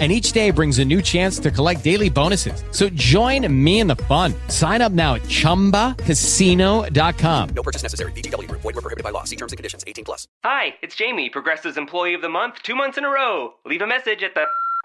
and each day brings a new chance to collect daily bonuses. So join me in the fun. Sign up now at ChumbaCasino.com. No purchase necessary. VGW. Void were prohibited by law. See terms and conditions. 18 plus. Hi, it's Jamie, Progressive's Employee of the Month, two months in a row. Leave a message at the...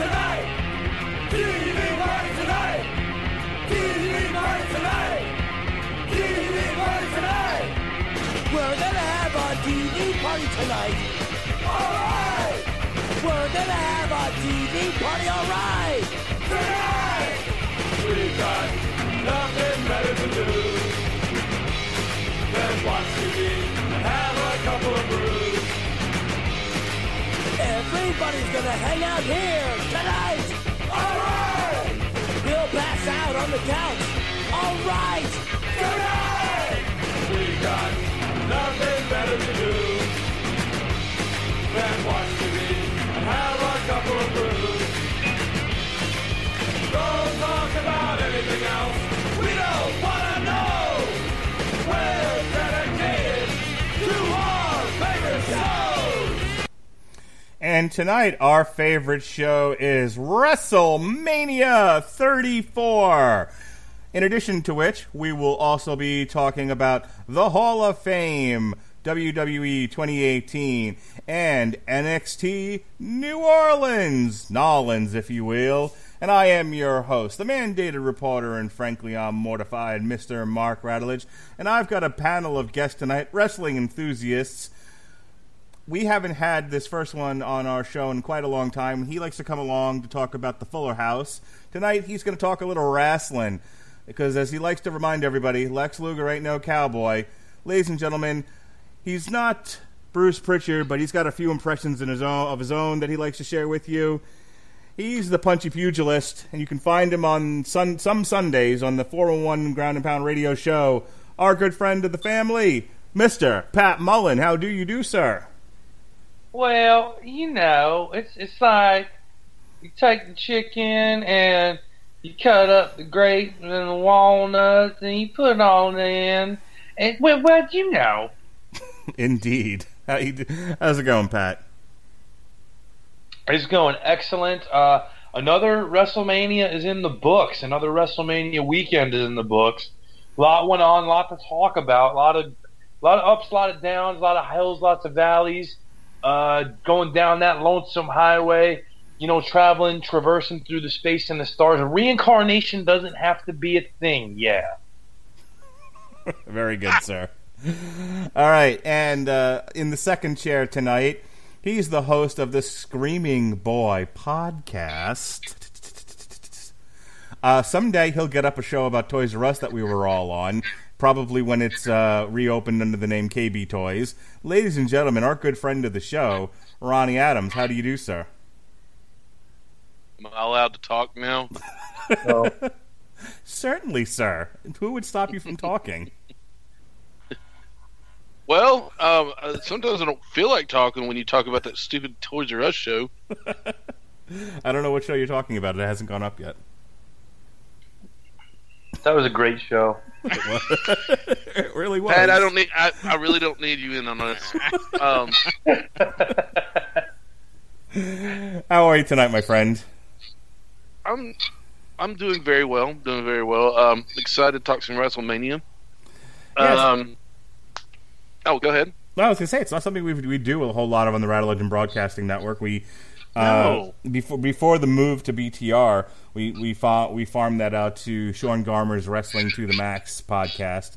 Tonight! Alright! We're gonna have a TV party tonight Where the have a TV party alright! Tonight! We got nothing better to do than watch TV and have a couple of brews. Everybody's gonna hang out here tonight. All right. We'll pass out on the couch. All right. Tonight. We got nothing better to do than watch TV and have a couple of brews. Don't talk about anything else. We don't wanna know. We're And tonight, our favorite show is WrestleMania 34. In addition to which, we will also be talking about the Hall of Fame, WWE 2018, and NXT New Orleans, Nolans, if you will. And I am your host, the mandated reporter, and frankly, I'm mortified, Mr. Mark Radulich. And I've got a panel of guests tonight, wrestling enthusiasts we haven't had this first one on our show in quite a long time. He likes to come along to talk about the Fuller House. Tonight, he's going to talk a little wrestling because, as he likes to remind everybody, Lex Luger ain't no cowboy. Ladies and gentlemen, he's not Bruce Pritchard, but he's got a few impressions his own, of his own that he likes to share with you. He's the punchy pugilist, and you can find him on sun, some Sundays on the 401 Ground and Pound radio show. Our good friend of the family, Mr. Pat Mullen. How do you do, sir? Well, you know, it's it's like you take the chicken and you cut up the grapes and the walnuts and you put it on in. And well, well you know, Indeed. How you How's it going, Pat? it's going excellent. Uh, another WrestleMania is in the books. Another WrestleMania weekend is in the books. A lot went on, a lot to talk about. A lot of, a lot of ups, a lot of downs, a lot of hills, lots of valleys. Uh, going down that lonesome highway, you know, traveling, traversing through the space and the stars. Reincarnation doesn't have to be a thing. Yeah. Very good, sir. All right, and uh, in the second chair tonight, he's the host of the Screaming Boy podcast. Uh, someday he'll get up a show about Toys R Us that we were all on, probably when it's uh, reopened under the name KB Toys. Ladies and gentlemen, our good friend of the show, Ronnie Adams. How do you do, sir? Am I allowed to talk now? Certainly, sir. Who would stop you from talking? Well, um, uh, sometimes I don't feel like talking when you talk about that stupid Toys R Us show. I don't know what show you're talking about. It hasn't gone up yet. That was a great show. it really was. Pat, I don't need. I, I really don't need you in on this. Um, How are you tonight, my friend? I'm I'm doing very well. Doing very well. Um, excited to talk some WrestleMania. Yes. Um, oh, go ahead. No, I was gonna say it's not something we we do a whole lot of on the Rattle Legend Broadcasting Network. We No. Uh, before before the move to BTR, we we fa- we farmed that out to Sean Garmer's Wrestling to the Max podcast.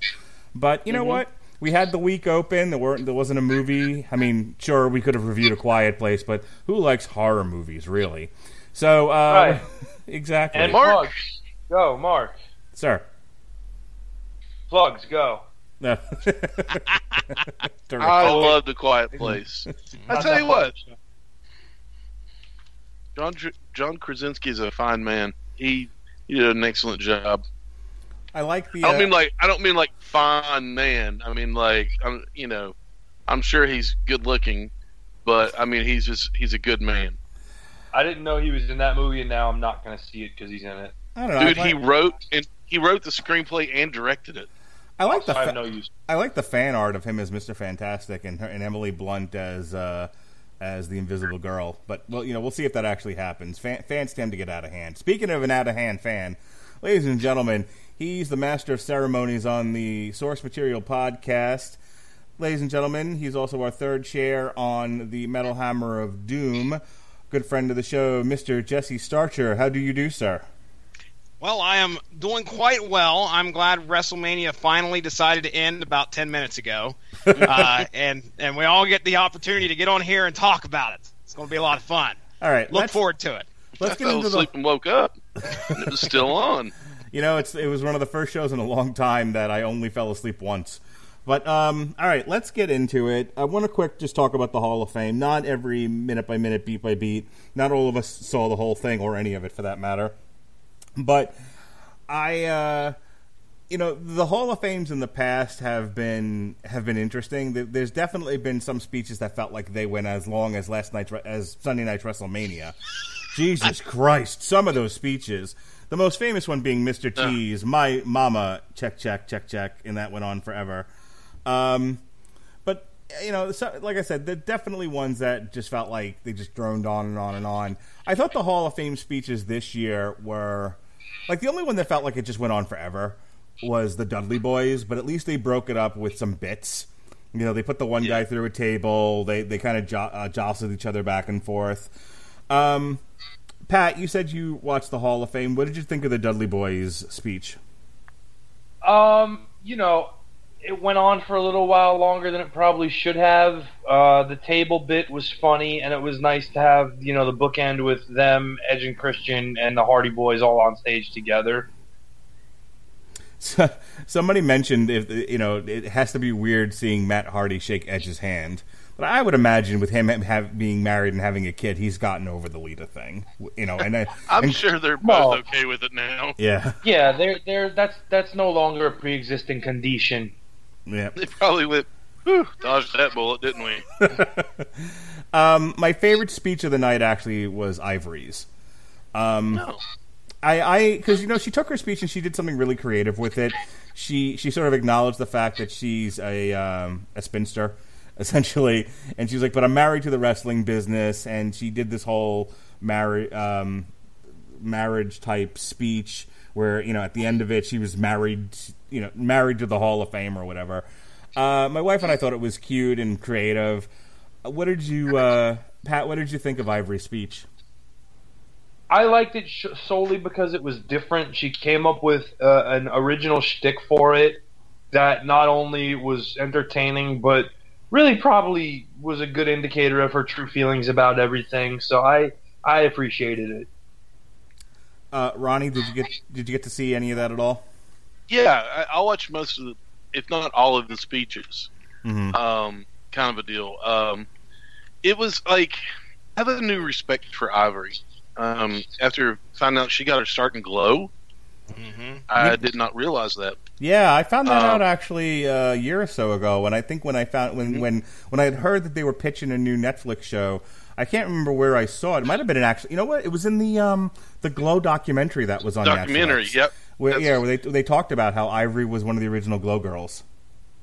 But you know what? We had the week open. There weren't there wasn't a movie. I mean, sure, we could have reviewed A Quiet Place, but who likes horror movies, really? So, uh, Right. exactly, And Mark. plugs. Go, Mark. sir. Plugs, go. No. I love the Quiet Place. I tell you what, John John Krasinski is a fine man. He he did an excellent job. I like the. I don't uh, mean like I don't mean like fine man. I mean like I'm you know, I'm sure he's good looking, but I mean he's just he's a good man. I didn't know he was in that movie, and now I'm not going to see it because he's in it. I don't know. Dude, I he wrote and he wrote the screenplay and directed it. I like the. I have no use. I like the fan art of him as Mister Fantastic and her, and Emily Blunt as uh, as the Invisible Girl. But well, you know, we'll see if that actually happens. Fan, fans tend to get out of hand. Speaking of an out of hand fan, ladies and gentlemen, he's the master of ceremonies on the Source Material podcast. Ladies and gentlemen, he's also our third chair on the Metal Hammer of Doom. Good friend of the show, Mister Jesse Starcher. How do you do, sir? Well, I am doing quite well. I'm glad WrestleMania finally decided to end about 10 minutes ago. uh, and, and we all get the opportunity to get on here and talk about it. It's going to be a lot of fun. All right, Look forward to it. let's I get fell into the asleep and woke up. and it was still on. You know, it's it was one of the first shows in a long time that I only fell asleep once. But um, all right, let's get into it. I want to quick just talk about the Hall of Fame. Not every minute by minute, beat by beat. Not all of us saw the whole thing or any of it for that matter. But I, uh, you know, the Hall of Fames in the past have been have been interesting. There's definitely been some speeches that felt like they went as long as last night's as Sunday night's WrestleMania. Jesus Christ, some of those speeches. The most famous one being Mr. T's "My Mama," check, check, check, check, and that went on forever. Um, but you know, so, like I said, they're definitely ones that just felt like they just droned on and on and on. I thought the Hall of Fame speeches this year were like the only one that felt like it just went on forever was the Dudley Boyz, but at least they broke it up with some bits. You know, they put the one guy through a table. They they kind of jo- uh, jostled each other back and forth. Um, Pat, you said you watched the Hall of Fame. What did you think of the Dudley Boyz speech? Um, you know, it went on for a little while longer than it probably should have. Uh, the table bit was funny, and it was nice to have you know the bookend with them, Edge and Christian, and the Hardy Boyz all on stage together. So, somebody mentioned if you know it has to be weird seeing Matt Hardy shake Edge's hand, but I would imagine with him have, being married and having a kid, he's gotten over the Lita thing. You know, and I, I'm and- sure they're both Well- okay with it now. yeah, Yeah, they're they're that's that's no longer a pre-existing condition. Yeah. They probably went, Whew, dodged that bullet, didn't we? Um, my favorite speech of the night actually was Ivory's. Um, No. I, I, because you know, she took her speech and she did something really creative with it. She, she sort of acknowledged the fact that she's a, um, a spinster, essentially, and she was like, "But I'm married to the wrestling business," and she did this whole marriage, um, marriage type speech where you know at the end of it she was married, you know, married to the Hall of Fame or whatever. Uh, my wife and I thought it was cute and creative. What did you, uh, Pat? What did you think of Ivory's speech? I liked it sh- solely because it was different. She came up with uh, an original shtick for it that not only was entertaining, but really probably was a good indicator of her true feelings about everything. So I I appreciated it. Uh, Ronnie, did you get did you get to see any of that at all? Yeah, I, I'll watch most of the, if not all of the speeches. Mhm. Um, kind of a deal. Um, it was like I have a new respect for Ivory. Um, after finding out she got her start in Glow, hmm I did not realize that. Yeah, I found that Um, out actually a year or so ago. And I think when I found when when when I had heard that they were pitching a new Netflix show, I can't remember where I saw it. It might have been an actual. You know what? It was in the um the Glow documentary that was on Documentary, Netflix. yep. Where, yeah, where they they talked about how Ivory was one of the original Glow girls.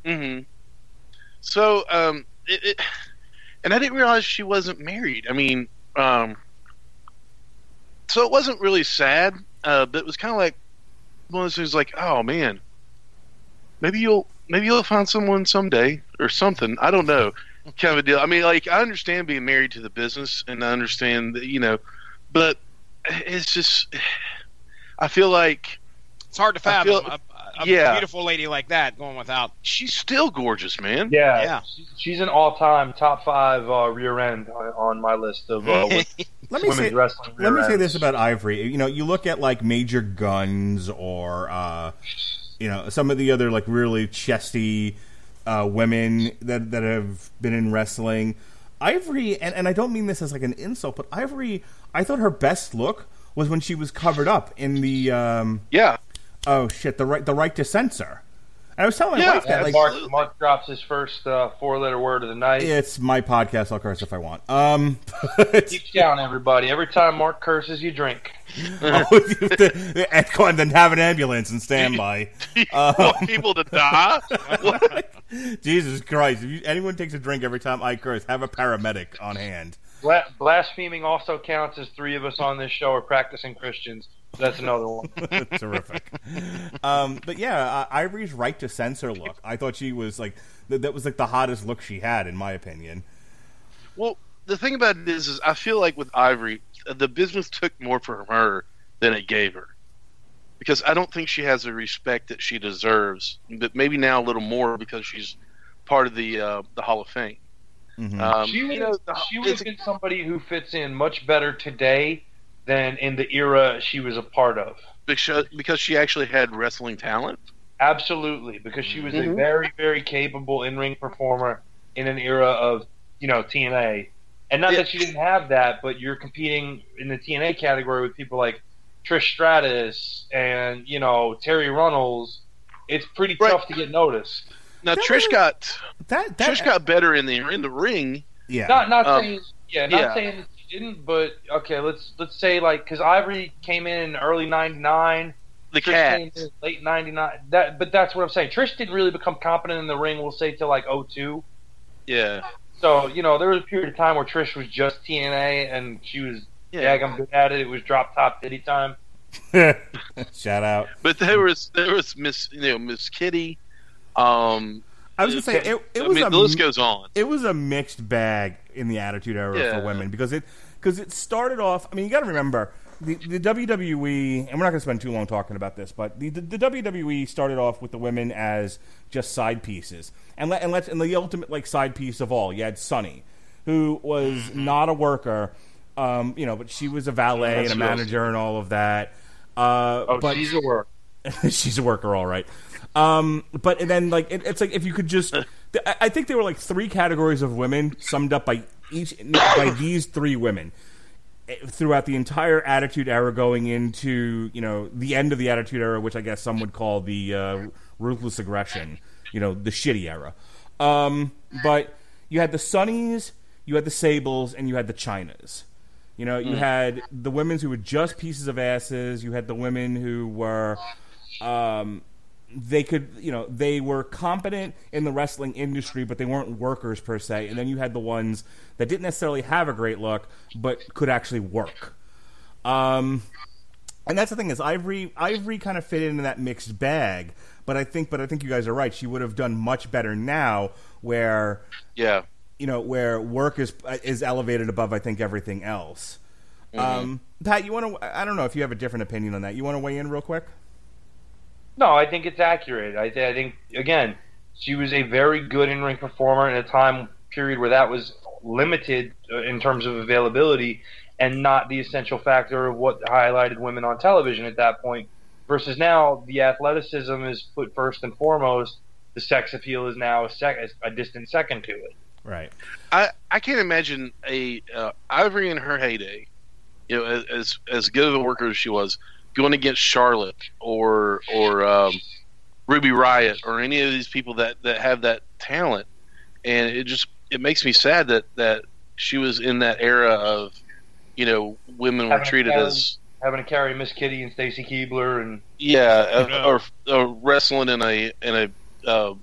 hmm So, um, it, it, and I didn't realize she wasn't married. I mean, um, so it wasn't really sad, uh, but it was kind of like one of those things. Like, oh man, maybe you'll maybe you'll find someone someday or something. I don't know. kind of a deal. I mean, like I understand being married to the business, and I understand that you know, but it's just I feel like It's hard to I fathom feel- a, a yeah. beautiful lady like that going without. she's still gorgeous, man. Yeah, Yeah. she's an all-time top five uh, rear end on, on my list of uh, Let me women's say, wrestling. let me say this about Ivory. You know, you look at like Major Guns or uh, you know some of the other like really chesty uh, women that that have been in wrestling. Ivory, and, and I don't mean this as like an insult, but Ivory, I thought her best look was when she was covered up in the um, Yeah, oh shit the right the right to censor. And I was telling my Yeah, wife that like Mark, Mark drops his first uh, four-letter word of the night. it's my podcast. I'll curse if I want. Um, Keep down, everybody. Every time Mark curses, you drink. oh, you have to- and then have an ambulance and stand by. you want people to die. Jesus Christ! If you, anyone takes a drink every time I curse, have a paramedic on hand. Bla- blaspheming also counts as three of us on this show are practicing Christians. That's another one. Terrific. Um, but yeah, uh, Ivory's right to censor look. I thought she was like th- that was like the hottest look she had, in my opinion. Well, the thing about it is, is I feel like with Ivory, the business took more from her than it gave her, because I don't think she has the respect that she deserves. But maybe now a little more because she's part of the uh, the Hall of Fame. Mhm. Um, she would you know, have the- she would have been somebody who fits in much better today than in the era she was a part of. because because she actually had wrestling talent. Absolutely, because she was a Mhm. very, very capable in-ring performer in an era of you know TNA, and not Yeah. that she didn't have that, but you're competing in the TNA category with people like Trish Stratus and you know Terri Runnels. It's pretty Right. tough to get noticed. Now That Trish was- got That that Trish got better in the in the ring. yeah. Not not Um, saying yeah, not yeah. saying that she didn't, but okay, let's let's say like because Ivory came in in early '99. The Trish cat. came in late '99. That, but that's what I'm saying. Trish didn't really become competent in the ring. We'll say till like 02. Yeah. So you know, there was a period of time where Trish was just TNA and she was Yeah. I'm good at it. It was drop top diddy time. Shout out. But there was there was Miss you know Miss Kitty. Um, I was gonna say it, it I was mean, a the list goes on. it was a mixed bag in the Attitude Era Yeah. for women because it because it started off. I mean, you got to remember the, the WWE, and we're not going to spend too long talking about this, but the, the, the WWE started off with the women as just side pieces, and let and let's and the ultimate like side piece of all, you had Sunny, who was Mm-hmm. not a worker, um, you know, but she was a valet and a manager and all of that. Uh, Oh, but she's a worker. she's a worker, all right. Um, but and then like it, it's like if you could just, I I think there were like three categories of women summed up by each by these three women eh, throughout the entire Attitude Era, going into you know the end of the Attitude Era, which I guess some would call the uh, ruthless aggression, you know, the shitty era. Um, but you had the Sunnies, you had the Sables, and you had the Chynas. You know, you had the women who were just pieces of asses. You had the women who were, um, they could, you know, they were competent in the wrestling industry, but they weren't workers per se. And then you had the ones that didn't necessarily have a great look, but could actually work. Um, and that's the thing is Ivory Ivory kind of fit into that mixed bag. But I think, but I think you guys are right. She would have done much better now, where Yeah. you know where work is is elevated above I think everything else. Um, Pat, you want to? I don't know if you have a different opinion on that. You want to weigh in real quick? No, I think it's accurate. I, th- I think again, she was a very good in-ring performer in a time period where that was limited uh, in terms of availability and not the essential factor of what highlighted women on television at that point. Versus now, the athleticism is put first and foremost. The sex appeal is now a, sec- a distant second to it. Right. I, I can't imagine a uh, Ivory in her heyday, you know, as- as as good of a worker as she was, going against Charlotte or or um, Ruby Riott or any of these people that, that have that talent, and it just it makes me sad that that she was in that era of, you know, women were Having a treated talent. as Having to carry Miss Kitty and Stacy Keibler and yeah, uh, No. or, or wrestling in a in a uh,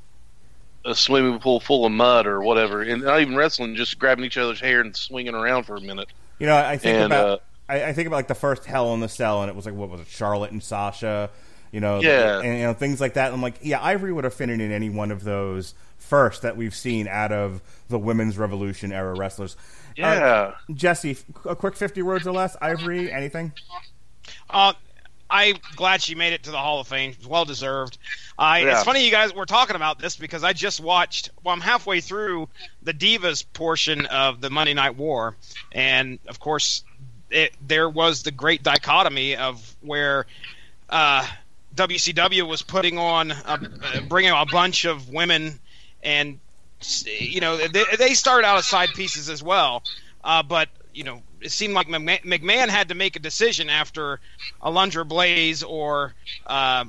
a swimming pool full of mud or whatever, and not even wrestling, just grabbing each other's hair and swinging around for a minute. You know, I think And, about uh, I, I think about like the first Hell in the Cell, and it was like what was it, Charlotte and Sasha, You know, Yeah. and you know things like that. I'm like, yeah, Ivory would have fitted in any one of those first that we've seen out of the women's revolution era wrestlers. Yeah. Uh, Jesse, a quick 50 words or less. Ivory, anything? Uh, I'm glad she made it to the Hall of Fame. Well deserved. I Yeah. It's funny you guys were talking about this because I just watched. Well, I'm halfway through the Divas portion of the Monday Night War, and of course, it, there was the great dichotomy of where uh, WCW was putting on, a, uh, bringing a bunch of women, and you know they, they started out as side pieces as well, uh, but you know it seemed like McMahon, McMahon had to make a decision after Alundra Blaze or uh,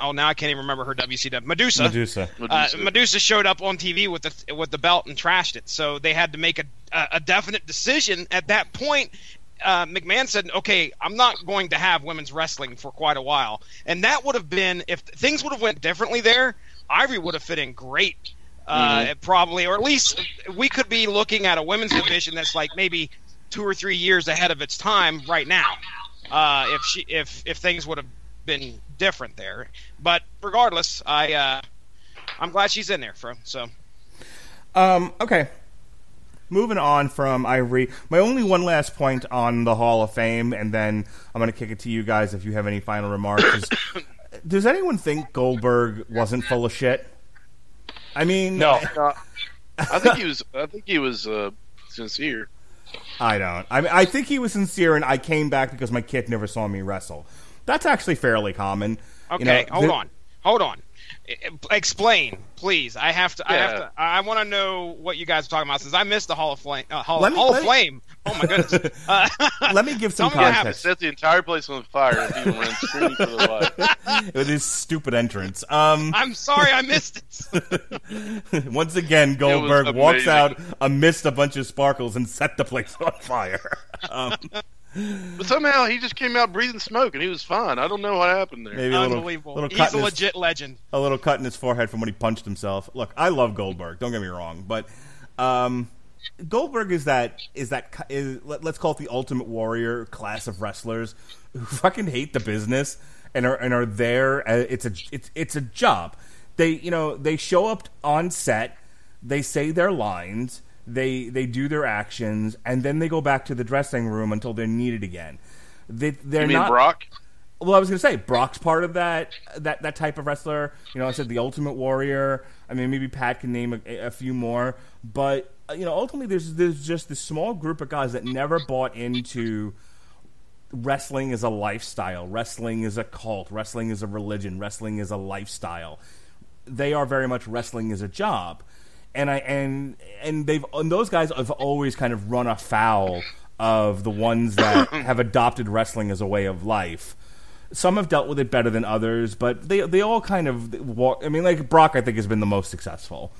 oh now I can't even remember her WCW Medusa. Medusa. Uh, Medusa. Medusa showed up on TV with the with the belt and trashed it, so they had to make a a, a definite decision at that point. Uh, McMahon said, "Okay, I'm not going to have women's wrestling for quite a while," and that would have been if things would have went differently there. Ivory would have fit in great, uh, probably, or at least we could be looking at a women's division that's like maybe two or three years ahead of its time right now. Uh, if she if if things would have been different there, but regardless, I uh, I'm glad she's in there, for so. Um, okay. Moving on from Ivory, my only one last point on the Hall of Fame, and then I'm going to kick it to you guys if you have any final remarks. Is, does anyone think Goldberg wasn't full of shit? I mean, No. Uh, I think he was. I think he was uh, sincere. I don't. I mean, I think he was sincere, and I came back because my kid never saw me wrestle. That's actually fairly common. Okay, You know, hold the- on, hold on. E- Explain, please. I have to. I have to. I want to know what you guys are talking about since I missed the Hall of Flame. Uh, Hall, me- Hall of Flame. Oh my goodness. Uh, Let me give some Tell me what context. Set the entire place on fire and people ran screaming for their life. with his stupid entrance. Um, I'm sorry, I missed it. once again, Goldberg was walks out amidst a bunch of sparkles and set the place on fire. Um, But somehow he just came out breathing smoke and he was fine. I don't know what happened there. maybe a little, Unbelievable. little He's cut a in his- legit legend. a little cut in his forehead from when he punched himself. Look, I love Goldberg. Don't get me wrong, but um, Goldberg is that is that ki- is, let, us call it the Ultimate Warrior class of wrestlers who fucking hate the business and are and are there. uh, It's a it's it's a job. They you know they show up on set, they say their lines, they they do their actions, and then they go back to the dressing room until they're needed again. They, they're You mean not Brock? well, I was going to say Brock's part of that that that type of wrestler. You know, I said the Ultimate Warrior. I mean, maybe Pat can name a, a few more, but uh, you know, ultimately, there's there's just this small group of guys that never bought into wrestling is a lifestyle. Wrestling is a cult. Wrestling is a religion. Wrestling is a lifestyle. They are very much wrestling is a job, and I and and they've and those guys have always kind of run afoul of the ones that have adopted wrestling as a way of life. Some have dealt with it better than others, but they they all kind of walk. I mean, like Brock, I think has been the most successful.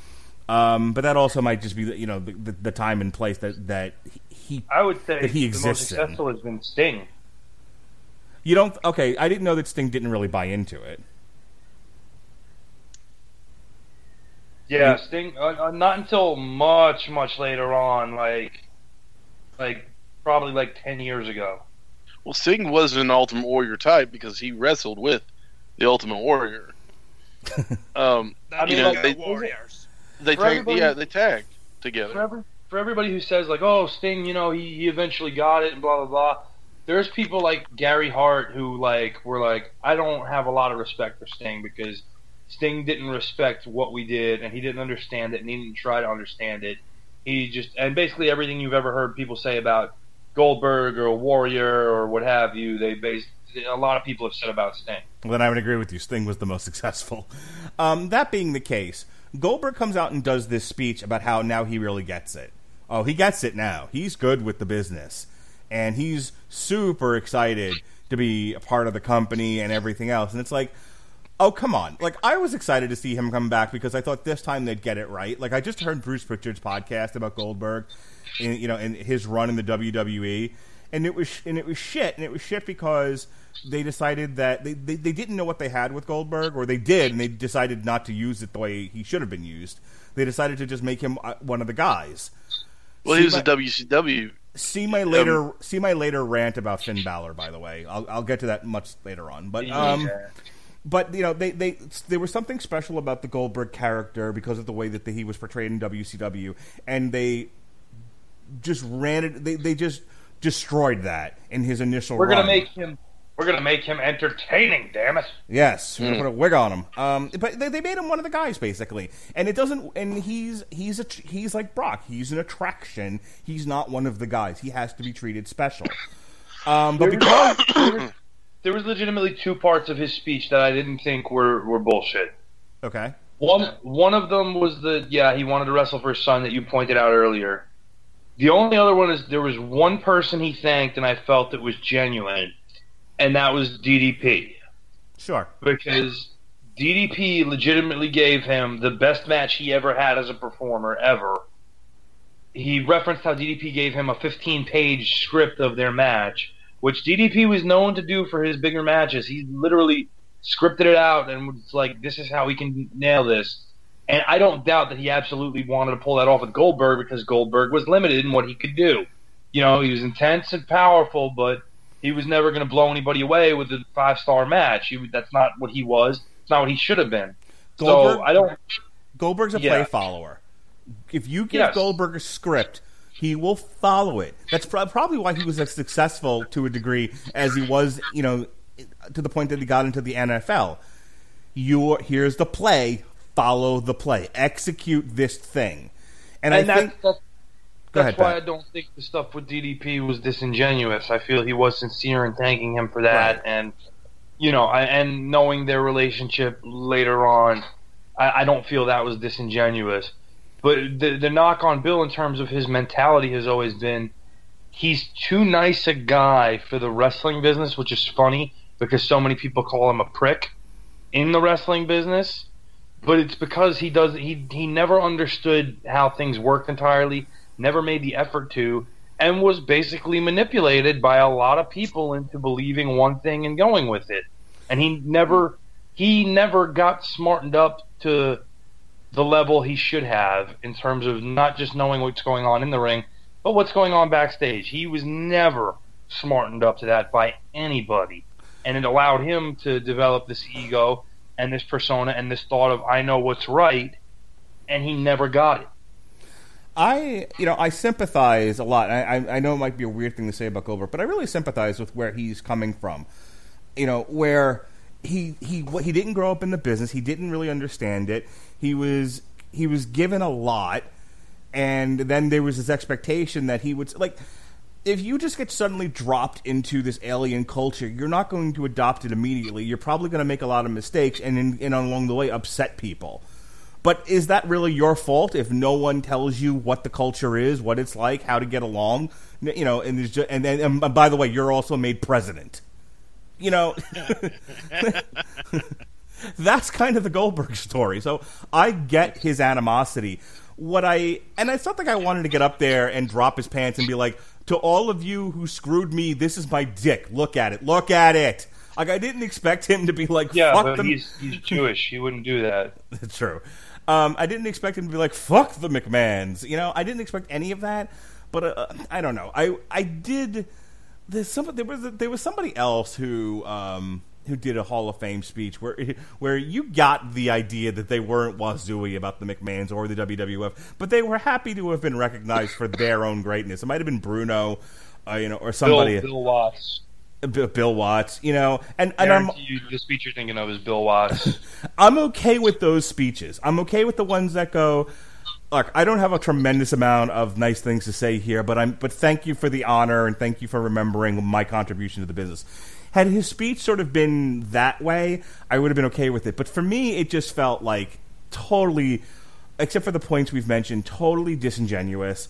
Um, but that also might just be the, you know the, the, the time and place that that he I would say that he the most exists in. successful has been Sting. You don't okay? I didn't know that Sting didn't really buy into it. Yeah, Sting. Uh, uh, not until much, much later on, like, like probably like ten years ago. Well, Sting was an Ultimate Warrior type because he wrestled with the Ultimate Warrior. um, I you know, like, they, Warriors. they For tagged, yeah, they tagged for, together. every, for everybody who says like, "Oh, Sting, you know, he, he eventually got it," and blah blah blah. There's people like Gary Hart who like were like, "I don't have a lot of respect for Sting because Sting didn't respect what we did, and he didn't understand it, and he didn't try to understand it. He just and basically everything you've ever heard people say about Goldberg or Warrior or what have you, they base a lot of people have said about Sting. Well, then I would agree with you. Sting was the most successful. Um, that being the case, Goldberg comes out and does this speech about how now he really gets it. Oh, he gets it now. He's good with the business, and he's super excited to be a part of the company and everything else. And it's like, oh come on! Like I was excited to see him come back because I thought this time they'd get it right. Like I just heard Bruce Pritchard's podcast about Goldberg, in, you know, and his run in the WWE, and it was and it was shit, and it was shit because they decided that they, they, they didn't know what they had with Goldberg, or they did, and they decided not to use it the way he should have been used. They decided to just make him uh, one of the guys. Well, he was See, a WCW. See my later see my later rant about Finn Balor. By the way, I'll I'll get to that much later on. But um, Yeah. But you know, they they there was something special about the Goldberg character because of the way that he was portrayed in WCW, and they just ran it. They they just destroyed that in his initial. We're gonna make him. We're gonna make him entertaining. Damn it! Yes, we're gonna put a wig on him. Um, but they, they made him one of the guys basically, and it doesn't. And he's he's a he's like Brock. He's an attraction. He's not one of the guys. He has to be treated special. Um, but because there, was, legitimately two parts of his speech that I didn't think were were bullshit. okay, One one of them was the yeah he wanted to wrestle for his son that you pointed out earlier. The only other one is there was one person he thanked and I felt it was genuine, and that was DDP sure. because DDP legitimately gave him the best match he ever had as a performer ever. He referenced how DDP gave him a 15 page script of their match, which DDP was known to do for his bigger matches. He literally scripted it out and was like, this is how we can nail this. And I don't doubt that he absolutely wanted to pull that off with Goldberg because Goldberg was limited in what he could do. You know, he was intense and powerful, but he was never going to blow anybody away with a five star match. He, that's not what he was. It's not what he should have been. Goldberg- So I don't. Goldberg's a Yeah. play follower. If you give Yes. Goldberg a script, he will follow it. That's pro- probably why he was as successful to a degree as he was. You know, to the point that he got into the NFL. You here's the play. Follow the play. Execute this thing. And, And I think that's, that's ahead, why Pat. I don't think the stuff with DDP was disingenuous. I feel he was sincere in thanking him for that, Right. and you know, I, and knowing their relationship later on, I, I don't feel that was disingenuous. But the the knock on Bill in terms of his mentality has always been he's too nice a guy for the wrestling business, which is funny because so many people call him a prick in the wrestling business. But it's because he does he he never understood how things worked entirely, never made the effort to, and was basically manipulated by a lot of people into believing one thing and going with it. And he never he never got smartened up to the level he should have in terms of not just knowing what's going on in the ring, but what's going on backstage. He was never smartened up to that by anybody. And it allowed him to develop this ego and this persona and this thought of I know what's right and he never got it. I, you know, I sympathize a lot. I, I, I know it might be a weird thing to say about Goldberg, but I really sympathize with where he's coming from. You know, where he he he didn't grow up in the business. He didn't really understand it. He was he was given a lot, and then there was this expectation that he would like. If you just get suddenly dropped into this alien culture, you're not going to adopt it immediately. You're probably going to make a lot of mistakes, and, in, and along the way, upset people. But is that really your fault if no one tells you what the culture is, what it's like, how to get along? You know, and there's just, and then and by the way, you're also made president. You know, that's kind of the Goldberg story. So I get his animosity. What I and it's not like I wanted to get up there and drop his pants and be like, to all of you who screwed me, this is my dick. Look at it. Look at it. Like I didn't expect him to be like, Yeah, fuck but them. he's he's Jewish. He wouldn't do that. That's true. Um, I didn't expect him to be like "fuck the McMahon's." You know, I didn't expect any of that. But uh, I don't know. I I did. There's some. There was there was somebody else who um, who did a Hall of Fame speech where where you got the idea that they weren't wazooey about the McMahon's or the WWF, but they were happy to have been recognized for their own greatness. It might have been Bruno, uh, you know, or somebody. Bill Watts. Bill, Bill Watts, you know, and and I'm you, the speech you're thinking of is Bill Watts. I'm okay with those speeches. I'm okay with the ones that go. Look, I don't have a tremendous amount of nice things to say here, but I'm. But thank you for the honor and thank you for remembering my contribution to the business. Had his speech sort of been that way, I would have been okay with it. But for me, it just felt like totally, except for the points we've mentioned, totally disingenuous,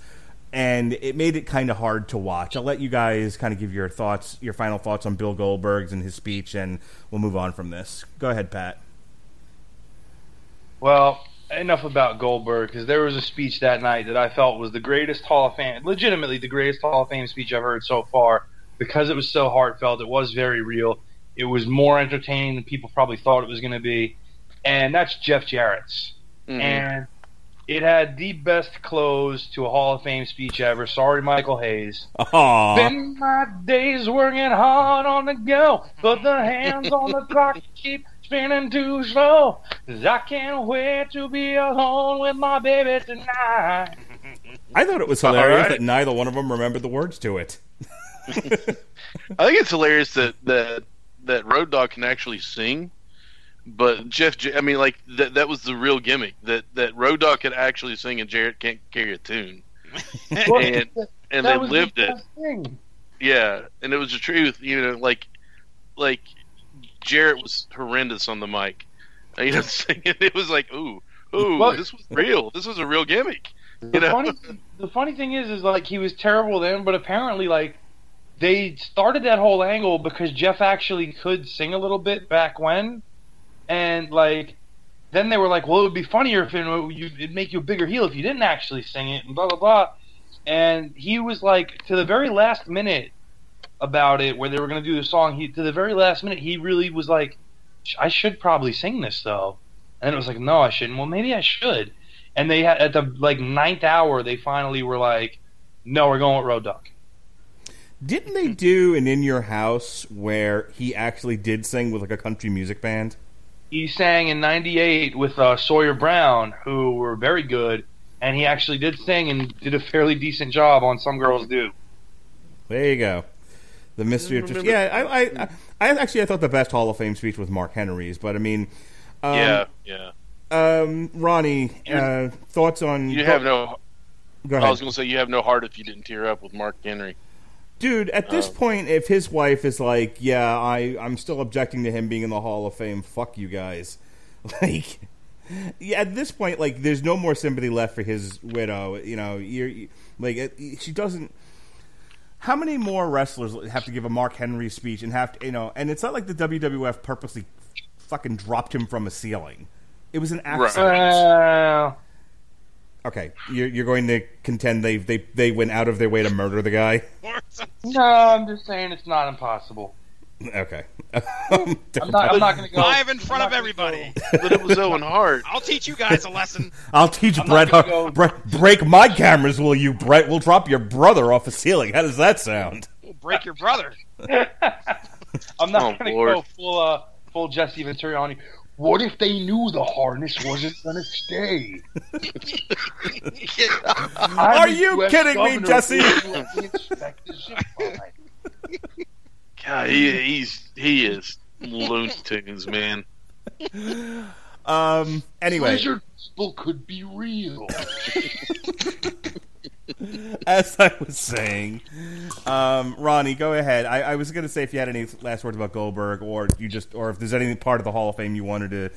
and it made it kind of hard to watch. I'll let you guys kind of give your thoughts, your final thoughts on Bill Goldberg's and his speech, and we'll move on from this. Go ahead, Pat. Well, enough about Goldberg because there was a speech that night that I felt was the greatest Hall of Fame, legitimately the greatest Hall of Fame speech I've heard so far because it was so heartfelt. It was very real. It was more entertaining than people probably thought it was going to be, and that's Jeff Jarrett's. Mm-hmm. And it had the best close to a Hall of Fame speech ever. Sorry, Michael Hayes. Aww. Spend my days working hard on the go, but the hands on the clock keep spinning too slow. 'cause I can't wait to be alone with my baby tonight. I thought it was hilarious right. that neither one of them remembered the words to it. I think it's hilarious that that that Road Dog can actually sing, but Jeff, I mean, like that that was the real gimmick that that Road Dog could actually sing and Jarrett can't carry a tune, and and they lived the it. thing. Yeah, and it was the truth. You know, like like Jarrett was horrendous on the mic. You know, singing. It was like, ooh, ooh, Well- this was real. This was a real gimmick. The know? funny, the funny thing is, is like he was terrible then, but apparently, like they started that whole angle because Jeff actually could sing a little bit back when, and like then they were like, well, it would be funnier if it, you, it'd make you a bigger heel if you didn't actually sing it, and blah blah blah. And he was like to the very last minute about it, where they were going to do the song. He to the very last minute, he really was like, I should probably sing this though. And it was like, no, I shouldn't. Well, maybe I should. And they had at the like ninth hour, they finally were like, no, we're going with Road Dog. Didn't they do an In Your House where he actually did sing with like a country music band? He sang in '98 with uh, Sawyer Brown, who were very good, and he actually did sing and did a fairly decent job on Some Girls Do. There you go. The mystery of just yeah. I, I, I, I actually I thought the best Hall of Fame speech was Mark Henry's, but I mean, um, yeah, yeah. Um, Ronnie, uh, thoughts on? You have no. Go I was going to say you have no heart if you didn't tear up with Mark Henry. Dude. At this uh, point, if his wife is like, "Yeah, I, I'm still objecting to him being in the Hall of Fame," fuck you guys. Like, yeah, at this point, like, there's no more sympathy left for his widow. You know, you're you- like, she doesn't. How many more wrestlers have to give a Mark Henry speech and have to, you know? And it's not like the WWF purposely fucking dropped him from a ceiling. It was an accident. Uh, Okay, you're, you're going to contend they they they went out of their way to murder the guy. no, I'm just saying it's not impossible. Okay, I'm not. I'm not going to go Live in front I'm of not gonna everybody. But it was Owen Hart. I'll teach you guys a lesson. I'll teach I'm Bret. not How, go- Bret. Break my cameras, will you, Bret? We'll drop your brother off a ceiling. How does that sound? We'll break your brother. I'm not Oh, going to go full uh, full Jesse Ventura. What if they knew the harness wasn't going to stay? I'm Are you US kidding me. Jesse? What do you expect to zip line? God, he, he's he is Looney Tunes, man. Um. Anyway, Pleasure people could be real. as I was saying, um, Ronnie, go ahead. I, I was going to say if you had any last words about Goldberg, or you just, or if there's any part of the Hall of Fame you wanted to,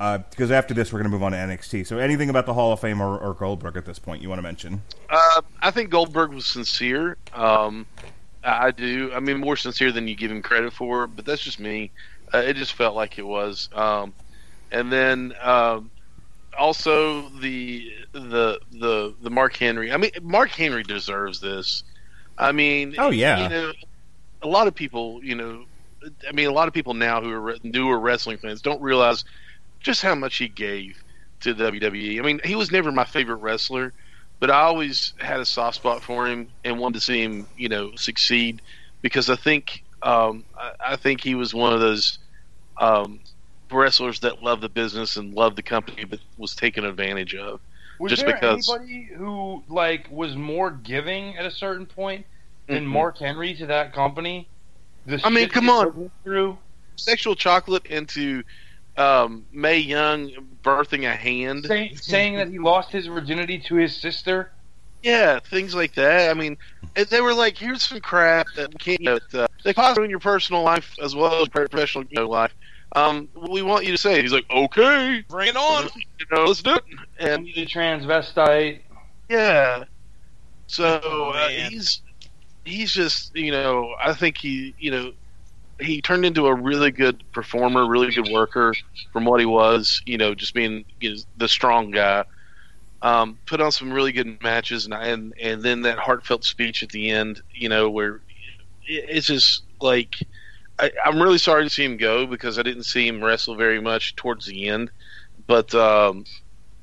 uh, because after this we're going to move on to NXT. So anything about the Hall of Fame or, or Goldberg at this point you want to mention? Uh, I think Goldberg was sincere. Um, I do. I mean, more sincere than you give him credit for, but that's just me. Uh, it just felt like it was. Um, and then um, also the the the the Mark Henry. I mean, Mark Henry deserves this. I mean, Oh, yeah. you know, a lot of people, you know, I mean, a lot of people now who are newer wrestling fans don't realize just how much he gave to WWE. I mean, he was never my favorite wrestler, but I always had a soft spot for him and wanted to see him, you know, succeed because I think um, I, I think he was one of those um, wrestlers that love the business and love the company, but was taken advantage of. Was Just there because- anybody who like was more giving at a certain point than Mhm. Mark Henry to that company? The I mean, come on. Through Sexual chocolate into um, Mae Young birthing a hand. say, saying that he lost his virginity to his sister. Yeah, things like that. I mean, they were like, "Here's some crap that we can't. You know, that, uh, they cause in your personal life as well as professional you know, life. Um, we want you to say." He's like, "Okay, Bring it on. you know, let's do it." And And he's a transvestite. yeah, so uh, he's he's just you know, I think he you know he turned into a really good performer, really good worker from what he was. You know, just being you know, the strong guy. Um, put on some really good matches, and and and then that heartfelt speech at the end. You know, where it- it's just like I, I'm really sorry to see him go because I didn't see him wrestle very much towards the end. But um,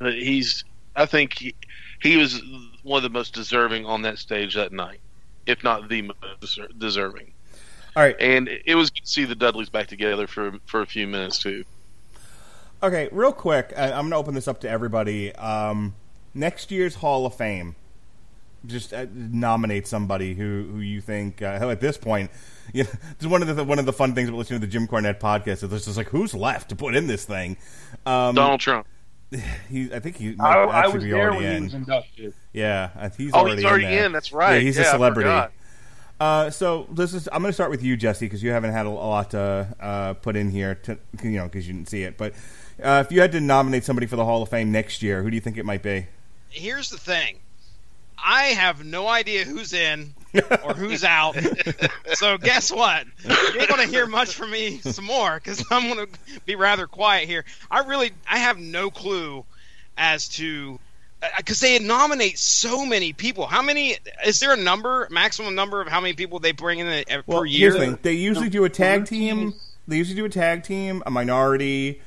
he's I think he, he was one of the most deserving on that stage that night, if not the most deserving. All right. And it was good to see the Dudleys back together for for a few minutes too. Okay, real quick, I, I'm going to open this up to everybody. Um, next year's Hall of Fame, just uh, nominate somebody who who you think. Uh, at this point, you know, it's one of the one of the fun things about listening to the Jim Cornette podcast is it's just like who's left to put in this thing. Um, Donald Trump. he, I think he might I, I actually was be there already when he in. was inducted. Yeah, he's Oh, already he's already in, there. in. That's right. Yeah, he's a Yeah, I celebrity. Uh, so this is. I'm going to start with you, Jesse, because you haven't had a, a lot to uh, put in here, to, you know, because you didn't see it. But uh, if you had to nominate somebody for the Hall of Fame next year, who do you think it might be? Here's the thing. I have no idea who's in or who's out. so guess what? You ain't gonna hear much from me some more because I'm gonna be rather quiet here. I really, I have no clue as to because they nominate so many people. How many? Is there a number, maximum number of how many people they bring in a, a- Well, per year? here's the thing: they usually do a tag team. They usually do a tag team, a minority,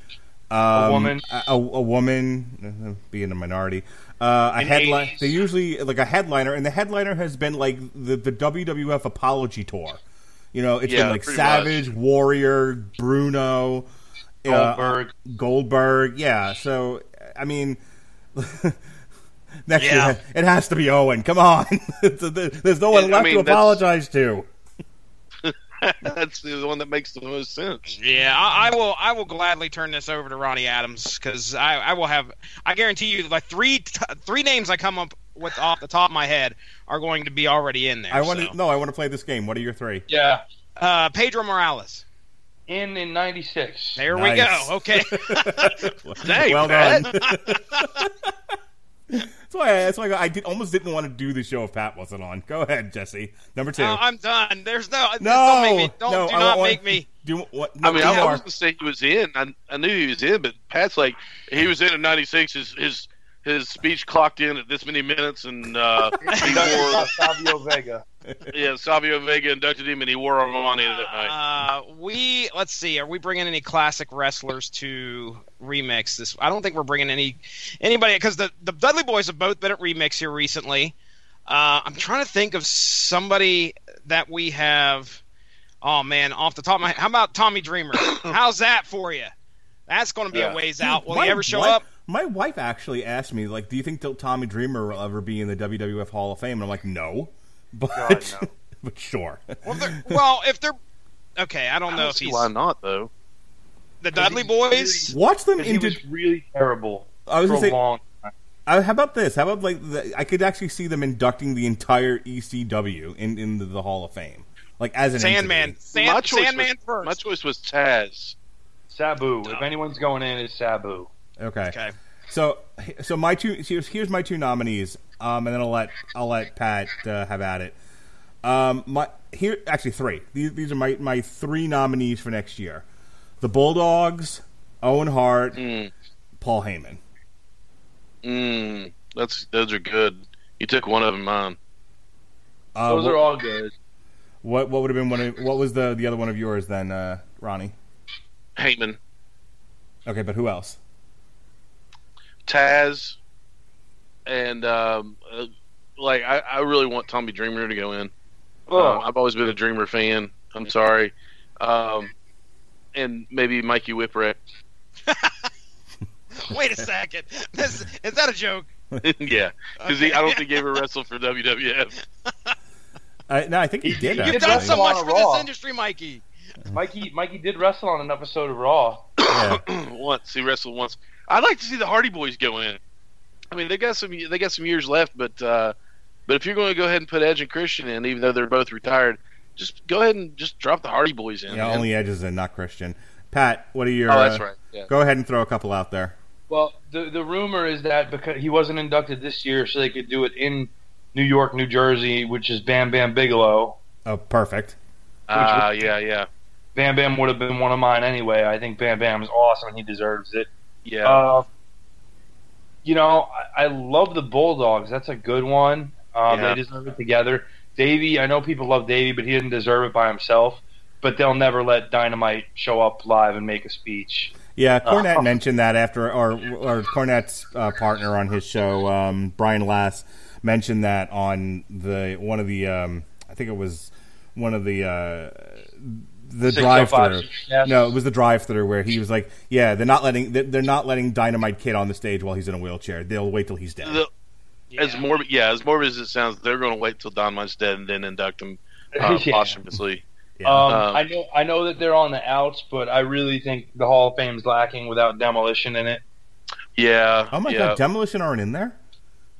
um, woman. a, a, a woman, uh, being a minority, uh, a headline. They usually like a headliner, and the headliner has been like the the WWF apology tour. You know, it's Yeah, been like Savage, Warrior, Bruno, uh, Goldberg. Goldberg. Yeah, so I mean. Next Yeah. year, it has to be Owen. Come on, there's no one Yeah, I left mean, to apologize to. That's the one that makes the most sense. Yeah, I, I will. I will gladly turn this over to Ronnie Adams because I, I will have. I guarantee you, like three t- three names I come up with off the top of my head are going to be already in there. I want so. to no. I want to play this game. What are your three? Yeah, Uh, Pedro Morales. in in '96. There we go. Okay. Dang, well done. that's why. I, that's why I did, almost didn't want to do the show if Pat wasn't on. Go ahead, Jesse. Number two. No, I'm done. There's no. no, Don't make me. Don't no, do I not want- make me. Do what? No, I mean, I more. was going to say he was in. I, I knew he was in, but Pat's like he was in in '96. His his his speech clocked in at this many minutes, and uh, he wore Savio Vega. yeah Savio Vega inducted him, and he wore Armani that night. Uh, we let's see. Are we bringing any classic wrestlers to remix this? I don't think we're bringing any anybody because the the Dudley Boyz have both been at remix here recently. Uh, I'm trying to think of somebody that we have. Oh man, off the top of my head, how about Tommy Dreamer? How's that for you? That's going to be Yeah. a ways out. Will My he ever show wife- up? My wife actually asked me, like, "Do you think Tommy Dreamer will ever be in the WWF Hall of Fame?" And I'm like, "No," but God, no. but sure. Well, they're- well, if they're okay, I don't I know don't if see he's why not though. the Dudley Boyz. Watch them 'Cause he into. was really terrible I was for gonna a say- long time. Uh, how about this? How about like the, I could actually see them inducting the entire ECW in into the Hall of Fame, like as an Sandman, entity. Sand, my choice Sandman was, first. My choice was Taz. Sabu. If anyone's going in, it's Sabu. Okay. Okay. So so my two here's, here's my two nominees, um, and then I'll let I'll let Pat uh, have at it. Um, my here actually three. These these are my my three nominees for next year: the Bulldogs, Owen Hart, Mm, Paul Heyman. mm, that's those are good. You took one of them, mine. Uh, Those what, are all good. what what would have been one of what was the the other one of yours then, uh, Ronnie? Heyman, Okay, but who else? Taz, and um, uh, like I, I really want Tommy Dreamer to go in. Oh, Um, I've always been a Dreamer fan. I'm sorry. Um, and maybe Mikey Whipwreck. Wait a second. This, is that a joke? yeah, because I don't think he ever wrestled for WWF. Uh, no, I think he did. You've done so much for Raw. this industry, Mikey. Mikey Mikey did wrestle on an episode of Raw. Yeah. once he wrestled once. I'd like to see the Hardy Boyz go in. I mean, they got some they got some years left, but uh, but if you're going to go ahead and put Edge and Christian in, even though they're both retired, just go ahead and just drop the Hardy Boyz in. Yeah, man. only Edge is in, not Christian. Pat, what are your? oh, that's uh, right. Yeah. Go ahead and throw a couple out there. Well, the the rumor is that because he wasn't inducted this year, so they could do it in New York, New Jersey, which is Bam Bam Bigelow. Oh, perfect. Ah, yeah, yeah, Bam Bam would have been one of mine anyway. I think Bam Bam is awesome and he deserves it. yeah. Uh, you know, I, I love the Bulldogs. That's a good one. Um, Yeah. They deserve it together. Davey, I know people love Davey, but he didn't deserve it by himself. But they'll never let Dynamite show up live and make a speech. Yeah, Cornette Uh, mentioned that after, or or Cornette's uh, partner on his show, um, Brian Last, mentioned that on the one of the, um, I think it was one of the uh, the drive-through. Yes. No, it was the drive-through where he was like, "Yeah, they're not letting they're they're not letting Dynamite Kid on the stage while he's in a wheelchair. They'll wait till he's dead." The- As morbid, yeah, as morbid as it sounds, they're going to wait till Dynamite's dead and then induct him uh, Yeah. posthumously. Yeah. Um, Um, I know I know that they're on the outs, but I really think the Hall of Fame's lacking without demolition in it. Yeah. oh my yeah, god, Demolition aren't in there.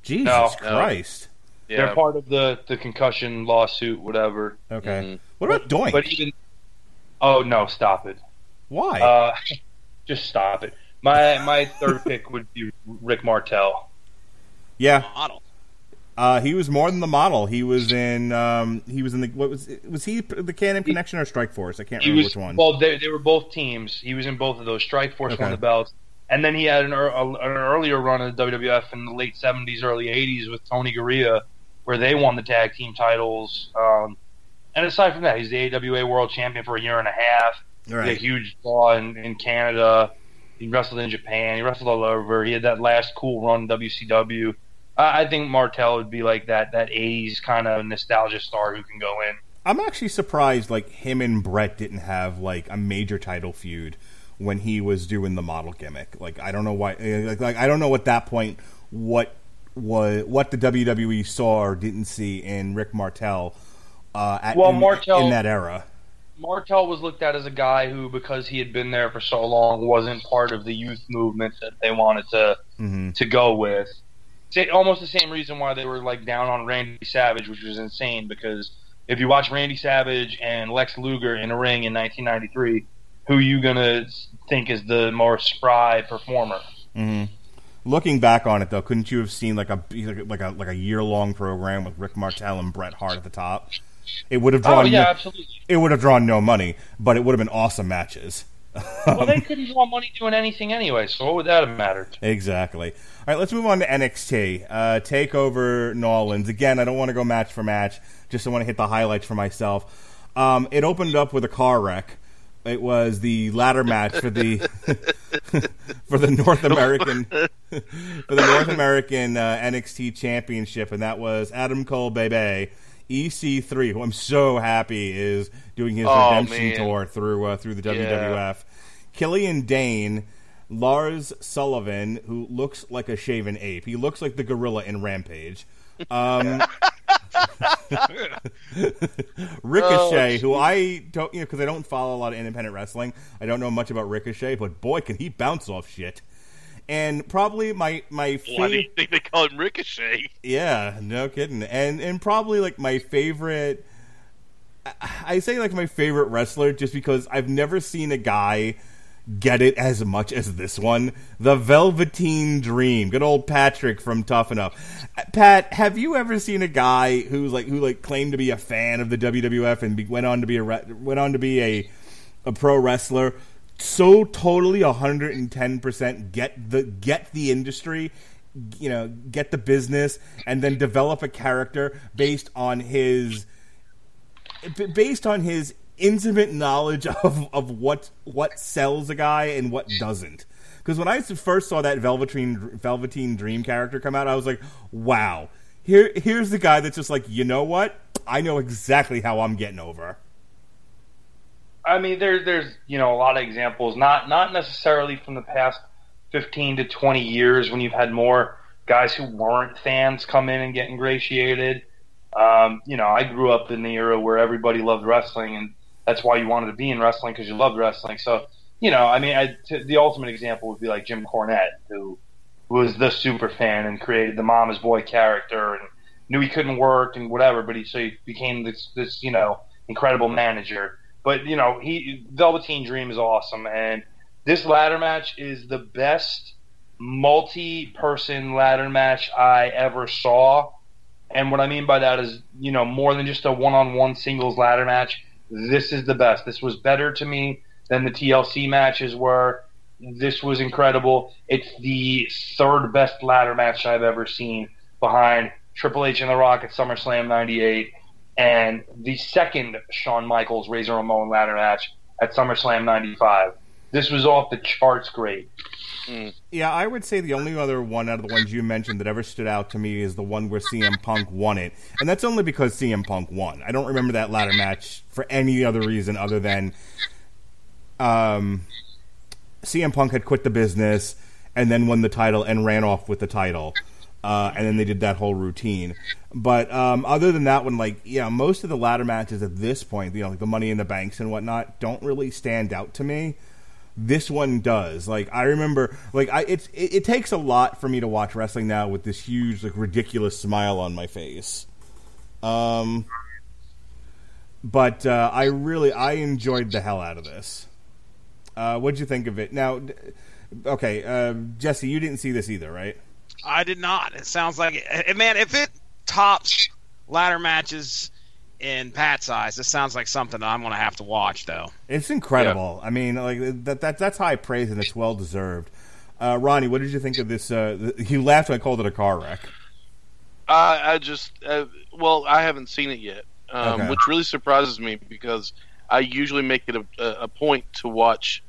Jesus No. No. Christ. Yeah. They're part of the, the concussion lawsuit, whatever. Okay. Mhm. What about Doink? But even oh no, stop it. Why? Uh, just stop it. My my third pick would be Rick Martel. yeah, Model. uh, he was more than the model. He was in. Um, he was in the. What was? Was he the Can-Am Connection or Strike Force? I can't He remember was which one. well. They, they were both teams. He was in both of those. Strike Force Okay. won the belts, and then he had an, a, an earlier run in the WWF in the late seventies, early eighties with Tony Garea, where they won the tag team titles. Um, and aside from that, he's the AWA World Champion for a year and a half. All He had a huge draw in, in Canada. He wrestled in Japan. He wrestled all over. He had that last cool run in WCW. I, I think Martel would be like that that '80s kind of nostalgia star who can go in. I'm actually surprised. Like him and Bret didn't have like a major title feud when he was doing the model gimmick. Like I don't know why. eh, Like, like I don't know at that point what was what the WWE saw or didn't see in Rick Martel. Uh, at, Well, in, Martel- in that era. Martel was looked at as a guy who, because he had been there for so long, wasn't part of the youth movement that they wanted to hmm to go with. Almost the same reason why they were like down on Randy Savage, which was insane. Because if you watch Randy Savage and Lex Luger in a ring in 1993, who you gonna think is the more spry performer? hmm Looking back on it, though, couldn't you have seen like a like a like a year long program with Rick Martel and Bret Hart at the top? It would have drawn. Oh drawn. yeah, no, absolutely. it would have drawn no money, but it would have been awesome matches. Well, they couldn't draw money doing anything anyway, so what would that have mattered? Exactly. All right, let's move on to NXT. Uh, take over New Orleans. Again, I don't want to go match for match. Just I want to hit the highlights for myself. Um, it opened up with a car wreck. It was the ladder match for the for the North American for the North American uh, NXT Championship, and that was Adam Cole, baby. EC3, who I'm so happy is doing his Oh, redemption man. tour through uh, through the Yeah. WWF. Killian Dain, Lars Sullivan, who looks like a shaven ape. He looks like the gorilla in Rampage. Um, Ricochet, who I don't, you know, because I don't follow a lot of independent wrestling. I don't know much about Ricochet, but boy, can he bounce off shit. And probably my my Why do favorite. you think they call him Ricochet? Yeah, no kidding. And and probably like my favorite I- say like my favorite wrestler just because I've never seen a guy get it as much as this one. The Velveteen Dream. Good old Patrick from Tough Enough. Pat, have you ever seen a guy who's like who like claimed to be a fan of the WWF and be, went on to be a re- went on to be a a pro wrestler so totally 110% get the get the industry you know get the business and then develop a character based on his based on his intimate knowledge of, of what what sells a guy and what doesn't because when I first saw that Velveteen Velveteen Dream character come out, I was like, "Wow, here here's the guy that's just like, you know what? I know exactly how I'm getting over." I mean, there's there's you know a lot of examples, not not necessarily from the past fifteen to twenty years when you've had more guys who weren't fans come in and get ingratiated. Um, you know, I grew up in the era where everybody loved wrestling, and that's why you wanted to be in wrestling because you loved wrestling. So, you know, I mean, I, t- the ultimate example would be like Jim Cornette, who was the super fan and created the mama's boy character and knew he couldn't work and whatever, but he so he became this this you know incredible manager. But you know, he Velveteen Dream is awesome, and this ladder match is the best multi-person ladder match I ever saw. And what I mean by that is, you know, more than just a one-on-one singles ladder match. This is the best. This was better to me than the TLC matches were. This was incredible. It's the third best ladder match I've ever seen behind Triple H and The Rock at SummerSlam 98 and the second Shawn Michaels Razor Ramon ladder match at SummerSlam 95. this was off the charts great. Yeah, I would say the only other one out of the ones you mentioned that ever stood out to me is the one where CM Punk won it, and that's only because CM Punk won. I don't remember that ladder match for any other reason other than um, CM Punk had quit the business and then won the title and ran off with the title. Uh, and then they did that whole routine. But um, other than that one, like yeah, most of the ladder matches at this point, you know, like the Money in the Banks and whatnot, don't really stand out to me. This one does. Like I remember, like I it's it, it takes a lot for me to watch wrestling now with this huge, like ridiculous smile on my face. Um, but uh, I really I enjoyed the hell out of this. Uh, what'd you think of it? Now, okay, uh, Jesse, you didn't see this either, right? I did not. It sounds like, it, man, if it tops ladder matches in Pat's eyes, this sounds like something that I'm going to have to watch, though. It's incredible. I mean, like that, that that's high praise and it's well deserved. Uh, Ronnie, what did you think of this? Uh, you laughed when I called it a car wreck. I, I just, uh, well, I haven't seen it yet, um, Okay. which really surprises me because I usually make it a, a a point to watch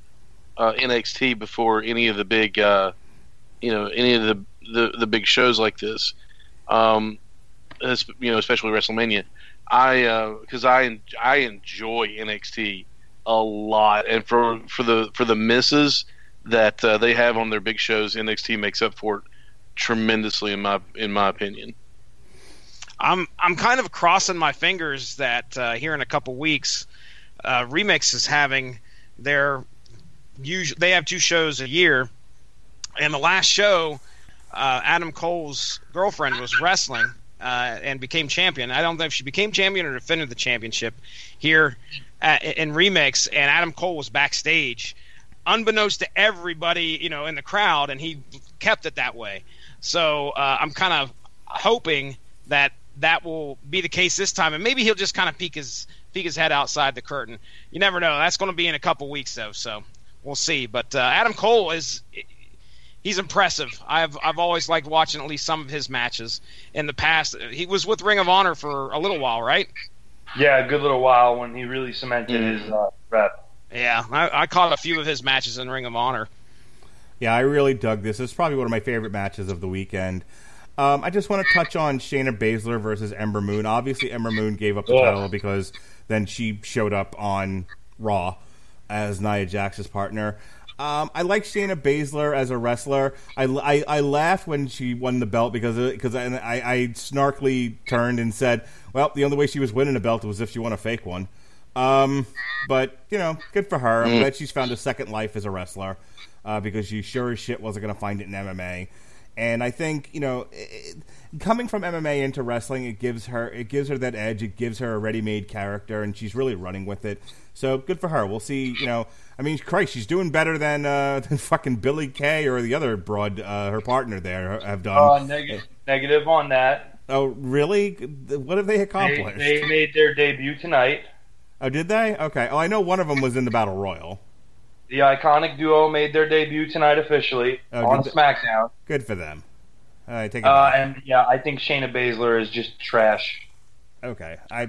uh, NXT before any of the big, uh, you know, any of the, the, the big shows like this. Um, you know, especially WrestleMania. I because I I enjoy NXT a lot, and for for the for the misses that uh, they have on their big shows, NXT makes up for it tremendously in my in my opinion. I'm I'm kind of crossing my fingers that uh, here in a couple weeks, uh, Remix is having their usual. They have two shows a year, and the last show, uh, Adam Cole's girlfriend was wrestling uh, and became champion. I don't know if she became champion or defended the championship here at, in Remix, and Adam Cole was backstage, unbeknownst to everybody, you know, in the crowd, and he kept it that way. So uh, I'm kind of hoping that that will be the case this time, and maybe he'll just kind of peek his peek his head outside the curtain. You never know. That's going to be in a couple weeks though, so we'll see. But uh, Adam Cole is he's impressive. I've I've always liked watching at least some of his matches in the past. He was with Ring of Honor for a little while, right? Yeah, a good little while when he really cemented his uh, rep. Yeah, I, I caught a few of his matches in Ring of Honor. Yeah, I really dug this. It's probably one of my favorite matches of the weekend. Um, I just want to touch on Shayna Baszler versus Ember Moon. Obviously, Ember Moon gave up the Ugh. title because then she showed up on Raw as Nia Jax's partner. Um, I like Shayna Baszler as a wrestler. I, I, I laughed when she won the belt because because I, I, I snarkily turned and said, "Well, the only way she was winning a belt was if she won a fake one." Um, but you know, good for her. I'm glad she's found a second life as a wrestler uh, because she sure as shit wasn't going to find it in MMA. And I think you know, it, coming from MMA into wrestling, it gives her it gives her that edge. It gives her a ready-made character, and she's really running with it. So good for her. We'll see. You know, I mean, Christ, she's doing better than uh, than fucking Billie Kay or the other broad, uh, her partner there have done. Uh, neg- negative on that. oh, really? What have they They, accomplished? they made their debut tonight. oh, did they? Okay. Oh, I know one of them was in the Battle Royal. The iconic duo made their debut tonight officially Oh, on SmackDown. Good for them. All right, take it. Uh, and yeah, I think Shayna Baszler is just trash. Okay, I,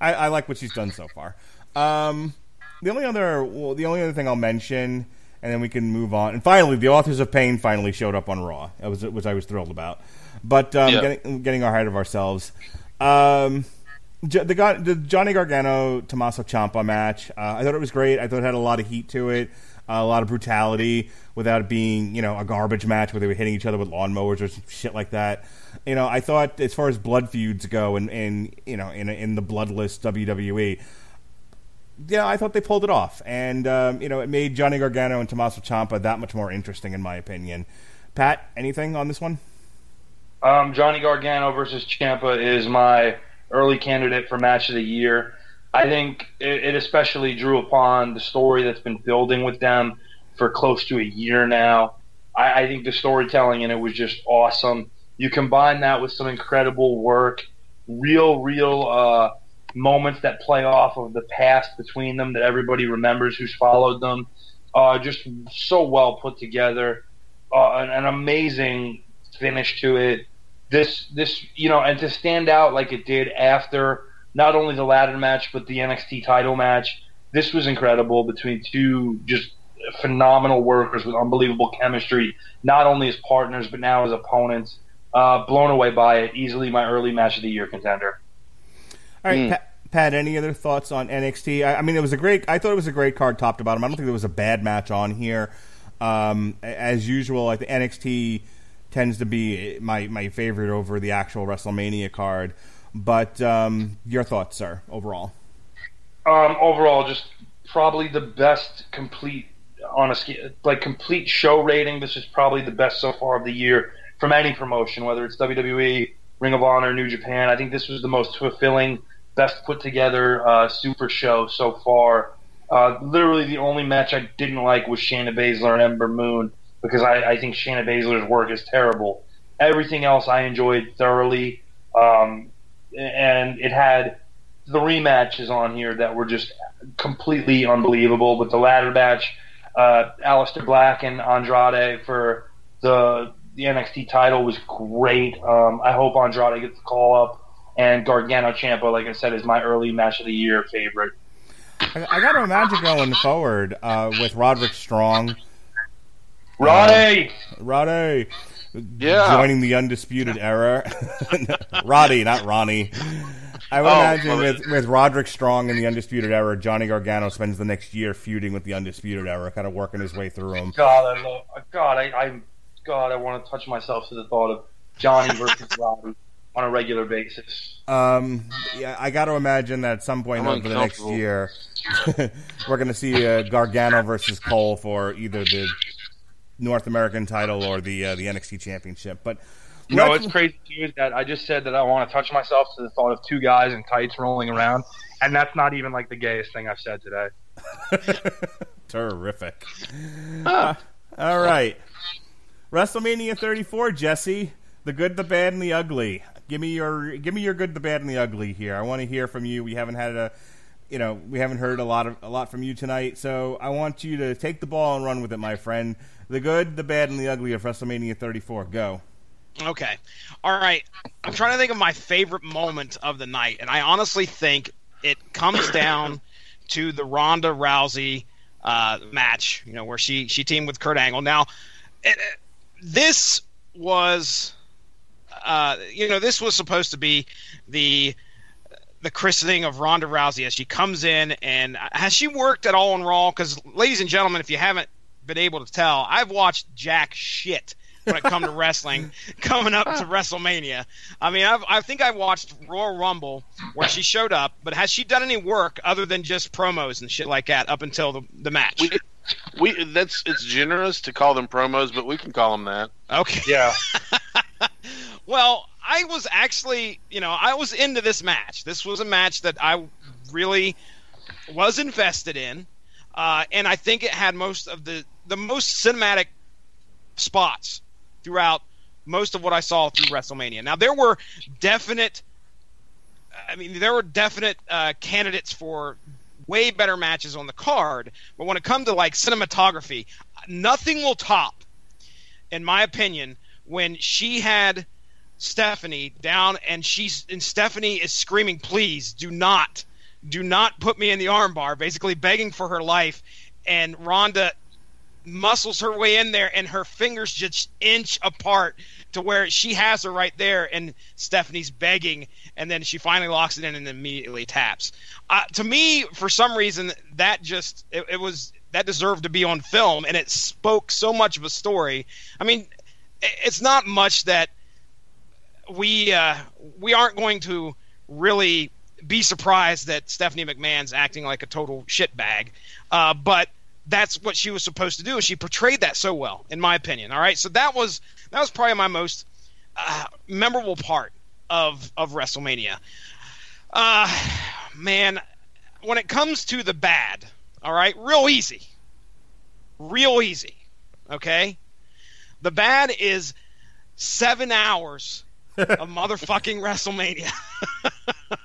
I I like what she's done so far. Um, the only other well, the only other thing I'll mention, and then we can move on. And finally, the authors of pain finally showed up on Raw, I was, which I was thrilled about. But um, Yeah. getting getting ahead of ourselves. Um, the, the Johnny Gargano Tommaso Ciampa match, uh, I thought it was great. I thought it had a lot of heat to it, uh, a lot of brutality, without it being you know a garbage match where they were hitting each other with lawnmowers or shit like that. You know, I thought as far as blood feuds go, and, and you know in in the bloodless WWE, yeah, I thought they pulled it off, and um, you know it made Johnny Gargano and Tommaso Ciampa that much more interesting in my opinion. Pat, anything on this one? Um, Johnny Gargano versus Ciampa is my early candidate for match of the year. I think it, it especially drew upon the story that's been building with them for close to a year now. I, I think the storytelling in it was just awesome. You combine that with some incredible work, real, real uh, moments that play off of the past between them that everybody remembers who's followed them. Uh, just so well put together. Uh, an, an amazing finish to it. This this you know, and to stand out like it did after not only the ladder match but the NXT title match. This was incredible between two just phenomenal workers with unbelievable chemistry, not only as partners but now as opponents. Uh, blown away by it. Easily my early match of the year contender. All right, Pat, Pat, any other thoughts on NXT? I, I mean, it was a great. I thought it was a great card, top to bottom. I don't think there was a bad match on here. Um, as usual, I think NXT tends to be my my favorite over the actual WrestleMania card. But um, your thoughts, sir, overall? Um, overall, just probably the best complete on a like complete show rating. This is probably the best so far of the year from any promotion, whether it's WWE, Ring of Honor, New Japan. I think this was the most fulfilling, best put together uh, super show so far. Uh, literally, the only match I didn't like was Shayna Baszler and Ember Moon because I, I think Shayna Baszler's work is terrible. Everything else I enjoyed thoroughly, um, and it had three matches on here that were just completely unbelievable. But the ladder match, uh, Black and Andrade for the the NXT title was great. Um, I hope Andrade gets the call up. And Gargano Ciampa, like I said, is my early match of the year favorite. I, I got to imagine going forward uh, with Roderick Strong. Roddy, Roddy. Yeah. Joining the undisputed era. Roddy, not Ronnie. I would Oh, imagine with, with Roderick Strong in the Undisputed Era, Johnny Gargano spends the next year feuding with the Undisputed Era, kind of working his way through them. God, I love, God, I, I, God, I want to touch myself to the thought of Johnny versus Roddy on a regular basis. Um, yeah, I got to imagine that at some point I'm over the next year, we're going to see uh, Gargano versus Cole for either the North American title or the uh, the NXT Championship. But You know let's- what's crazy too is that I just said that I want to touch myself to the thought of two guys in tights rolling around, and that's not even like the gayest thing I've said today. Terrific. Uh, all right. WrestleMania 34, Jesse. The good, the bad, and the ugly. Give me your give me your good, the bad, and the ugly here. I want to hear from you. We haven't had a you know, we haven't heard a lot of a lot from you tonight, so I want you to take the ball and run with it, my friend. The good, the bad, and the ugly of WrestleMania 34. Go. Okay. All right. I'm trying to think of my favorite moment of the night, and I honestly think it comes down to the Ronda Rousey uh, match. You know, where she she teamed with Kurt Angle. Now, it, this was, uh, you know, this was supposed to be the the christening of Ronda Rousey as she comes in and has she worked at all in Raw? Because, ladies and gentlemen, if you haven't been able to tell, I've watched jack shit when it comes to wrestling coming up to WrestleMania. I mean, I've, I think I watched Royal Rumble where she showed up, but has she done any work other than just promos and shit like that up until the, the match? We, we that's it's generous to call them promos, but we can call them that. okay. Yeah, Well, I was actually, you know, I was into this match. This was a match that I really was invested in, uh, and I think it had most of the the most cinematic spots throughout most of what I saw through WrestleMania. Now there were definite, I mean, there were definite uh, candidates for way better matches on the card, but when it comes to like cinematography, nothing will top, in my opinion, when she had Stephanie down and she's and Stephanie is screaming, "Please do not, do not put me in the armbar," basically begging for her life, and Ronda muscles her way in there and her fingers just inch apart to where she has her right there and Stephanie's begging and then she finally locks it in and immediately taps. Uh, to me, for some reason, that just it, it was that deserved to be on film and it spoke so much of a story. I mean, it's not much that we uh, we aren't going to really be surprised that Stephanie McMahon's acting like a total shitbag, uh, but that's what she was supposed to do, and she portrayed that so well, in my opinion. All right, so that was that was probably my most uh, memorable part of of WrestleMania. Uh, man, when it comes to the bad, all right, real easy, real easy. Okay, the bad is seven hours of motherfucking WrestleMania.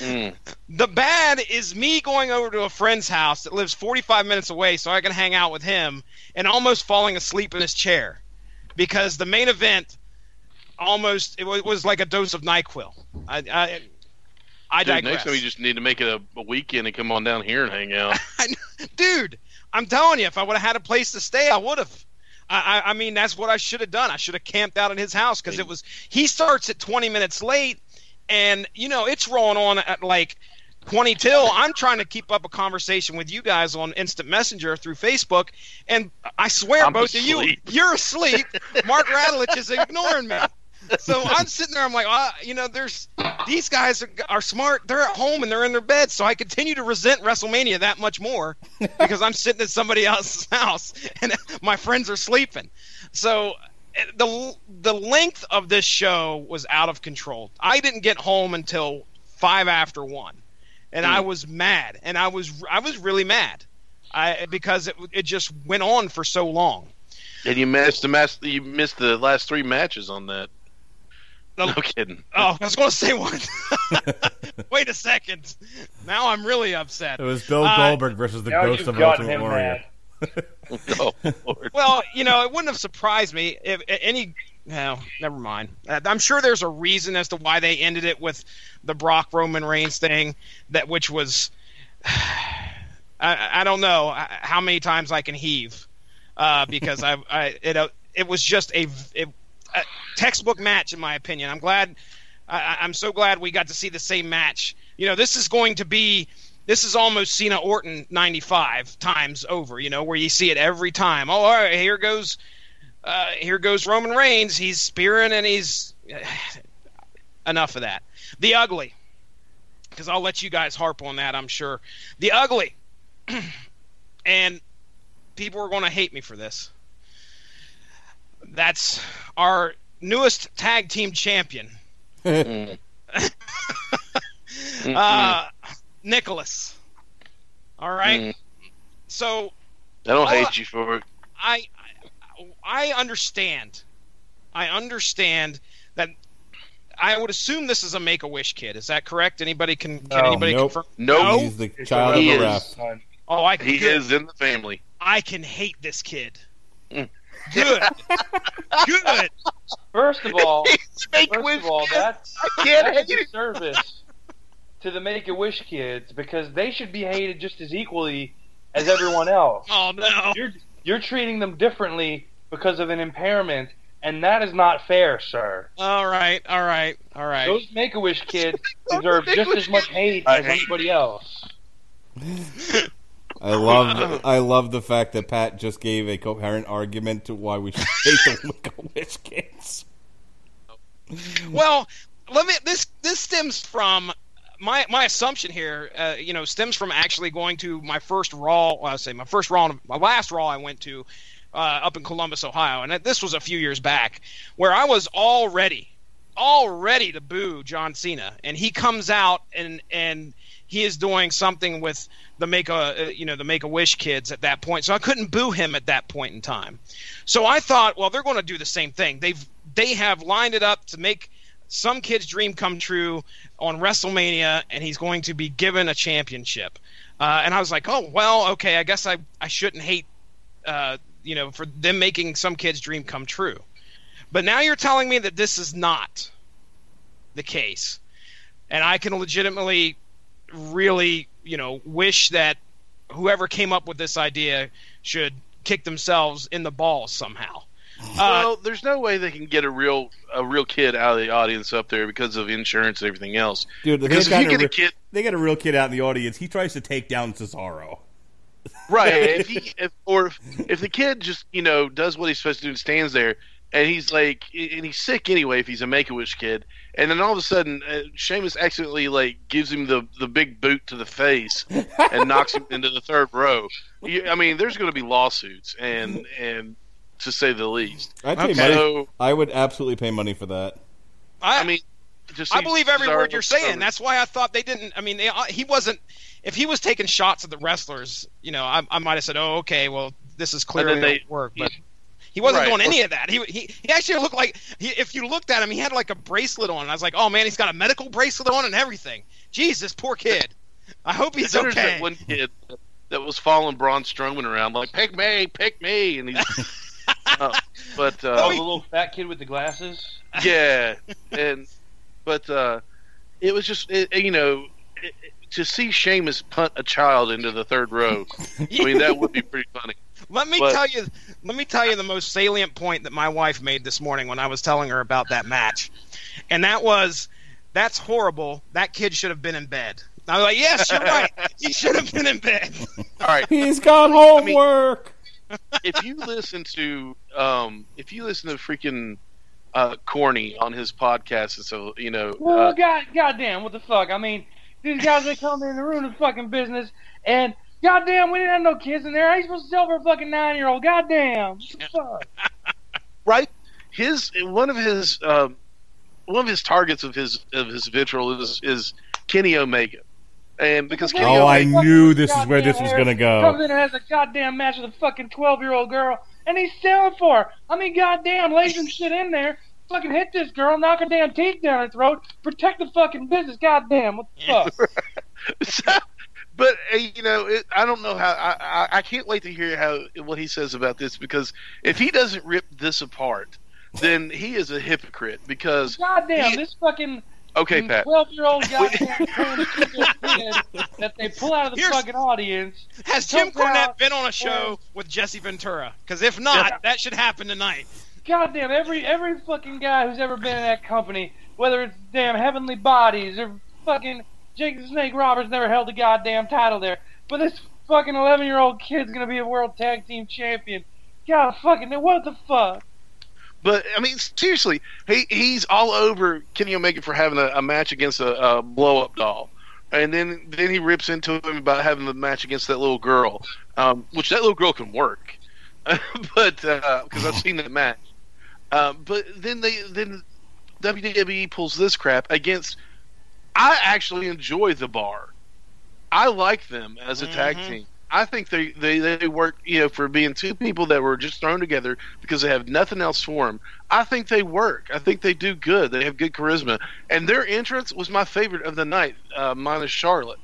Mm. The bad is me going over to a friend's house that lives 45 minutes away so I can hang out with him and almost falling asleep in his chair because the main event almost it was, was like a dose of NyQuil. I I, I Dude, digress. next time you just need to make it a, a weekend and come on down here and hang out. dude, I'm telling you, if I would have had a place to stay, I would have. I, I, mean, that's what I should have done. I should have camped out in his house because it was. He starts at 20 minutes late, and you know it's rolling on at like 20 till. I'm trying to keep up a conversation with you guys on Instant Messenger through Facebook, and I swear I'm both of you, you're asleep. Mark Radulich is ignoring me. So I'm sitting there. I'm like, uh, you know, there's these guys are, are smart. They're at home and they're in their beds. So I continue to resent WrestleMania that much more because I'm sitting at somebody else's house and my friends are sleeping. So the the length of this show was out of control. I didn't get home until five after one, and I was mad. And I was I was really mad. I because it it just went on for so long. And you missed the match. You missed the last three matches on that. The- No kidding. Oh, I was going to say one. Wait a second. Now I'm really upset. It was Bill Uh, Goldberg versus the Ghost of gotten Ultimate Warrior. mad. Oh, Well, you know, it wouldn't have surprised me if any. No, never mind. Uh, I'm sure there's a reason as to why they ended it with the Brock Roman Reigns thing, that which was. I, I don't know how many times I can heave, uh, because I, I it uh, it was just a, it, a textbook match in my opinion. I'm glad. I, I'm so glad we got to see the same match. You know, this is going to be this is almost Cena Orton 95 times over, you know, where you see it every time. Oh, all right, here goes uh, here goes Roman Reigns. He's spearing and he's enough of that. The ugly. Cuz I'll let you guys harp on that, I'm sure. The ugly. and people are going to hate me for this. That's our newest tag team champion. Mm. uh, Nicholas. All right. Mm. So I don't all I- hate you for it. I, I I understand. I understand that. I would assume this is a Make a Wish kid. Is that correct? Anybody can? Can No. anybody Nope. confirm? Nope. No? He's the child of He the is. ref. Oh, I He good. is in the family. I can hate this kid. Good. Good. First of all, Make first Wish of all, kid. that's I can't that's hate a it. disservice to the Make a Wish kids because they should be hated just as equally as everyone else. Oh no. You're you're treating them differently because of an impairment, and that is not fair, sir. All right. All right. All right. Those Make a Wish kids deserve just as much hate I as hate anybody else. I love I love the fact that Pat just gave a coherent argument to why we should hate the Make-A-Wish kids. Well, let me. This this stems from my my assumption here. Uh, you know, stems from actually going to my first Raw. Well, I say my first Raw, my last Raw I went to uh, up in Columbus, Ohio, and this was a few years back, where I was all ready, all ready to boo John Cena, and he comes out and and he is doing something with the make a uh, you know the make a wish kids at that point. So i couldn't boo him at that point in time. So i thought well they're going to do the same thing. They've they have lined it up to make some kid's dream come true on wrestlemania and he's going to be given a championship. Uh, and i was like oh well okay i guess i, I shouldn't hate uh, you know for them making some kid's dream come true. But now you're telling me that this is not the case. And i can legitimately really, you know, wish that whoever came up with this idea should kick themselves in the balls somehow. Uh, well, there's no way they can get a real a real kid out of the audience up there because of insurance and everything else. Dude, they Because if you get a re- kid- they got a real kid out in the audience. He tries to take down Cesaro. Right. if he, if, or if, if the kid just, you know, does what he's supposed to do and stands there, and he's like, and he's sick anyway if he's a Make a Wish kid, and then all of a sudden, uh, Sheamus accidentally like gives him the the big boot to the face and knocks him into the third row. You, I mean, there's going to be lawsuits, and and to say the least. I'd pay Okay. money. So, I would absolutely pay money for that. I, I mean, just I believe every Cesaro word you're saying. covered. That's why I thought they didn't. I mean, they, uh, he wasn't. If he was taking shots at the wrestlers, you know, I, I might have said, "Oh, okay, well, this is clearly they- work." But he wasn't Right. doing any of that. He, he he actually looked like he, if you looked at him, he had like a bracelet on. I was like, "Oh man, he's got a medical bracelet on and everything." Jesus, this poor kid. I hope he's There's okay. that one kid that was following Braun Strowman around like, "Pick me, pick me," and he's. uh, but Oh, uh, the little fat kid with the glasses. yeah, and but uh, it was just it, you know, it, it- to see Sheamus punt a child into the third row. I mean, that would be pretty funny. Let me But- tell you. Let me tell you the most salient point that my wife made this morning when I was telling her about that match, and that was, "That's horrible. That kid should have been in bed." I was like, "Yes, you're right. He should have been in bed." All right, He's got homework. if you listen to um, if you listen to freaking uh, Corny on his podcast, and so you know, Well, uh, god, goddamn, what the fuck? I mean, these guys they come in and ruin the fucking business, and goddamn, we didn't have no kids in there. How you supposed to sell for a fucking nine year old? Goddamn, what the fuck? right? His one of his um, one of his targets of his of his vitriol is is Kenny Omega, and because Kenny Oh, I knew this is where this was gonna go. Comes in and has a goddamn match with a fucking twelve year old girl, and he's selling for her. I mean, goddamn, lay some shit in there. Fucking hit this girl, knock her damn teeth down her throat, protect the fucking business. Goddamn, what the fuck? So, but uh, you know, it, I don't know how. I, I I can't wait to hear how what he says about this because if he doesn't rip this apart, then he is a hypocrite. Because Goddamn, he- this fucking okay, Pat, twelve-year-old goddamn that they pull out of the Here's- fucking audience. Has Jim Cornette been on a show with Jesse Ventura? Because if not, that should happen tonight. Goddamn, every every fucking guy who's ever been in that company, whether it's damn Heavenly Bodies or fucking Jake the Snake Roberts, never held a goddamn title there. But this fucking eleven-year-old kid's gonna be a world tag team champion. God fucking, what the fuck? But I mean, seriously, he he's all over Kenny Omega for having a, a match against a, a blow up doll, and then then he rips into him about having the match against that little girl, um, which that little girl can work, but because I've seen that match. Uh, but then they then WWE pulls this crap against. I actually enjoy the bar. I like them as a tag Mhm. team. I think they, they they work you know for being two people that were just thrown together because they have nothing else for them. I think they work. I think they do good. They have good charisma, and their entrance was my favorite of the night, uh, minus Charlotte.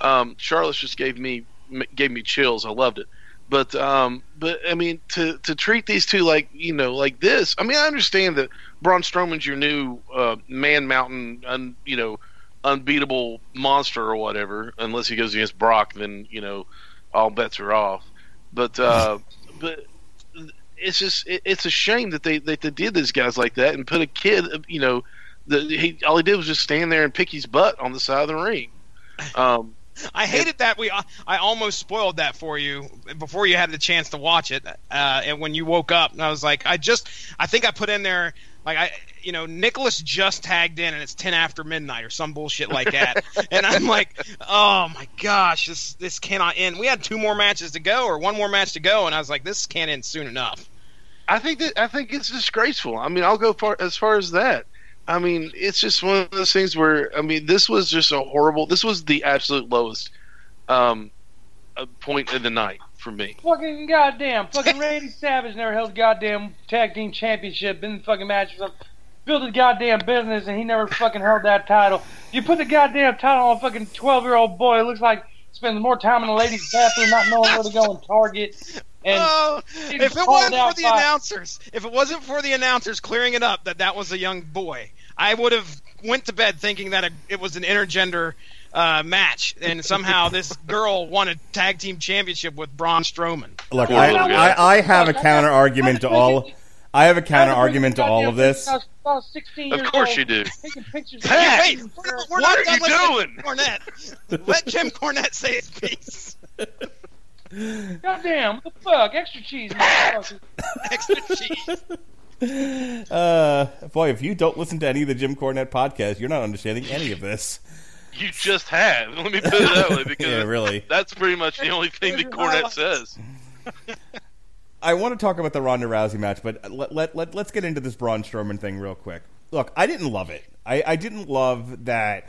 Um, Charlotte just gave me gave me chills. I loved it. But um, but I mean to to treat these two like you know like this. I mean I understand that Braun Strowman's your new uh, man mountain, un, you know, unbeatable monster or whatever. Unless he goes against Brock, then you know all bets are off. But uh, but it's just it, it's a shame that they that they did these guys like that and put a kid you know the, he all he did was just stand there and pick his butt on the side of the ring. Um, I hated that we. I almost spoiled that for you before you had the chance to watch it. Uh, and when you woke up, and I was like, I just, I think I put in there like I, you know, Nicholas just tagged in, and it's ten after midnight or some bullshit like that. and I'm like, oh my gosh, this this cannot end. We had two more matches to go, or one more match to go, and I was like, this can't end soon enough. I think that I think it's disgraceful. I mean, I'll go far as far as that. I mean, it's just one of those things where I mean, this was just a horrible. This was the absolute lowest um, uh, point of the night for me. Fucking goddamn. Fucking Randy Savage never held a goddamn tag team championship, been in fucking matches, built his goddamn business, and he never fucking held that title. You put the goddamn title on a fucking 12 year old boy, it looks like spends more time in the ladies' bathroom not knowing where to go and Target. And oh, if it wasn't for the by- announcers, if it wasn't for the announcers clearing it up that that was a young boy, I would have went to bed thinking that it was an intergender uh, match, and somehow this girl won a tag team championship with Braun Strowman. Look, I. I, I have a counter argument to all. I have a counter argument to all of this. I was- I was 16 Of course you do. Taking pictures. Pat, Wait, of we're, her. we're What are you doing? Jim Cornette. Let Jim Cornette say his piece. Goddamn, what the fuck? Extra cheese. Extra cheese. Uh, boy, if you don't listen to any of the Jim Cornette podcasts, you're not understanding any of this. You just have. Let me put it that way because Yeah, really. that's pretty much the only thing that Cornette says. I want to talk about the Ronda Rousey match, but let, let, let, let's get into this Braun Strowman thing real quick. Look, I didn't love it. I, I didn't love that.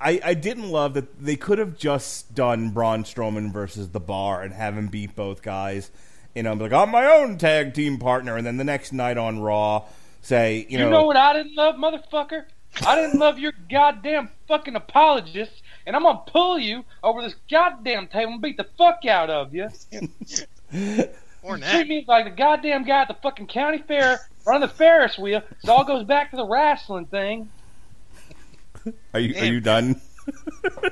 I, I didn't love that they could have just done Braun Strowman versus the Bar and have him beat both guys. You know, be like I'm my own tag team partner, and then the next night on Raw, say you You know, know what I didn't love, motherfucker? I didn't love your goddamn fucking apologists, and I'm gonna pull you over this goddamn table and beat the fuck out of you. Treat Cornette. me like the goddamn guy at the fucking county fair running the Ferris wheel. It all goes back to the wrestling thing. are you are you done?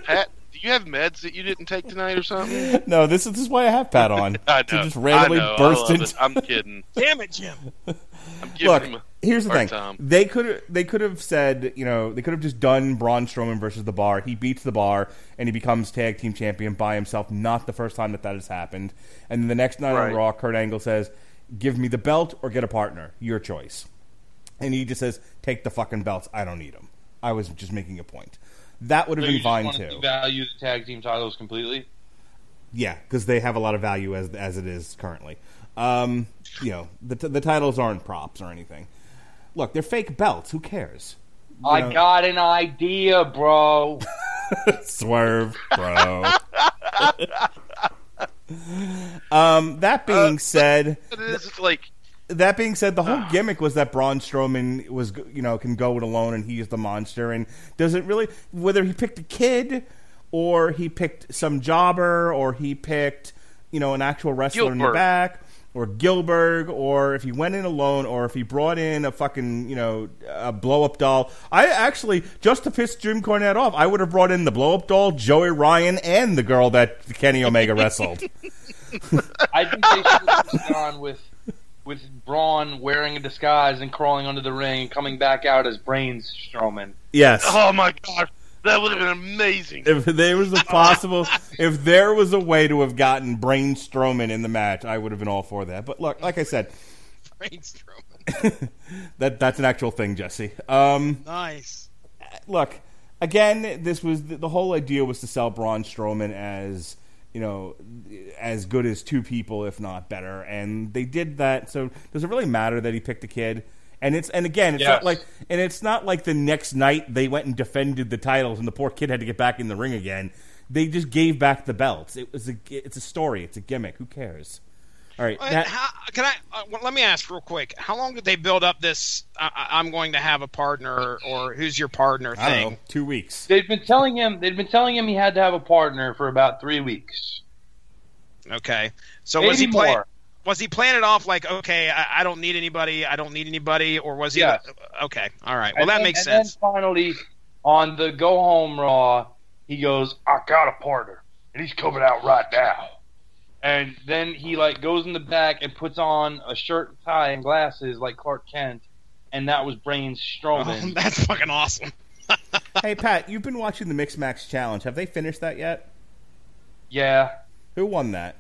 Pat, do you have meds that you didn't take tonight or something? No, this is this is why I have Pat on I to know. just randomly I know, I burst love into. it. I'm kidding. Damn it, Jim. I'm giving Look, him a here's the thing. time. They could they could have said, you know, they could have just done Braun Strowman versus the Bar. He beats the Bar and he becomes tag team champion by himself. Not the first time that that has happened. And then the next night on Raw, Kurt Angle says, "Give me the belt or get a partner. Your choice." And he just says, "Take the fucking belts. I don't need them." I was just making a point. That would have So been fine too. value the tag team titles completely. Yeah, because they have a lot of value as as it is currently. Um, you know, the the titles aren't props or anything. Look, they're fake belts. Who cares? You I know- got an idea, bro. Swerve, bro. um, that being said, But it is like that being said, the whole gimmick was that Braun Strowman was, you know, can go it alone and he's the monster. And does it really, whether he picked a kid or he picked some jobber or he picked, you know, an actual wrestler in the back or Gilbert or if he went in alone or if he brought in a fucking, you know, a blow up doll. I actually, just to piss Jim Cornette off, I would have brought in the blow up doll, Joey Ryan, and the girl that Kenny Omega wrestled. I think they should have just gone with with Braun wearing a disguise and crawling under the ring and coming back out as Brains Strowman. Yes. oh my god, that would have been amazing. if there was a possible, if there was a way to have gotten Brain Strowman in the match, I would have been all for that. But look, like I said, Braun Strowman. that that's an actual thing, Jesse. Um, Nice. look, again, this was the, the whole idea was to sell Braun Strowman as you know as good as two people, if not better, and they did that. So does it really matter that he picked a kid? And it's and again, it's not like and it's not like the next night they went and defended the titles and the poor kid had to get back in the ring again. They just gave back the belts. It was a it's a story. It's a gimmick. Who cares? All right, that- how, can I? Uh, well, let me ask real quick. How long did they build up this? I, I- I'm going to have a partner, or who's your partner I don't thing? know, two weeks. They've been telling him they'd been telling him he had to have a partner for about three weeks. Okay, so Maybe was he playing? more. Was he playing it off like, okay, I, I don't need anybody, I don't need anybody, or was he? Yes. Okay, all right. Well, And that then- makes and sense. Then finally, on the go home Raw, he goes, "I got a partner, and he's coming out right now." And then he like goes in the back and puts on a shirt, tie, and glasses like Clark Kent, and that was Brains Oh, that's fucking awesome. hey Pat, you've been watching the Mixed Match Challenge. Have they finished that yet? yeah, Who won that?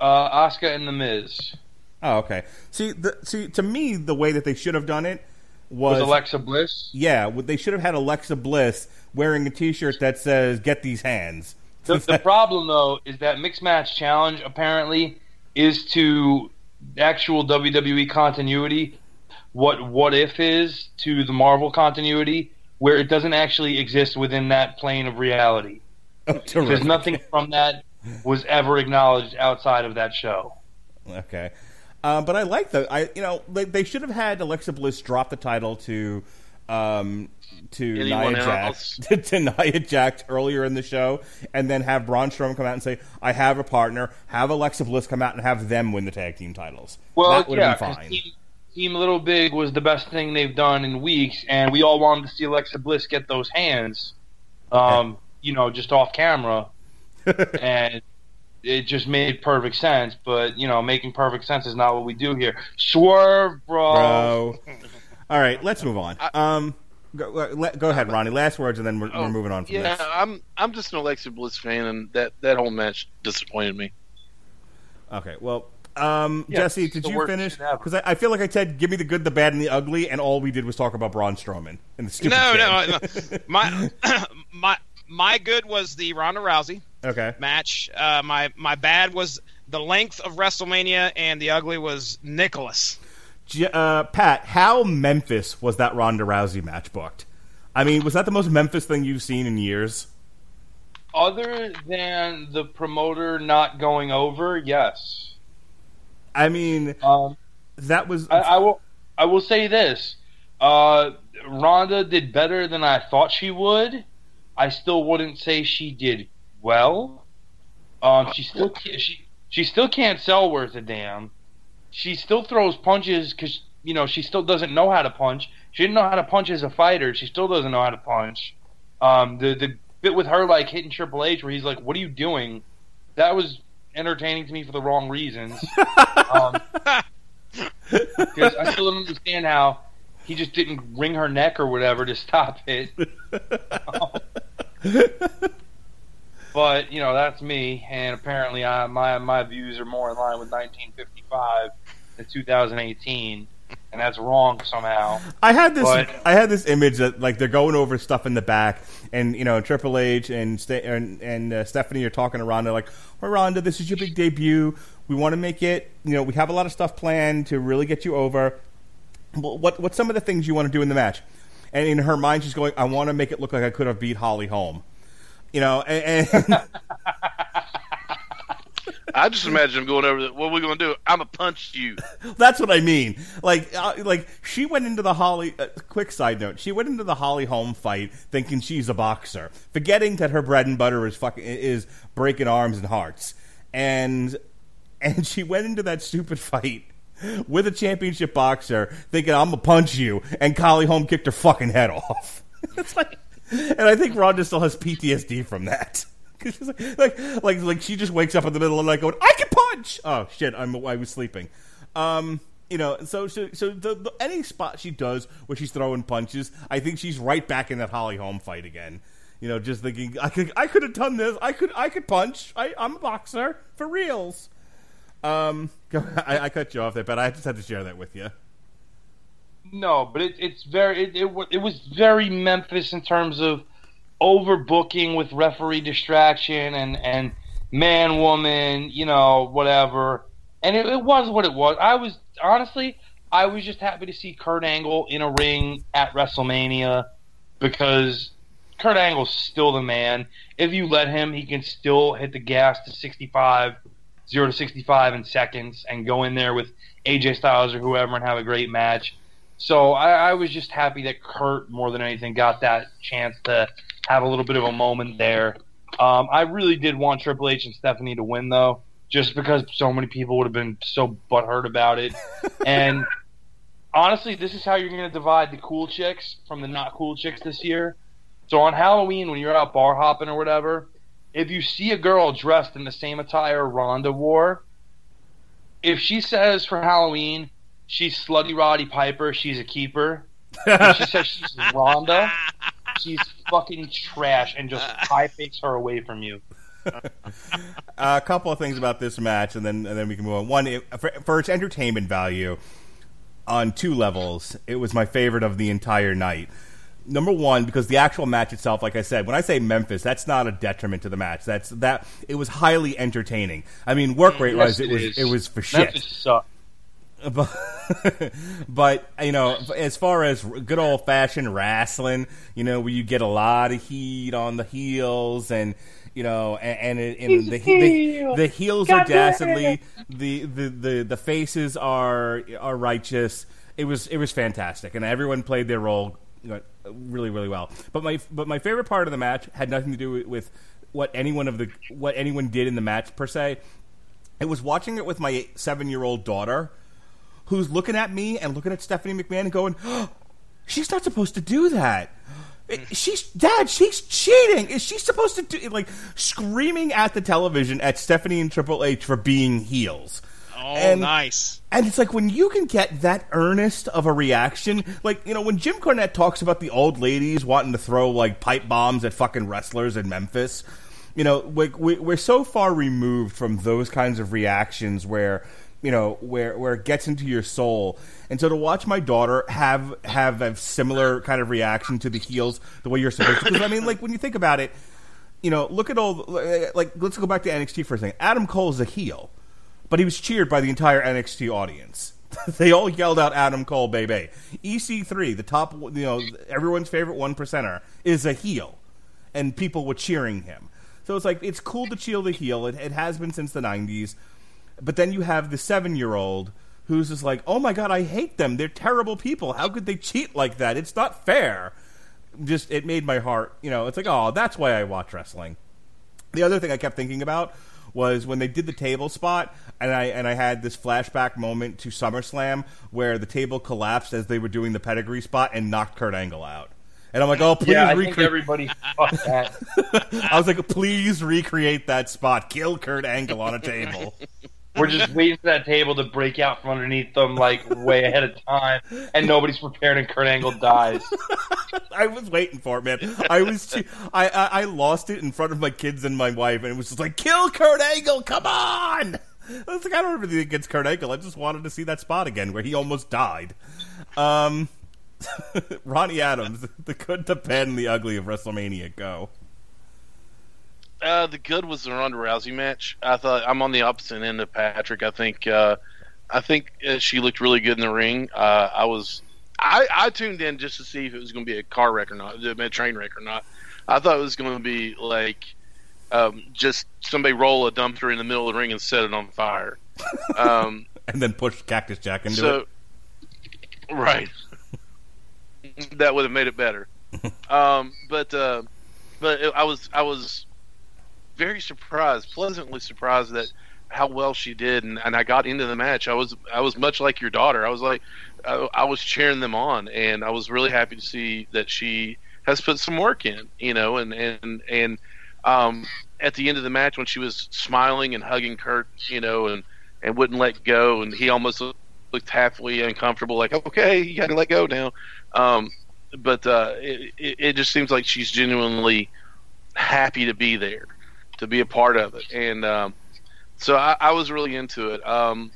Uh, Asuka and the Miz Oh, okay. See, the, see, to me, the way that they should have done it was, was Alexa Bliss. yeah, they should have had Alexa Bliss wearing a T-shirt that says "Get these hands." The, the problem though is that mixed match challenge apparently is to actual WWE continuity what what if is to the Marvel continuity where it doesn't actually exist within that plane of reality. Oh, terrific. nothing from that was ever acknowledged outside of that show. Okay, uh, but I like the I you know they, they should have had Alexa Bliss drop the title to um to Anyone Nia else? Jax to, to Nia Jax earlier in the show, and then have Braun Strowman come out and say, "I have a partner." Have Alexa Bliss come out and have them win the tag team titles. Well, that would yeah, have been 'cause fine. Team, Team Little Big was the best thing they've done in weeks, and we all wanted to see Alexa Bliss get those hands, um, you know, just off camera, and it just made perfect sense. But you know, making perfect sense is not what we do here. Swerve, bro. bro. All right, let's move on. Um, go, go- go ahead, Ronnie. Last words, and then we're, we're moving on from Oh, yeah, this. I'm I'm just an Alexa Bliss fan, and that that whole match disappointed me. Okay, well, um, Yeah, Jesse, did you finish? Because I, I feel like I said, "Give me the good, the bad, and the ugly," and all we did was talk about Braun Strowman and the stupid. No, no, no. My my my good was the Ronda Rousey Okay, match. Uh, my my bad was the length of WrestleMania, and the ugly was Nicholas. J- uh, Pat, how Memphis was that Ronda Rousey match booked? I mean, was that the most Memphis thing you've seen in years? Other than the promoter not going over, yes. I mean, Um, that was. I, I will. I will say this: uh, Ronda did better than I thought she would. I still wouldn't say she did well. Um, she still she she still can't sell worth a damn. She still throws punches because you know she still doesn't know how to punch. She didn't know how to punch as a fighter. She still doesn't know how to punch. Um, the the bit with her like hitting Triple H where he's like, "What are you doing?" That was entertaining to me for the wrong reasons. um, because I still don't understand how he just didn't wring her neck or whatever to stop it. but you know that's me, and apparently I, my my views are more in line with 1955 than 2018, and that's wrong somehow. I had this. But- I had this image that like they're going over stuff in the back, and you know Triple H and and, and uh, Stephanie are talking to Ronda like, "Well, Ronda, this is your big debut. We want to make it. You know, we have a lot of stuff planned to really get you over. Well, What what's some of the things you want to do in the match?" And in her mind, she's going, "I want to make it look like I could have beat Holly Holm." You know, and, and I just imagine him going over. The, what are we going to do? I'm gonna punch you. That's what I mean. Like, uh, like she went into the Holly. Uh, quick side note: she went into the Holly Holm fight thinking she's a boxer, forgetting that her bread and butter is fucking is breaking arms and hearts, and and she went into that stupid fight with a championship boxer thinking I'm gonna punch you, and Holly Holm kicked her fucking head off. it's like, and I think Ronda still has PTSD from that. like, like, like, like, she just wakes up in the middle of the night going, "I can punch!" Oh shit, I'm I was sleeping. Um, you know, so so so the, the, any spot she does where she's throwing punches, I think she's right back in that Holly Holm fight again. You know, just thinking, I could I could have done this. I could I could punch. I, I'm a boxer for reals. Um, I, I cut you off there, but I just had to share that with you. No, but it, it's very it, it it was very Memphis in terms of overbooking with referee distraction and and man woman, you know, whatever. And it, it was what it was. I was honestly, I was just happy to see Kurt Angle in a ring at WrestleMania because Kurt Angle's still the man. If you let him, he can still hit the gas to 65, 0 to 65 in seconds and go in there with AJ Styles or whoever and have a great match. So I, I was just happy that Kurt, more than anything, got that chance to have a little bit of a moment there. Um, I really did want Triple H and Stephanie to win, though, just because so many people would have been so butthurt about it. and honestly, this is how you're going to divide the cool chicks from the not cool chicks this year. So on Halloween, when you're out bar hopping or whatever, if you see a girl dressed in the same attire Ronda wore, if she says for Halloween she's Slutty Roddy Piper, she's a keeper. If she says she's Ronda, she's fucking trash and just high fakes her away from you. Uh, a couple of things about this match, and then and then we can move on. One, it, for, for its entertainment value, on two levels, it was my favorite of the entire night. Number one, because the actual match itself, like I said, when I say Memphis, that's not a detriment to the match. That's that it was highly entertaining. I mean, work mm, rate wise, Yes, it was it was for shit. Sucked. But, but you know, as far as good old fashioned wrestling, you know, where you get a lot of heat on the heels and. You know, and, and, it- and the, the the heels are dastardly, the, the, the, the faces are are righteous. It was it was fantastic, and everyone played their role really really well. But my but my favorite part of the match had nothing to do with, with what anyone of the what anyone did in the match per se. It was watching it with my seven year old daughter, who's looking at me and looking at Stephanie McMahon and going, oh, "She's not supposed to do that." Mm. She's dad. She's cheating. Is she supposed to do like screaming at the television at Stephanie and Triple H for being heels? Oh, And- nice. And it's like when you can get that earnest of a reaction, like you know when Jim Cornette talks about the old ladies wanting to throw like pipe bombs at fucking wrestlers in Memphis. You know, like we, we're so far removed from those kinds of reactions where you know where where it gets into your soul. And so to watch my daughter have have a similar kind of reaction to the heels, the way you're supposed to, because I mean, like when you think about it, you know, look at all like let's go back to NXT for a second. Adam Cole is a heel but he was cheered by the entire NXT audience. they all yelled out Adam Cole, baby. EC3, the top, you know, everyone's favorite one percenter, is a heel, and people were cheering him. So it's like it's cool to cheer the heel. It, it has been since the '90s, but then you have the seven-year-old who's just like, "Oh my god, I hate them. They're terrible people. How could they cheat like that? It's not fair." Just it made my heart, you know, it's like, "Oh, that's why I watch wrestling." The other thing I kept thinking about was when they did the table spot, and I and I had this flashback moment to SummerSlam where the table collapsed as they were doing the pedigree spot and knocked Kurt Angle out. And I'm like, oh, please yeah, I think recreate. everybody fucked that. I was like, please recreate that spot. Kill Kurt Angle on a table. We're just waiting for that table to break out from underneath them, like way ahead of time, and nobody's prepared, and Kurt Angle dies. I was waiting for it, man. I was, too, I, I, I lost it in front of my kids and my wife, and it was just like, kill Kurt Angle, come on! I was like, I don't have anything against Kurt Angle. I just wanted to see that spot again where he almost died. Um, Ronnie Adams, the good, the bad, and the ugly of WrestleMania. Go. Uh, the good was the Ronda Rousey match. I thought I'm on the opposite end of Patrick. I think uh, I think uh, she looked really good in the ring. Uh, I was I, I tuned in just to see if it was going to be a car wreck or not, a train wreck or not. I thought it was going to be like um, just somebody roll a dumpster in the middle of the ring and set it on fire, um, and then push Cactus Jack into so, it. Right. that would have made it better. um, but uh, but I was I was very surprised, pleasantly surprised that how well she did, and, and I got into the match. I was I was much like your daughter. I was like I, I was cheering them on, and I was really happy to see that she has put some work in, you know, and and and um, at the end of the match when she was smiling and hugging Kurt, you know, and and wouldn't let go, and he almost looked halfway uncomfortable, like okay, you got to let go now. Um, but uh, it, it just seems like she's genuinely happy to be there, to be a part of it, and um, so I, I was really into it. Um,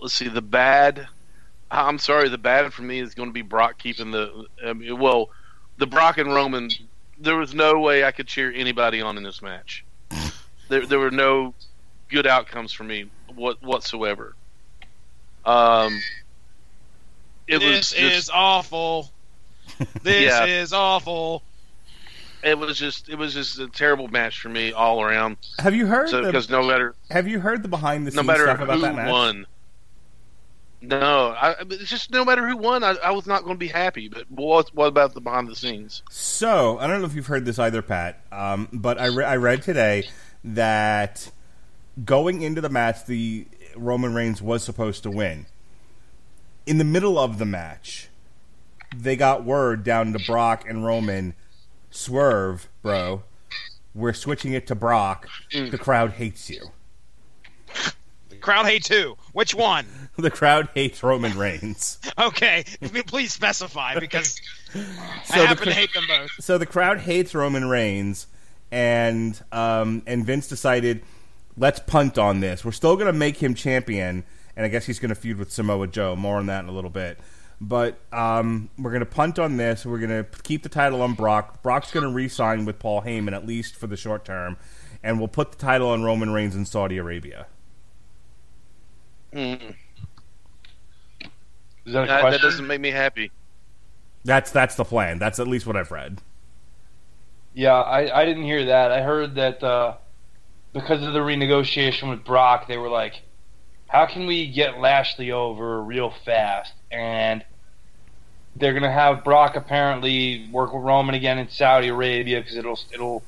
let's see, the bad. I'm sorry, the bad for me is going to be Brock keeping the. I mean, well, the Brock and Roman. There was no way I could cheer anybody on in this match. There, there were no good outcomes for me what, whatsoever. Um, it this was just, is awful. This Yeah. is awful. It was just it was just a terrible match for me all around. Have you heard? So because no matter have you heard the behind the no scenes matter stuff about that match? won. No, I, it's just no matter who won, I, I was not going to be happy. But what what about the behind the scenes? So I don't know if you've heard this either, Pat. Um, but I, re- I read today that going into the match, the Roman Reigns was supposed to win. In the middle of the match, they got word down to Brock and Roman. Swerve, bro. We're switching it to Brock. Mm. The crowd hates you. The crowd hates who? Which one? The crowd hates Roman Reigns. Okay, please specify because So I the happen cr- to hate them both. so the crowd hates Roman Reigns, and um, and Vince decided, let's punt on this. We're still going to make him champion, and I guess he's going to feud with Samoa Joe. More on that in a little bit. But um, we're going to punt on this. We're going to keep the title on Brock. Brock's going to re-sign with Paul Heyman at least for the short term, and we'll put the title on Roman Reigns in Saudi Arabia. Mm, Is that a that, that doesn't make me happy. That's that's the plan. That's at least what I've read. Yeah, I, I didn't hear that. I heard that uh, because of the renegotiation with Brock, they were like, how can we get Lashley over real fast? And they're going to have Brock apparently work with Roman again in Saudi Arabia because it'll it'll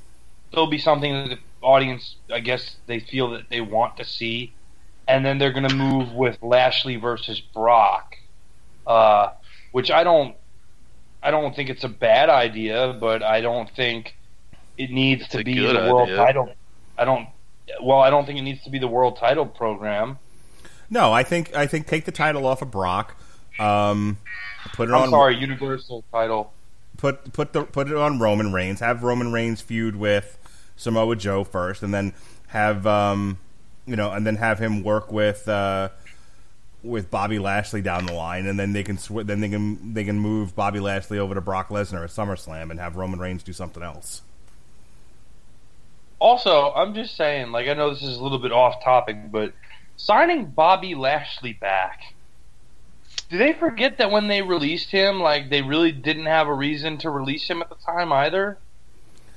still be something that the audience, I guess, they feel that they want to see. And then they're going to move with Lashley versus Brock, uh, which I don't I don't think it's a bad idea, but I don't think it needs It's to be the world idea. title. I don't. Well, I don't think it needs to be the world title program. No, I think I think take the title off of Brock. Um, put it I'm on. sorry, Universal title. put put the put it on Roman Reigns. Have Roman Reigns feud with Samoa Joe first, and then have um, you know, and then have him work with uh, with Bobby Lashley down the line, and then they can sw- then they can they can move Bobby Lashley over to Brock Lesnar at SummerSlam and have Roman Reigns do something else. Also, I'm just saying, like I know this is a little bit off topic, but signing Bobby Lashley back. Did they forget that when they released him, like they really didn't have a reason to release him at the time either?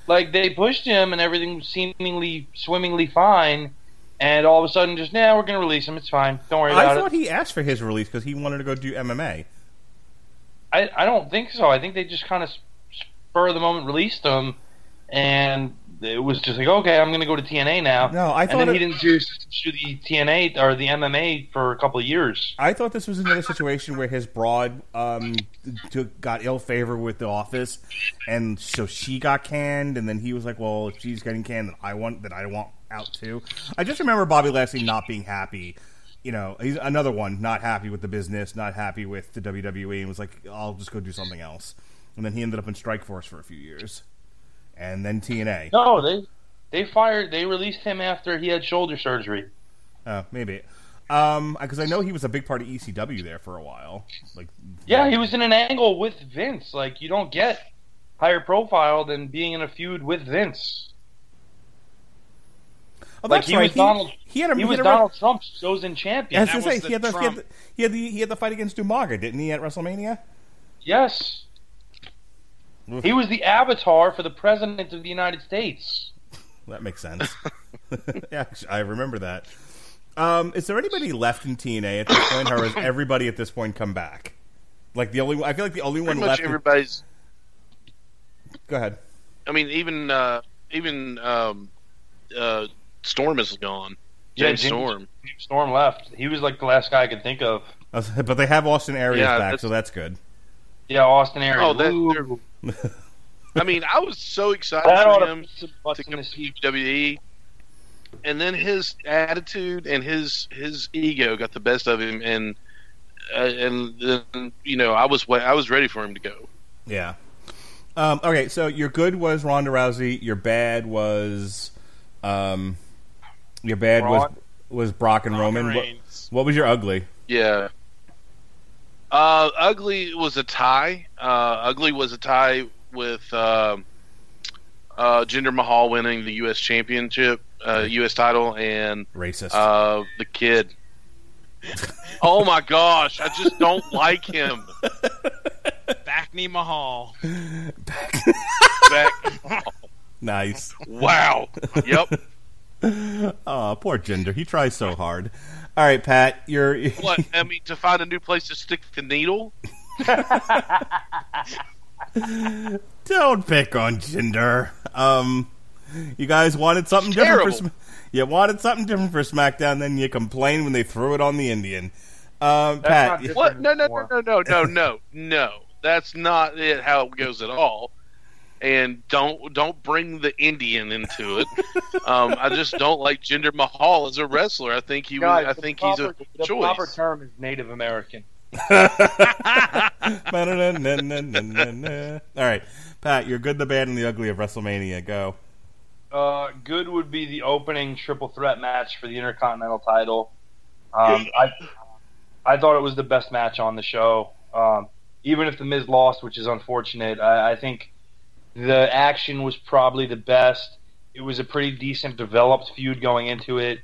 Like they pushed him and everything was seemingly swimmingly fine, and all of a sudden just now nah, we're gonna release him. It's fine. Don't worry I thought it. he asked for his release because he wanted to go do MMA. I I don't think so. I think they just kind of spur of the moment released him, and it was just like, okay, I'm going to go to TNA now. No, I and thought then it- he didn't do, do the TNA or the MMA for a couple of years. I thought this was another situation where his broad um, took, got ill favor with the office, and so she got canned, and then he was like, "Well, if she's getting canned, then I want that I want out too." I just remember Bobby Lashley not being happy. You know, he's another one not happy with the business, not happy with the WWE, and was like, "I'll just go do something else." And then he ended up in Strikeforce for a few years, and then TNA. No, they they fired, they released him after he had shoulder surgery. Oh, maybe. Um, because I know he was a big part of ECW there for a while. Like, Yeah, he was in an angle with Vince. Like you don't get higher profile than being in a feud with Vince. Oh, like that's he right. was Donald. He, he had a, he he was had a, Donald Trump's chosen champion. I was say, he had, the, he, had the, he had the he had the fight against Umaga, didn't he, at WrestleMania? Yes. He was the avatar for the president of the United States. That makes sense. yeah, I remember that. Um, is there anybody left in TNA at this point, or has everybody at this point come back? Like the only, I feel like the only one Pretty much left. in- everybody's. Go ahead. I mean, even uh, even um, uh, Storm is gone. Yeah, James James- Storm. Storm left. He was like the last guy I could think of. Uh, But they have Austin Aries Yeah, back, that's- so that's good. Yeah, Austin Aries. Oh, that, Ooh, they're- I mean, I was so excited that for him put to come to seat. WWE, and then his attitude and his his ego got the best of him, and uh, and then you know I was I was ready for him to go. Yeah. Um, okay, so your good was Ronda Rousey. Your bad was, um, your bad was Braun. was Brock and Roman Roman. What, what was your ugly? Yeah. Uh, ugly was a tie. Uh, ugly was a tie with um uh, Jinder Mahal winning the U.S. Championship, uh, U.S. title, and Racist. uh, the kid. oh my gosh, I just don't like him. Back knee Mahal. Back. nice. Wow. Yep. Oh, poor Jinder. He tries so hard. All right, Pat. You're. What? I mean, to find a new place to stick the needle? Don't pick on Jinder. Um, you guys wanted something different for. terrible. Sm- you wanted something different for SmackDown, then you complained when they threw it on the Indian. Um, Pat. What? No, no, no, no, no, no, no, no. That's not it. How it goes at all. And don't don't bring the Indian into it. um, I just don't like Jinder Mahal as a wrestler. I think he. Guys, I think proper, he's a the choice. proper term is Native American. All right, Pat. You're good, the bad, and the ugly of WrestleMania. Go. Uh, good would be the opening triple threat match for the Intercontinental title. Um, I I thought it was the best match on the show. Um, even if the Miz lost, which is unfortunate, I, I think the action was probably the best. It was a pretty decent developed feud going into it.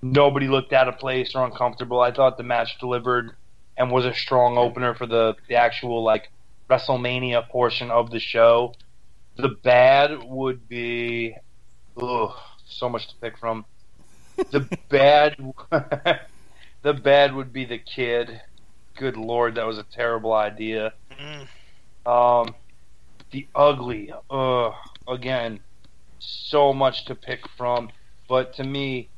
Nobody looked out of place or uncomfortable. I thought the match delivered and was a strong opener for the, the actual like WrestleMania portion of the show. The bad would be ugh, so much to pick from. The bad the bad would be the kid. Good lord, that was a terrible idea. Mm. Um, the ugly, ugh, again, so much to pick from. But to me,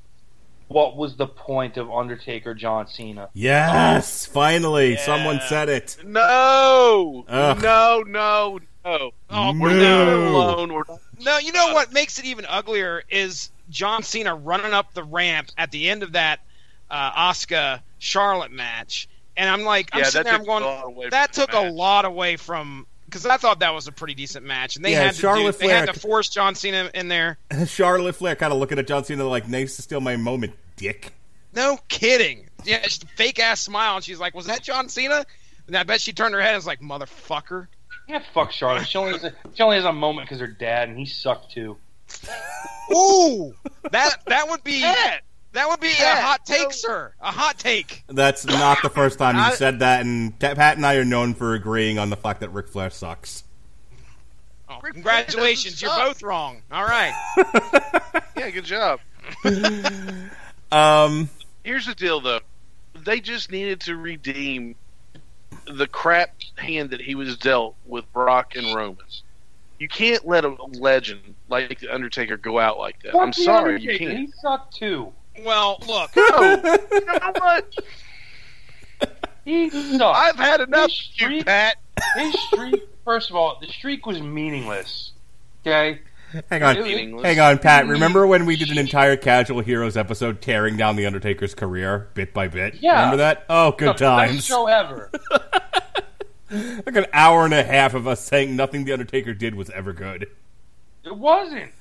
what was the point of Undertaker John Cena? Yes, finally, Yeah. someone said it. No, Ugh. no, no, no. Oh, We're No. not alone. We're not. No, you know what makes it even uglier is John Cena running up the ramp at the end of that uh, Asuka Charlotte match, and I'm like, I'm Yeah, sitting that there, I'm took going, a lot away that from the took a lot away from because I thought that was a pretty decent match, and they Yeah, had to Charlotte do, they had to force John Cena in there. Charlotte Flair kind of looking at John Cena like, "Nice to steal my moment, dick." No kidding. Yeah, just fake ass smile, and she's like, "Was that John Cena?" And I bet she turned her head and was like, "Motherfucker." Yeah, fuck Charlotte. She only has a, she only has a moment because her dad and he sucked too. Ooh, that that would be Pat, that would be a hot take, no. sir. A hot take. That's not the first time you said that, and Pat and I are known for agreeing on the fact that Ric Flair sucks. Oh, congratulations, you're suck. both wrong. All right. Yeah, good job. Um, Here's the deal, though. They just needed to redeem the crap hand that he was dealt with Brock and Romans. You can't let a legend like the Undertaker go out like that. Fuck I'm the sorry, you can't. He sucked too. Well, look, No, you know what? He sucked. I've had enough, His you streak- Pat. His streak. First of all, the streak was meaningless. Okay. Hang on, Meaningless. hang on, Pat. Remember when we did an entire Casual Heroes episode tearing down the Undertaker's career bit by bit? Yeah. Remember that? Oh, good The best times. show ever. Like an hour and a half of us saying nothing the Undertaker did was ever good. It wasn't.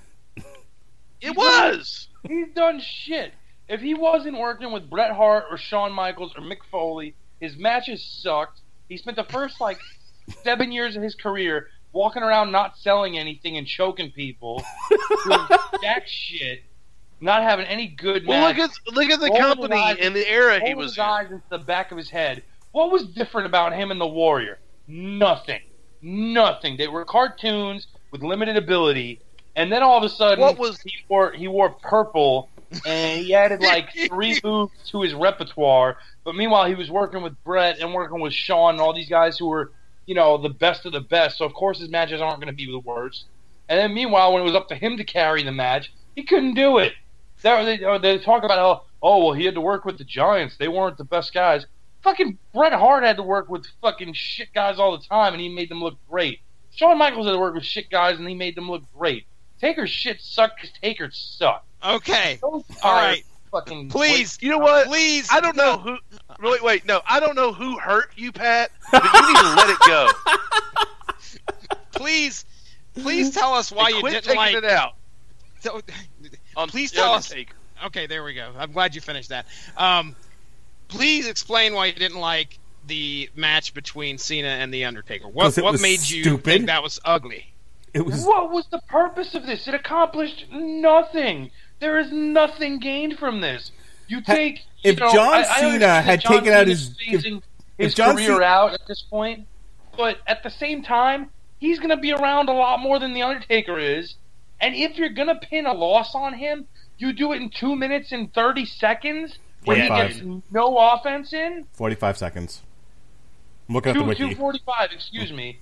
It was. He's done shit. If he wasn't working with Bret Hart or Shawn Michaels or Mick Foley, his matches sucked. He spent the first like seven years of his career walking around not selling anything and choking people, doing jack shit, not having any good Well, look at look at the Rolling company his eyes- and the era he rolling was his in. eyes into the back of his head. What was different about him and the Warrior? Nothing. Nothing. They were cartoons with limited ability, and then all of a sudden, What was- he wore? He wore purple, and he added like three moves to his repertoire. But meanwhile, he was working with Bret and working with Shawn and all these guys who were, you know, the best of the best. So of course his matches aren't going to be the worst. And then meanwhile, when it was up to him to carry the match, he couldn't do it. They, they, they talk about how, oh, well, he had to work with the Giants. They weren't the best guys. Fucking Bret Hart had to work with fucking shit guys all the time, and he made them look great. Shawn Michaels had to work with shit guys, and he made them look great. Taker's shit sucked because Taker sucked. Okay, Those all Fucking please, You know what? please. I don't know who. Wait, wait, no, I don't know who hurt you, Pat. But you need to let it go. Please, please tell us why And you quit didn't like. it out. so- On Please tell us- Undertaker. Okay, there we go. I'm glad you finished that. Um, please explain why you didn't like the match between Cena and the Undertaker. What 'Cause it what was made you stupid. think that was ugly? It was What was the purpose of this? It accomplished nothing. There is nothing gained from this. You Ha- take if you know, John I- I Cena understand had John taken out his- if- phasing if his John career Cena- out at this point, but at the same time, he's going to be around a lot more than the Undertaker is. And if you're going to pin a loss on him, you do it in two minutes and thirty seconds when he gets no offense in. forty-five seconds. I'm looking at the wiki. two forty five. Excuse me.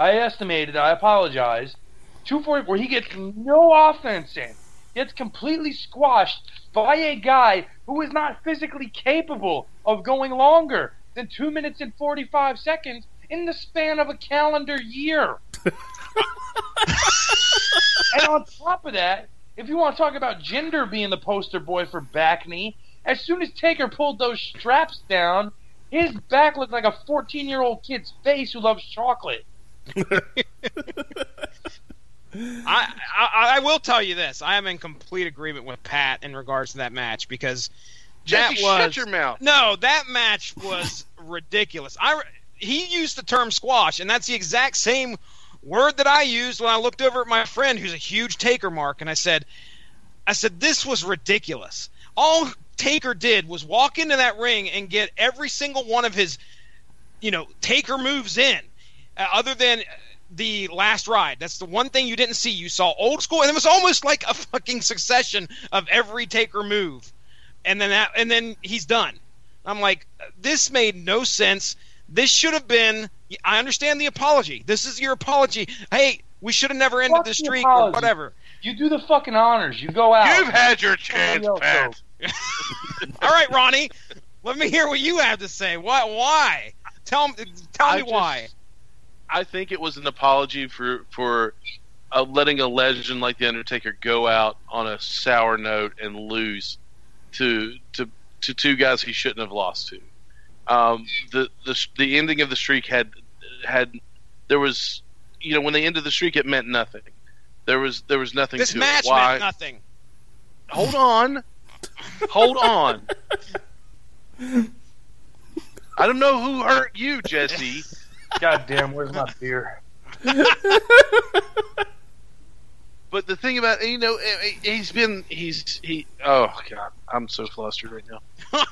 I estimated. I apologize. Two forty where he gets no offense in, gets completely squashed by a guy who is not physically capable of going longer than two minutes and forty five seconds in the span of a calendar year. and on top of that, if you want to talk about Jinder being the poster boy for back knee, as soon as Taker pulled those straps down, his back looked like a 14 year old kid's face who loves chocolate. I, I I will tell you this. I am in complete agreement with Pat in regards to that match because Jesse, that was shut your mouth. no. That match was ridiculous. I he used the term squash, and that's the exact same word that I used when I looked over at my friend who's a huge Taker mark, and I said, I said this was ridiculous. All Taker did was walk into that ring and get every single one of his, you know, Taker moves in, uh, other than the last ride. That's the one thing you didn't see. You saw old school, and it was almost like a fucking succession of every Taker move, and then that, and then he's done. I'm like, this made no sense. This should have been. I understand the apology. This is your apology. Hey, we should have never ended Fuck the the streak or whatever. You do the fucking honors. You go out. You've had your chance, Pat. All right, Ronnie, let me hear what you have to say. Why? Why? Tell me. Tell I me just- why. I think it was an apology for for uh, letting a legend like the Undertaker go out on a sour note and lose to to to two guys he shouldn't have lost to. Um, the the the ending of the streak had had there was you know when they ended the streak it meant nothing. There was there was nothing This to match it. Why? meant nothing. Hold on, hold on. I don't know who hurt you, Jesse. God damn, where's my beer? But the thing about you know eh, eh, he's been he's he oh god I'm so flustered right now.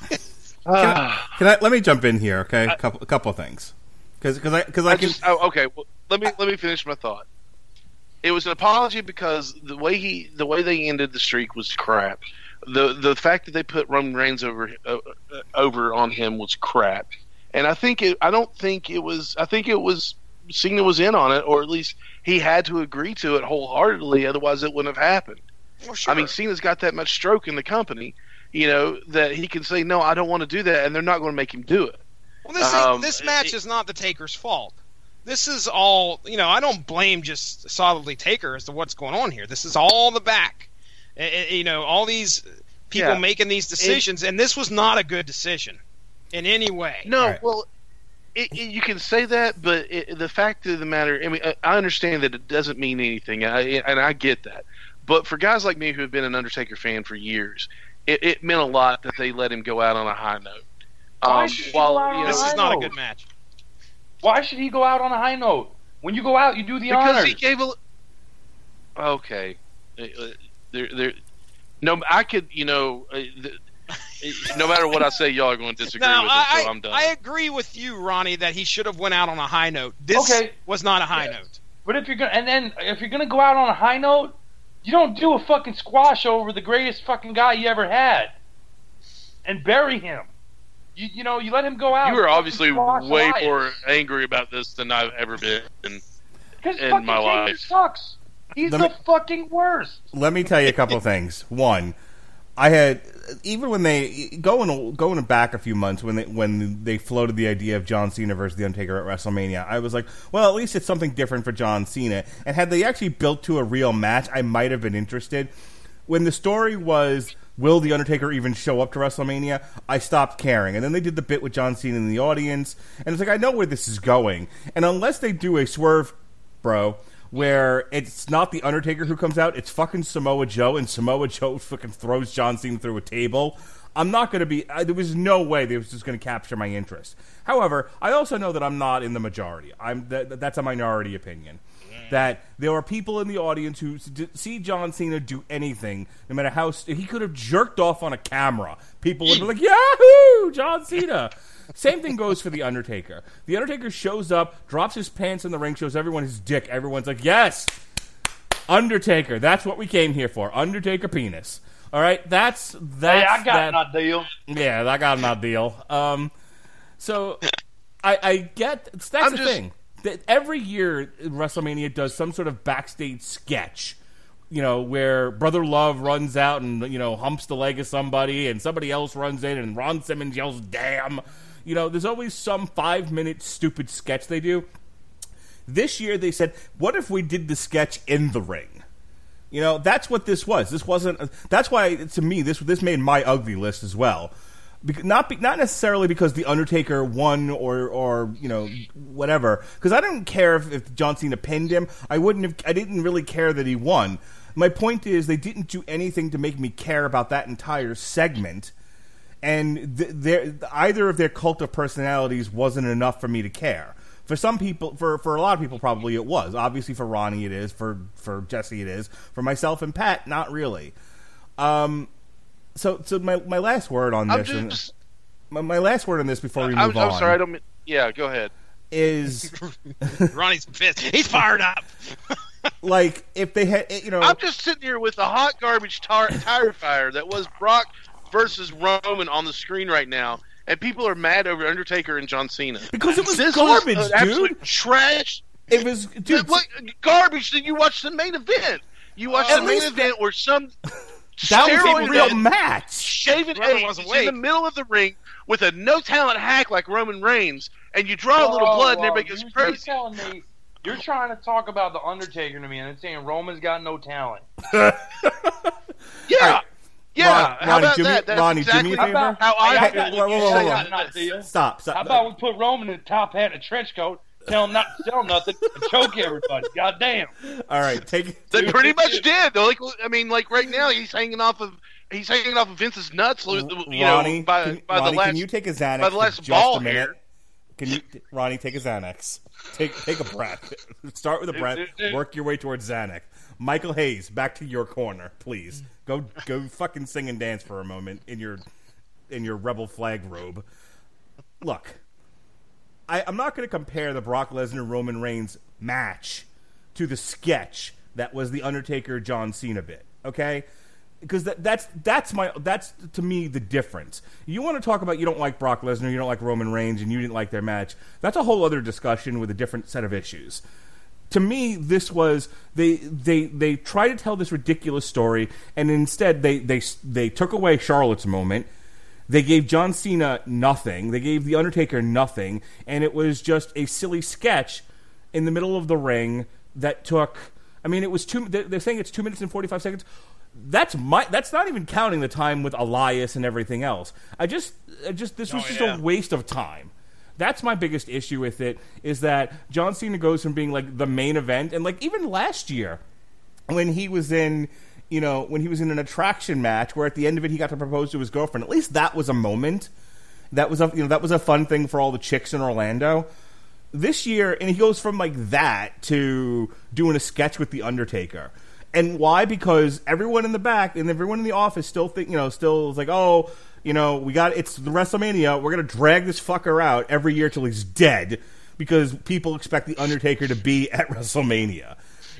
Ah. Can I let me jump in here? Okay, a couple a couple of things because because I because I, I can just oh, okay. Well, let me let me finish my thought. It was an apology because the way he the way they ended the streak was crap. The the fact that they put Roman Reigns over uh, uh, over on him was crap. And I think it I don't think it was I think it was Cena was in on it, or at least he had to agree to it wholeheartedly. Otherwise, it wouldn't have happened. Well, sure. I mean, Cena's got that much stroke in the company, you know, that he can say, "No, I don't want to do that," and they're not going to make him do it. Well, this Um, is, this match it- is not the Taker's fault. This is all you know. I don't blame just solidly Taker as to what's going on here. This is all the back. Eh, eh, you know, all these people Yeah. making these decisions, and this was not a good decision in any way. No, Right. well, it, it, you can say that, but it, the fact of the matter, I mean, I- I understand that it doesn't mean anything, I, and I get that. But for guys like me who have been an Undertaker fan for years, it, it meant a lot that they let him go out on a high note. Why Um, should he while, you know, This is not a good match. Why should he go out on a high note? When you go out, you do the because honors. he gave a. Okay, Uh, uh, there, there. No, I could, you know, uh, the, no matter what I say, y'all are going to disagree Now, with it, I, so I'm done. I agree with you, Ronnie, that he should have went out on a high note. This Okay. was not a high Yeah. note. But if you're gonna, and then if you're gonna go out on a high note, you don't do a fucking squash over the greatest fucking guy you ever had, and bury him. You, you know, you let him go out. you were obviously way Elias. more angry about this than I've ever been. Because in fucking my Taker life. sucks. He's Let the me- fucking worst. Let me tell you a couple things. One, I had even when they going going back a few months when they when they floated the idea of John Cena versus the Undertaker at WrestleMania, I was like, well, at least it's something different for John Cena. And had they actually built to a real match, I might have been interested. When the story was will the Undertaker even show up to WrestleMania, I stopped caring. And then they did the bit with John Cena in the audience, and it's like I know where this is going. And unless they do a swerve, bro, where it's not the Undertaker who comes out, it's fucking Samoa Joe, and Samoa Joe fucking throws John Cena through a table. I'm not going to be. I, there was no way they was just going to capture my interest. However, I also know that I'm not in the majority. I'm that, that's a minority opinion. That there are people in the audience who s- d- see John Cena do anything, no matter how st- he could have jerked off on a camera. People would be like, "Yahoo, John Cena!" Same thing goes for the Undertaker. The Undertaker shows up, drops his pants in the ring, shows everyone his dick. Everyone's like, "Yes, Undertaker. That's what we came here for. Undertaker penis." All right, that's that's Hey, I got that. that deal. Yeah, I got my deal. Um, so I, I get that's I'm the just- thing. Every year WrestleMania does some sort of backstage sketch. You know, where Brother Love runs out and you know humps the leg of somebody, and somebody else runs in, and Ron Simmons yells "damn." You know, there's always some five minute stupid sketch they do. This year they said, "What if we did the sketch in the ring?" You know, that's what this was. This wasn't. That's why to me this this made my ugly list as well. Not be, not necessarily because the Undertaker won or or you know whatever. Because I don't care if, if John Cena pinned him. I wouldn't have. I didn't really care that he won. My point is they didn't do anything to make me care about that entire segment and th- either of their cult of personalities wasn't enough for me to care. For some people, for for a lot of people, probably it was. Obviously, for Ronnie, it is. For for Jesse, it is. For myself and Pat, not really. Um, so so my my last word on I'm this, just. my, my last word on this before we I'm, move I'm on, sorry. I don't. mean- Yeah, go ahead. is Ronnie's pissed. He's fired up. like if they had, you know, I'm just sitting here with a hot garbage tar- tire fire that was Brock versus Roman on the screen right now, and people are mad over Undertaker and John Cena. because it was This garbage, was dude. absolute trash. It was, dude. what garbage did you watch the main event? You watched the main least event where some that was a real head, match. shaven Roman was in the middle of the ring with a no talent hack like Roman Reigns, and you draw a little Whoa, blood and whoa, everybody goes you- You're telling me you're trying to talk about the Undertaker to me, and it's saying Roman's got no talent. Yeah. All right. Yeah, Ron- how Ronnie, about do me- that? That's Ronnie, do me a exactly? How about how I Hey, whoa, whoa, whoa, deal. Uh, stop, stop. How about we put Roman in a top hat and a trench coat, tell him not to sell nothing, and choke everybody? God damn. All right, take. They pretty much did. They're Like, I mean, like right now, he's hanging off of he's hanging off of Vince's nuts. You know, Ronnie, by, can, by Ronnie, the last. can you take a Xanax by the last just ball a minute? hair. Can you, Ronnie, take a Xanax? Take take a breath. Start with a breath. Work your way towards Xanax. Michael Hayes, back to your corner, please. Go go fucking sing and dance for a moment in your in your rebel flag robe. Look, I, I'm not going to compare the Brock Lesnar Roman Reigns match to the sketch that was the Undertaker John Cena bit. Okay, because that, that's that's my that's to me the difference. You want to talk about you don't like Brock Lesnar, you don't like Roman Reigns, and you didn't like their match. That's a whole other discussion with a different set of issues. To me, this was they they they tried to tell this ridiculous story, and instead they they they took away Charlotte's moment. They gave John Cena nothing. They gave The Undertaker nothing, and it was just a silly sketch in the middle of the ring that took. I mean, it was two. They're saying it's two minutes and forty five seconds. That's my. That's not even counting the time with Elias and everything else. I just, I just this was Oh, just yeah. a waste of time. That's my biggest issue with it is that John Cena goes from being like the main event and like even last year when he was in you know when he was in an attraction match where at the end of it he got to propose to his girlfriend. At least that was a moment. That was a you know that was a fun thing for all the chicks in Orlando. This year and he goes from like that to doing a sketch with the Undertaker. And why? Because everyone in the back and everyone in the office still think you know still is like oh you know we got it's the WrestleMania. We're gonna drag this fucker out every year till he's dead because people expect the Undertaker to be at WrestleMania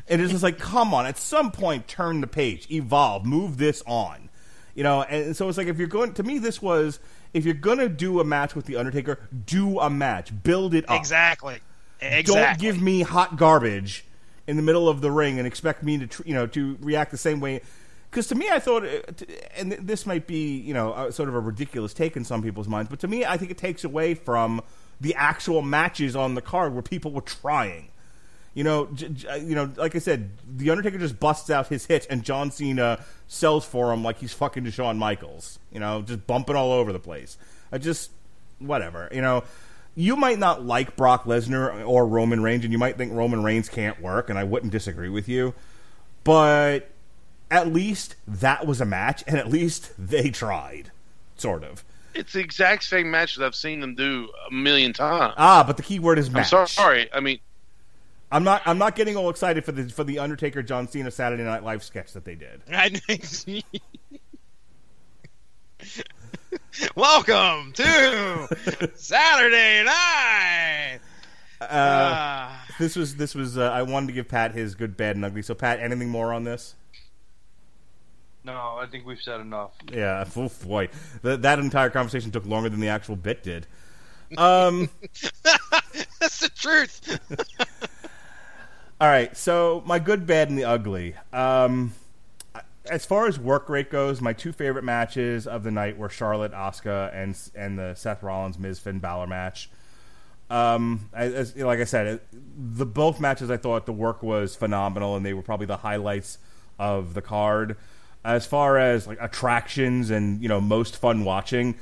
and it's just like, come on, at some point, turn the page, evolve, move this on. You know, and so it's like if you're going to me, this was if you're gonna do a match with the Undertaker, do a match, build it up. Exactly. Exactly. Don't give me hot garbage in the middle of the ring and expect me to, you know, to react the same way. Because to me, I thought, uh, and this might be, you know, sort of a ridiculous take in some people's minds, but to me, I think it takes away from the actual matches on the card where people were trying. You know, j- j- you know, like I said, the Undertaker just busts out his hits, and John Cena sells for him like he's fucking Shawn Michaels. You know, just bumping all over the place. I just, whatever. You know, you might not like Brock Lesnar or Roman Reigns, and you might think Roman Reigns can't work, and I wouldn't disagree with you. But at least that was a match, and at least they tried, sort of. It's the exact same match that I've seen them do a million times. Ah, but the key word is I'm match. sorry, sorry. I mean, I'm not. I'm not getting all excited for the for the Undertaker John Cena Saturday Night Live sketch that they did. I- Welcome to Saturday night. Uh, Ah. this was this was. Uh, I wanted to give Pat his good, bad, and ugly. So, Pat, anything more on this? No, I think we've said enough. Yeah, oof, boy, that that entire conversation took longer than the actual bit did. Um. That's the truth. All right, so my good, bad, and the ugly. Um, as far as work rate goes, my two favorite matches of the night were Charlotte, Asuka, and and the Seth Rollins Miz Finn Balor match. Um, as- like I said, the both matches I thought the work was phenomenal, and they were probably the highlights of the card. As far as like attractions and you know most fun watching,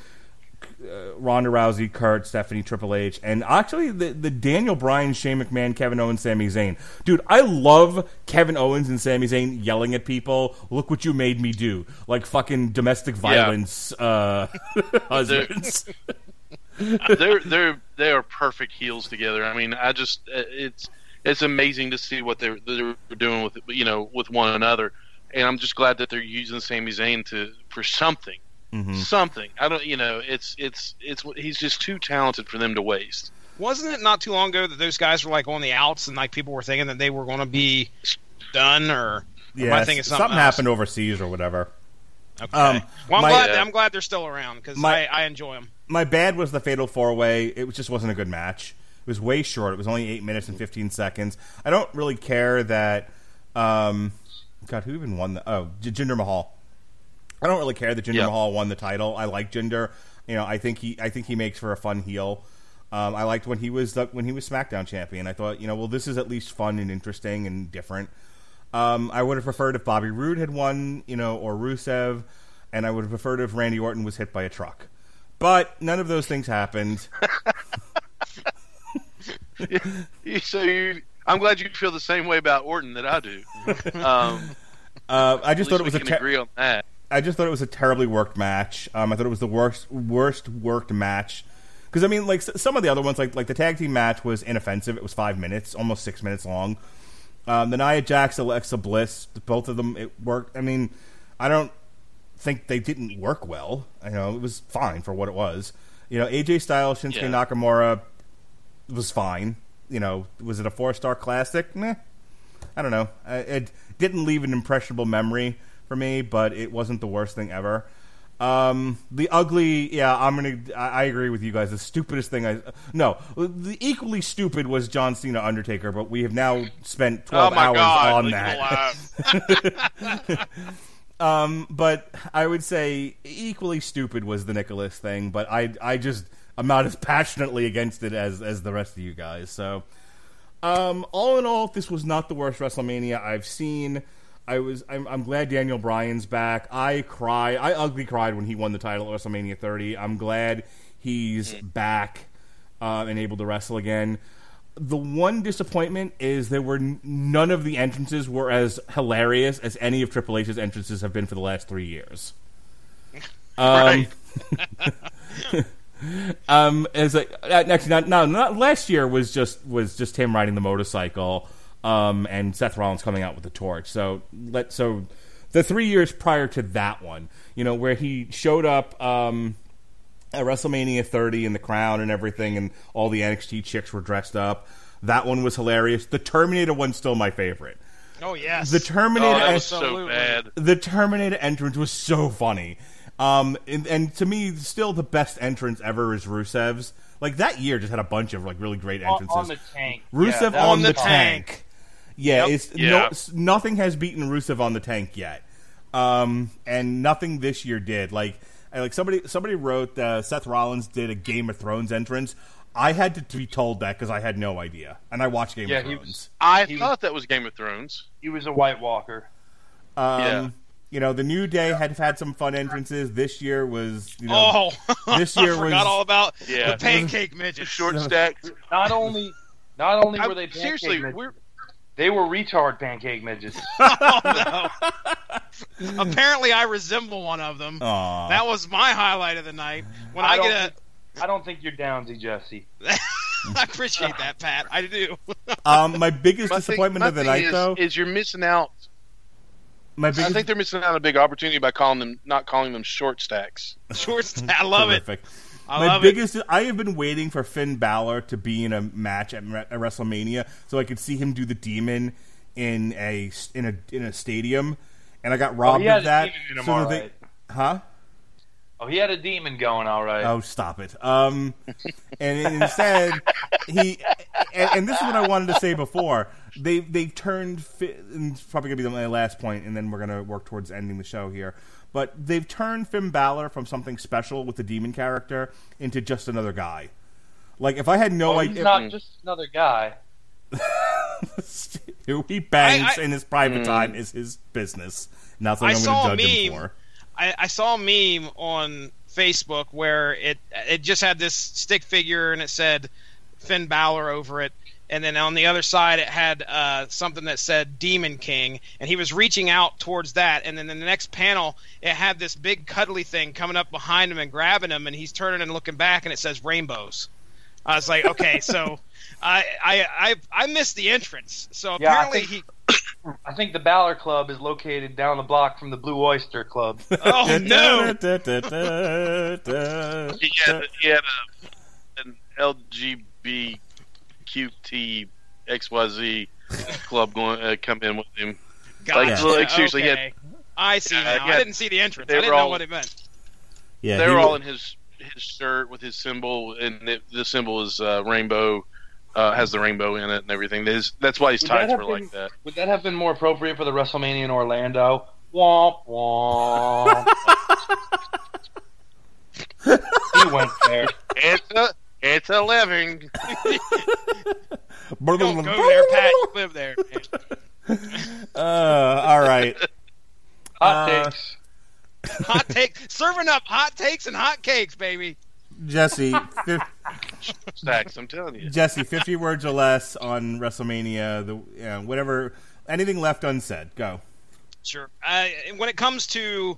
uh, Ronda Rousey, Kurt, Stephanie, Triple H, and actually the, the Daniel Bryan, Shane McMahon, Kevin Owens, Sami Zayn. Dude, I love Kevin Owens and Sami Zayn yelling at people, look what you made me do. Like fucking domestic violence uh, husbands. they're they're they are perfect heels together. I mean, I just uh, it's it's amazing to see what they're they're doing with you know with one another, and I'm just glad that they're using Sami Zayn to for something, something. I don't you know it's it's it's he's just too talented for them to waste. Wasn't it not too long ago that those guys were like on the outs and like people were thinking that they were going to be done or? or yeah, I thinking something, something, happened overseas or whatever. Okay. Um, well, I'm my- glad. uh, I'm glad they're still around because I, I enjoy them. my bad was the fatal four way. It was- just wasn't a good match. It was way short. It was only eight minutes and fifteen seconds. I don't really care that. Um, God, who even won the? Oh, Jinder Mahal. I don't really care that Jinder Yeah. Mahal won the title. I like Jinder. You know, I think he. I think he makes for a fun heel. Um, I liked when he was the, when he was SmackDown champion. I thought, you know, well, this is at least fun and interesting and different. Um, I would have preferred if Bobby Roode had won, you know, or Rusev, and I would have preferred if Randy Orton was hit by a truck. But none of those things happened. So you, I'm glad you feel the same way about Orton that I do. Um, Uh, I just thought it was a ter- agree on that. I just thought it was a terribly worked match. Um, I thought it was the worst worst worked match because I mean, like s- some of the other ones, like like the tag team match was inoffensive. It was five minutes, almost six minutes long. Um, the Nia Jax, Alexa Bliss, both of them it worked. I mean, I don't think they didn't work well. You know, it was fine for what it was. You know, AJ Styles, Shinsuke Yeah. Nakamura was fine. You know, was it a four star classic? Meh. I don't know. I, it didn't leave an impressionable memory for me, but it wasn't the worst thing ever. Um, the ugly, yeah, I'm gonna. I, I agree with you guys. The stupidest thing I no, the equally stupid was John Cena Undertaker, but we have now spent Oh twelve hours God! on that. Um, but I would say equally stupid was the Nicholas thing, but I I just I'm not as passionately against it as as the rest of you guys. So, um, all in all, this was not the worst WrestleMania I've seen. I was I'm, I'm glad Daniel Bryan's back. I cry I ugly cried when he won the title at WrestleMania 30. I'm glad he's back uh, and able to wrestle again. The one disappointment is there were none of the entrances were as hilarious as any of Triple H's entrances have been for the last three years. Um, right. um, as like uh, actually not, no, not last year was just was just him riding the motorcycle, um, and Seth Rollins coming out with the torch. So let so the three years prior to that one, you know, where he showed up um, at WrestleMania 30 in the crown and everything, and all the NXT chicks were dressed up. That one was hilarious. The Terminator one's still my favorite. Oh yes. The Oh, Terminator that was so bad. the Terminator entrance was so funny. Um, and, and to me, still the best entrance ever is Rusev's. Like that year, just had a bunch of like really great entrances. on the tank. Rusev Yeah, that on the the fun. tank. Yeah, Yep. it's Yeah. no nothing has beaten Rusev on the tank yet, um, and nothing this year did. Like, like somebody somebody wrote uh, Seth Rollins did a Game of Thrones entrance. I had to be told that because I had no idea, and I watched Game Yeah, of Thrones. was- I He- thought that was Game of Thrones. He was a White Walker. Um, Yeah. You know, the New Day had had some fun entrances. This year was, you know, oh, this year I forgot was- all about Yeah. the pancake midget. Short stacked. Not only, not only I- were they pancake seriously, midgets, we're they were retard pancake midgets. Oh, no. Apparently, I resemble one of them. Aw. That was my highlight of the night. When I I, don't get I don't think you're downsy, Jesse. I appreciate that, Pat. I do. um, my biggest my thing- disappointment my of the night, is, though, is you're missing out. my I think they're missing out on a big opportunity by calling them not calling them short stacks. Shorts. I love it. Terrific. I my love biggest, I have been waiting for Finn Balor to be in a match at, at WrestleMania so I could see him do the demon in a in a in a stadium, and I got robbed he of that. demon in him, so all that they- right. huh? Oh, he had a demon going, all right. Oh, stop it. Um, and instead, he and, and this is what I wanted to say before. They they've turned. Fi- and it's probably gonna be my last point, and then we're gonna work towards ending the show here. But they've turned Finn Balor from something special with the demon character into just another guy. Like if I had no he's idea not mm. just another guy. who he bangs I- I- in his private mm. time is his business. Not something I I'm saw going a to judge him meme. for. I, I saw a meme on Facebook where it it just had this stick figure and it said Finn Balor over it, and then on the other side it had uh, something that said Demon King, and he was reaching out towards that, and then in the next panel it had this big cuddly thing coming up behind him and grabbing him, and he's turning and looking back, and it says rainbows. I was like, okay, so I I I, I missed the entrance, so Yeah, I apparently think- he. I think the Balor Club is located down the block from the Blue Oyster Club. Oh no! He had, he had a, an LGBTQT XYZ club going uh, come in with him. Like, Gotcha. like, seriously, he had- okay. I see Yeah, now. yeah. I didn't see the entrance. They I didn't were know all- what it meant. Yeah, They're all wa- in his his shirt with his symbol, and it, the symbol is uh, rainbow. Uh, has the rainbow in it and everything. His, that's why his Would that tights were been- like that. Would that have been more appropriate for the WrestleMania in Orlando? Womp womp. he went there. It's a it's a living. Don't go there, Pat. You live there. Uh, all right. Hot Uh, takes. Hot takes. serving up hot takes and hot cakes, baby. Jesse, fif- Stacks, I'm telling you. Jesse, fifty words or less on WrestleMania. The you know, whatever, anything left unsaid. Go. Sure. Uh, when it comes to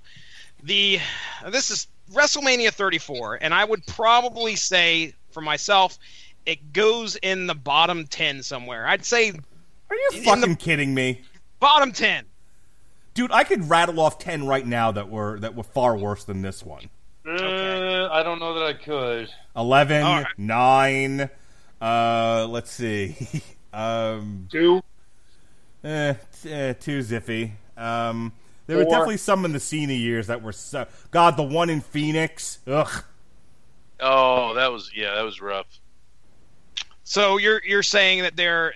the, this is WrestleMania 34, and I would probably say for myself, it goes in the bottom 10 somewhere. I'd say Are you fucking the- kidding me, bottom 10. dude? I could rattle off ten right now that were that were far worse than this one. Uh, I don't know that I could. 11, All right. 9, Uh, let's see. um, Two. eh, t- eh, too ziffy. Um, There were definitely some in the Cena years that were so. God, the one in Phoenix. Ugh. Oh, that was yeah, that was rough. So you're you're saying that there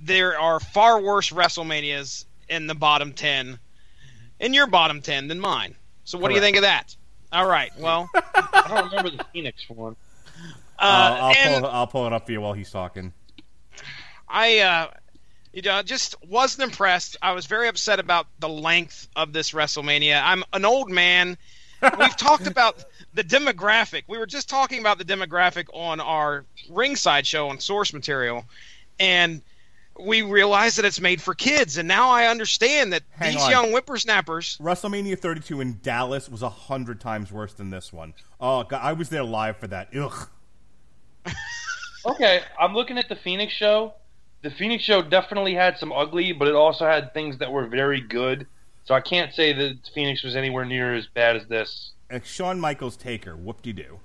there are far worse WrestleManias in the bottom ten, in your bottom ten than mine. So what do you think of that? All right. Well, I don't remember the Phoenix one. uh, I'll, I'll, and pull, I'll pull it up for you while he's talking. I uh, you know just wasn't impressed. I was very upset about the length of this WrestleMania. I'm an old man. We've talked about the demographic. We were just talking about the demographic on our ringside show on source material, and we realized that it's made for kids. And now I understand that Hang these on. young whippersnappers. WrestleMania 32 in Dallas was a hundred times worse than this one. Oh, God, I was there live for that. Ugh. Okay, I'm looking at the Phoenix show. The Phoenix show definitely had some ugly, but it also had things that were very good. So I can't say that Phoenix was anywhere near as bad as this. Uh, Shawn Michaels Taker, whoop de doo.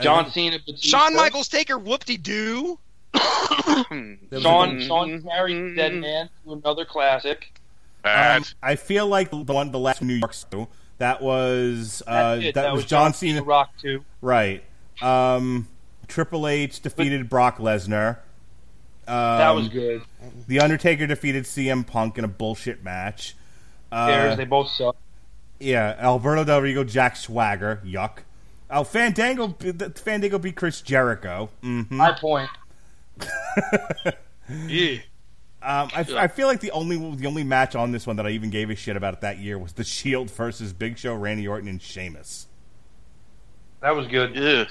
John Cena, Batista, Shawn Michaels Taker whoop de doo. Shawn, Shawn carried Dead Man to another classic. Um, I feel like the one, the last New York show, that was uh, That's it. that, was John Cena. Rock too. Right. Um, Triple H defeated Brock Lesnar. Um, That was good. The Undertaker defeated CM Punk in a bullshit match. Uh, they both suck. Yeah, Alberto Del Rio, Jack Swagger, yuck. Oh, Fandango, Fandango beat Chris Jericho. Mm-hmm. High point. Yeah. Um, I, I feel like the only the only match on this one that I even gave a shit about that year was the Shield versus Big Show, Randy Orton, and Sheamus. That was good. Yeah.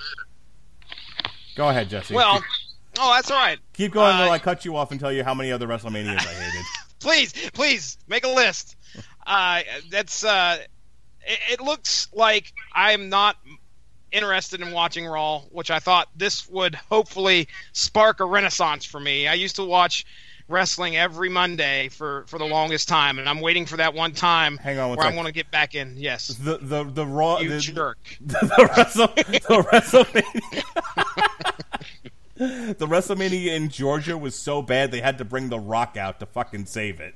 Go ahead, Jesse. Well, oh, that's all right. keep going uh, while I cut you off and tell you how many other WrestleManias I hated. please, please make a list. Uh, that's uh, it, it looks like I'm not interested in watching Raw, which I thought this would hopefully spark a renaissance for me. I used to watch wrestling every Monday for, for the longest time, and I'm waiting for that one time Hang on where I sec. want to get back in. Yes, The the the Raw you the, jerk. the, the, Wrestle, the WrestleMania. the WrestleMania in Georgia was so bad they had to bring The Rock out to fucking save it.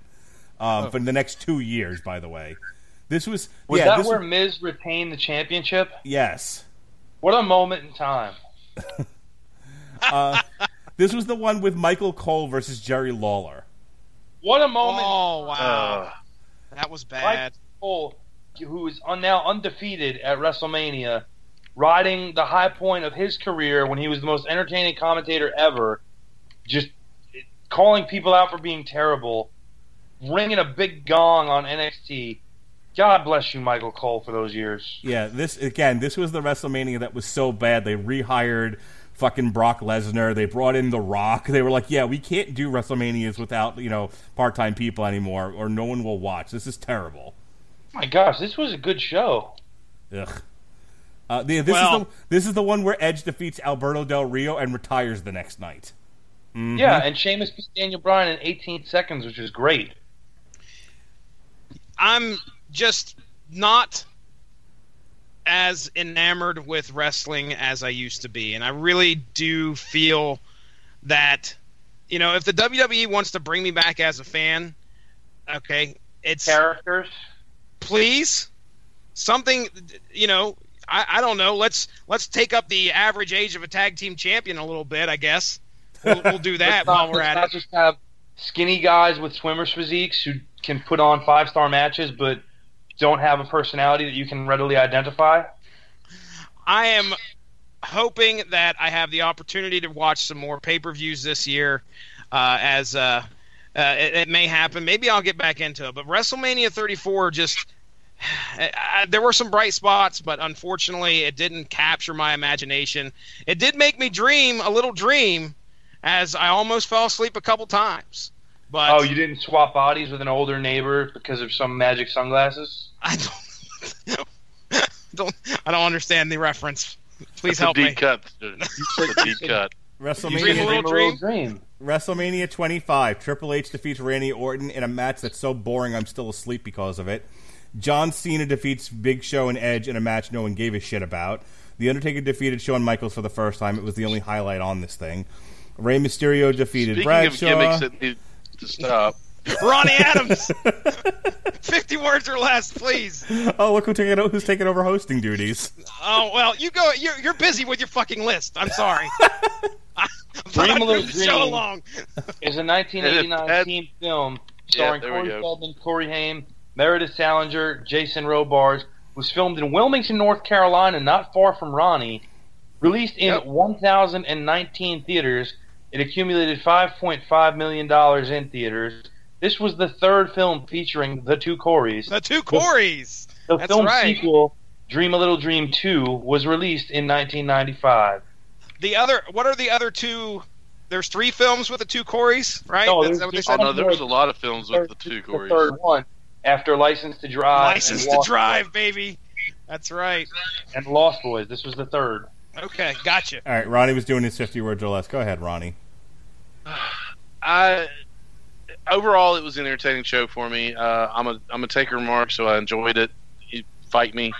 Um, For the next two years, by the way, this was Was yeah. that this where was- Miz retained the championship? yes. What a moment in time. This was the one with Michael Cole versus Jerry Lawler. What a moment. Oh wow, Uh, that was bad. Mike Cole, who is un- now undefeated at WrestleMania, riding the high point of his career when he was the most entertaining commentator ever, just calling people out for being terrible, ringing a big gong on NXT. God bless you, Michael Cole, for those years. Yeah, this again. This was the WrestleMania that was so bad they rehired fucking Brock Lesnar. They brought in The Rock. They were like, "Yeah, we can't do WrestleManias without you know part time people anymore, or no one will watch. This is terrible." My gosh, this was a good show. Ugh. Uh, the, this Well- is the this is the one where Edge defeats Alberto Del Rio and retires the next night. Yeah, and Sheamus beat Daniel Bryan in 18 seconds, which is great. I'm just not as enamored with wrestling as I used to be, and I really do feel that you know if the WWE wants to bring me back as a fan, okay, it's Characters. please something you know I, I don't know let's let's take up the average age of a tag team champion a little bit I guess we'll, we'll do that not, while we're let's at not it. just have skinny guys with swimmers physiques who can put on five star matches but don't have a personality that you can readily identify. I am hoping that I have the opportunity to watch some more pay per views this year. Uh, as uh, uh, it, it may happen, maybe I'll get back into it. But WrestleMania 34 just I, there were some bright spots, but unfortunately, it didn't capture my imagination. It did make me dream a little dream, as I almost fell asleep a couple times. But Oh, you didn't swap bodies with an older neighbor because of some magic sunglasses? I don't, don't I don't understand the reference. Please It's a help deep me. cut. It's a deep cut. Dream a WrestleMania little dream. dream. WrestleMania 25. Triple H defeats Randy Orton in a match that's so boring I'm still asleep because of it. John Cena defeats Big Show and Edge in a match no one gave a shit about. The Undertaker defeated Shawn Michaels for the first time. It was the only highlight on this thing. Rey Mysterio defeated Speaking Bradshaw. of gimmicks that need to stop, Ronnie Adams. Fifty words or less, please. Oh, look who taking o- who's taking over hosting duties. Oh well, you go. You're, you're busy with your fucking list. I'm sorry. I thought Dream I'd a Little move the show Dream. along. is a 1989 That- teen film starring there we Corey go. Feldman, Corey Haim, Meredith Salinger, Jason Robards. Was filmed in Wilmington, North Carolina, not far from Ronnie. Released in Yep. 1,019 theaters, it accumulated 5.5 million dollars in theaters. This was the third film featuring the two Coreys. The two Corys. The That's film right. sequel, Dream a Little Dream 2, was released in 1995. The other. What are the other two? There's three films with the two Corys, right? No, That's there's what they said. Oh no, there was a lot of films with the two The third one, after License to Drive, License to Lost Drive, baby. That's right. And Lost Boys. This was the third. Okay, gotcha. All right, Ronnie was doing his 50 words or less. Go ahead, Ronnie. I overall it was an entertaining show for me. Uh, I'm a I'm a taker mark, so I enjoyed it. You fight me.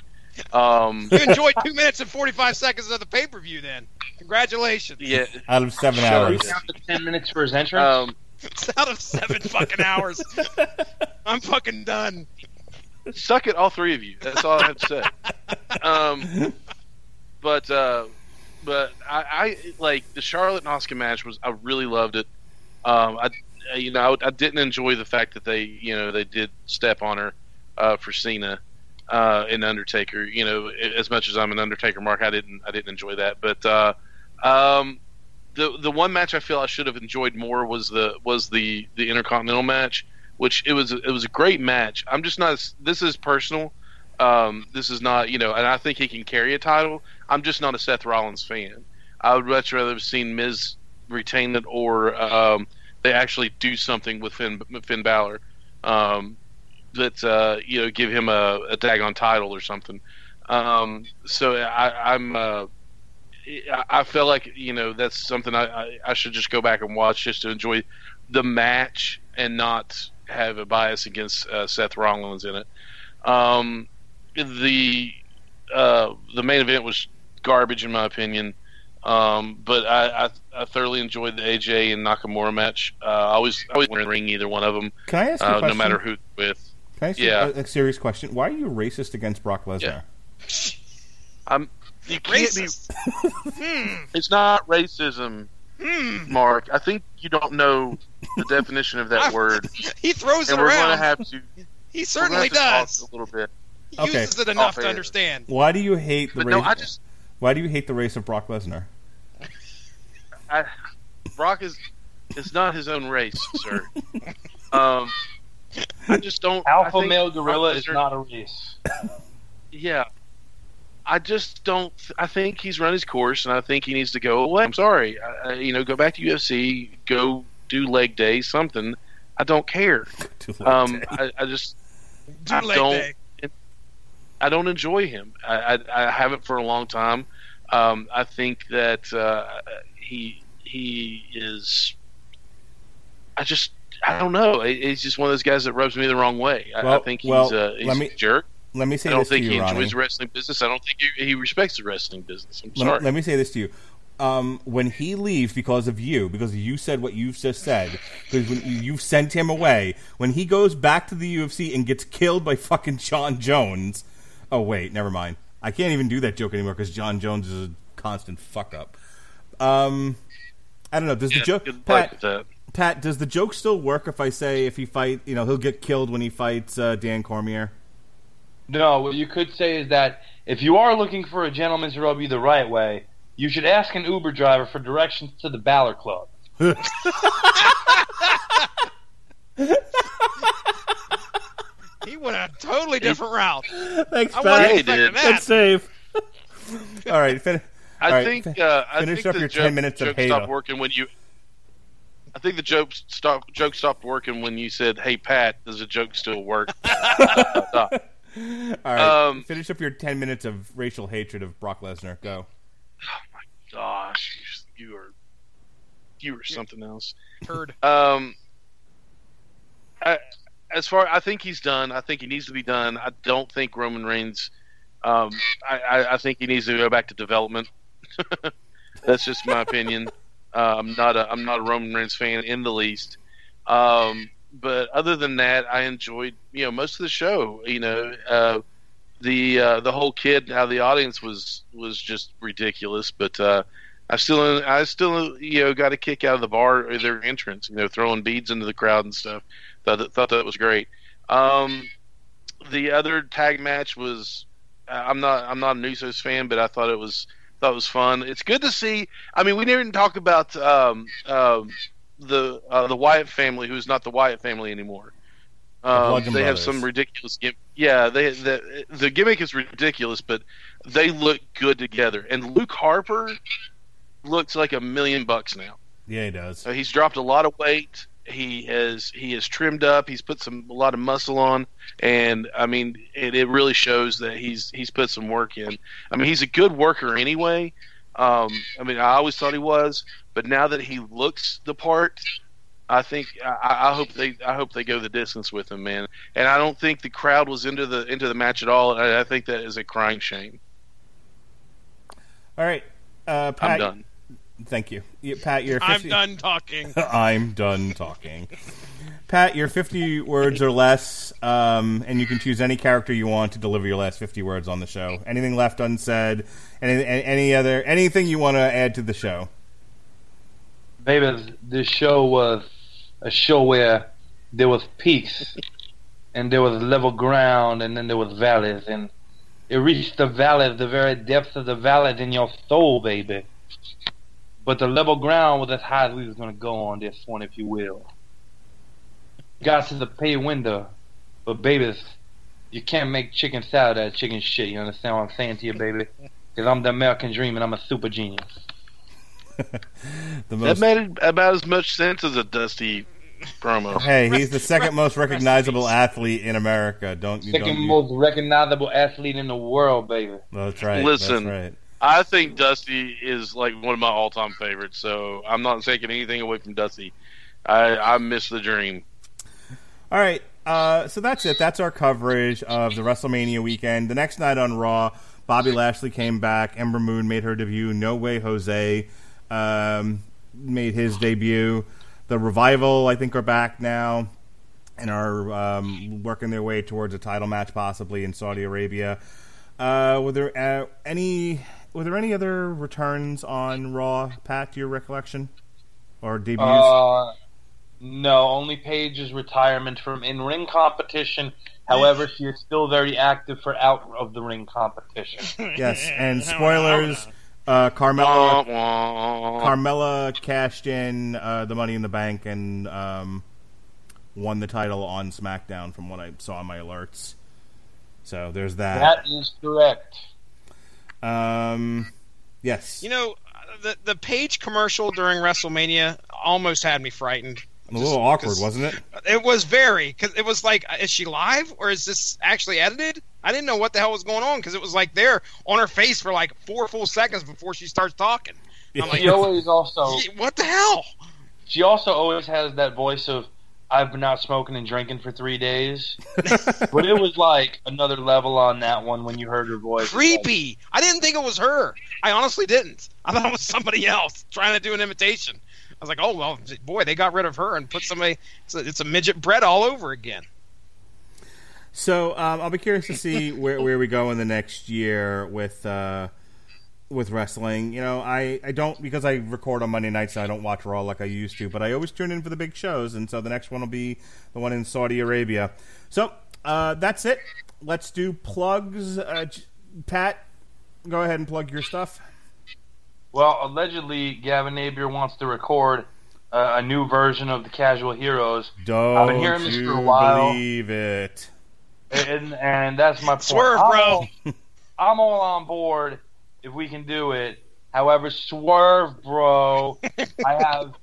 Um, You enjoyed two minutes and forty five seconds of the pay per view. Then, congratulations. yeah. Out of seven Sure. hours. Down to ten minutes for his entrance. Um, It's out of seven fucking hours. I'm fucking done. suck it, all three of you. That's all I have to say. Um, but uh, but I, I like the Charlotte and Asuka match was I really loved it. Um, I you know I, I didn't enjoy the fact that they you know they did step on her uh, for Cena uh, and Undertaker. You know as much as I'm an Undertaker mark, I didn't I didn't enjoy that. But uh, um, the the one match I feel I should have enjoyed more was the was the the Intercontinental match which it was it was a great match. I'm just not. This is personal. Um, this is not you know, and I think he can carry a title. I'm just not a Seth Rollins fan. I would much rather have seen Miz retain it or um, they actually do something with Finn Finn Balor um, that uh, you know give him a, a daggone title or something. Um, so I, I'm. Uh, I- I feel like you know that's something I, I, I should just go back and watch just to enjoy the match and not have a bias against uh, Seth Rollins in it. Um, the uh, the main event was garbage in my opinion, um, but I, I, I thoroughly enjoyed the AJ and Nakamura match. Uh, I always I always want to ring either one of them, Can I ask you a uh, no matter who with. Can I ask Yeah. you a, a serious question? Why are you racist against Brock Lesnar? Yeah. I'm you can't Racist. be. It's not racism, Hmm. Mark. I think you don't know the definition of that word, He throws it and we're going around. to have to. he we're certainly gonna have to does. talk a little bit. He Okay. uses it enough Off to air. understand. Why do you hate the But race? no, I just Why do you hate the race of Brock Lesnar? I, Brock is is not his own race, sir. um, I just don't. Alpha male gorilla Brock is not a race. Yeah, I just don't. I think he's run his course, and I think he needs to go away. I'm sorry. I, I- you know, go back to UFC, go do leg day, something. I don't care. Too. Um, I, I just Do I leg don't- day. I don't enjoy him. I, I, I haven't for a long time. Um, I think that uh, he he is. I just I don't know. He's just one of those guys that rubs me the wrong way. I, I Well- think he's, well, uh, he's let me- a jerk. let me say I don't this to think you, he Ronnie. enjoys the wrestling business. I don't think he, he respects the wrestling business. I'm Let me- sorry. Let me say this to you. Um, when he leaves because of you, because you said what you've just said, because when you sent him away, when he goes back to the UFC and gets killed by fucking Jon Jones. Oh wait, never mind. I can't even do that joke anymore because Jon Jones is a constant fuck up. Um, I don't know. Does Yeah, the joke, Pat? Pat, does the joke still work if I say if he fight, you know, he'll get killed when he fights uh, Dan Cormier? No, what you could say is that if you are looking for a gentleman to rub you the right way, you should ask an Uber driver for directions to the Baller Club. He went a totally different route. Thanks, I Pat. wasn't he expecting did. that. Good save. All right, fin- I All right, think fin- uh, I finish think up the your joke, 10 minutes of joke hate. stopped working when you. I think the joke stopped. Joke stopped working when you said, "Hey Pat, does the joke still work?" All right, Um, finish up your ten minutes of racial hatred of Brock Lesnar. Go. Oh my gosh, you, you are you are something else. Heard. Um, I, as far I think he's done. I think he needs to be done. I don't think Roman Reigns. Um, I, I, I think he needs to go back to development. That's just my opinion. Uh, I'm not a I'm not a Roman Reigns fan in the least. Um, but other than that, I enjoyed you know most of the show. You know, uh, the uh, the whole kid of the audience was was just ridiculous. But uh, I still I still you know got a kick out of the bar their entrance. You know, throwing beads into the crowd and stuff. Thought that, thought that was great. Um, the other tag match was I'm not I'm not a Usos fan, but I thought it was thought it was fun. It's good to see. I mean, we didn't talk about um, um, the uh, the Wyatt family, who's not the Wyatt family anymore. Um, Bludgeon they have some ridiculous gimmick. Yeah, they the the gimmick is ridiculous, but they look good together. And Luke Harper looks like a million bucks now. Yeah, he does. Uh, he's dropped a lot of weight. He has he has trimmed up. He's put some a lot of muscle on, and I mean it, it really shows that he's he's put some work in. I mean he's a good worker anyway. Um, I mean I always thought he was, but now that he looks the part, I think I, I hope they I hope they go the distance with him, man. And I don't think the crowd was into the into the match at all. I, I think that is a crying shame. All right, uh, Pat. I'm done. Thank you, You- Pat. You're 50, I'm done talking. I'm done talking. Pat, you're 50 words or less, um, and you can choose any character you want to deliver your last 50 words on the show. Anything left unsaid? Any, any other anything you want to add to the show? Baby, this show was a show where there was peaks, and there was level ground, and then there was valleys, and it reached the valleys, the very depths of the valleys in your soul, baby. But the level ground was as high as we was gonna go on this one, if you will. Got to the pay window, but babies, you can't make chicken salad out of chicken shit. You understand what I'm saying to you, baby? Because I'm the American dream, and I'm a super genius. The That made about as much sense as a Dusty promo. Hey, he's the second most recognizable athlete in America. Don't you? Second Don't you, most recognizable athlete in the world, baby. that's right. Listen. That's right. I think Dusty is like one of my all-time favorites. So I'm not taking anything away from Dusty. I I miss the dream. All right. Uh, so that's it. That's our coverage of the WrestleMania weekend. The next night on Raw, Bobby Lashley came back. Ember Moon made her debut. No Way Jose um, made his debut. The Revival, I think, are back now and are um, working their way towards a title match, possibly in Saudi Arabia. Uh, were there uh, any? Were there any other returns on Raw, Pat? To your recollection, or debuts? Uh, no, only Paige's retirement from in-ring competition. However, she is still very active for out of the ring competition. yes, and spoilers. Uh, Carmella Wah, wah. Carmella cashed in uh, the Money in the Bank and um, won the title on SmackDown, from what I saw in my alerts. So there's that. That is correct. Um, yes, You know, the the Paige commercial during WrestleMania almost had me frightened. a little awkward, wasn't it? It was very because it was like, is she live or is this actually edited? I didn't know what the hell was going on because it was like there on her face for like four full seconds before she starts talking. I'm like, She always also what the hell? she also always has that voice of I've been not smoking and drinking for three days. but it was like another level on that one when you heard her voice. Creepy. I didn't think it was her. I honestly didn't. I thought it was somebody else trying to do an imitation. I was like, oh well, boy, they got rid of her and put somebody. It's a, it's a midget Brett all over again. So um, I'll be curious to see where, where we go in the next year with uh, with wrestling. You know, I, I don't because I record on Monday nights. So I don't watch Raw like I used to, but I always tune in for the big shows, and so the next one will be the one in Saudi Arabia. So uh, that's it. Let's do plugs. Uh, Pat, go ahead and plug your stuff. Well, allegedly, Gavin Napier wants to record uh, a new version of the Casual Heroes, Don't I've been hearing this you for a while. believe it? and, and that's my point. Swerve, I'm bro. I'm all on board if we can do it. However, swerve, bro. I have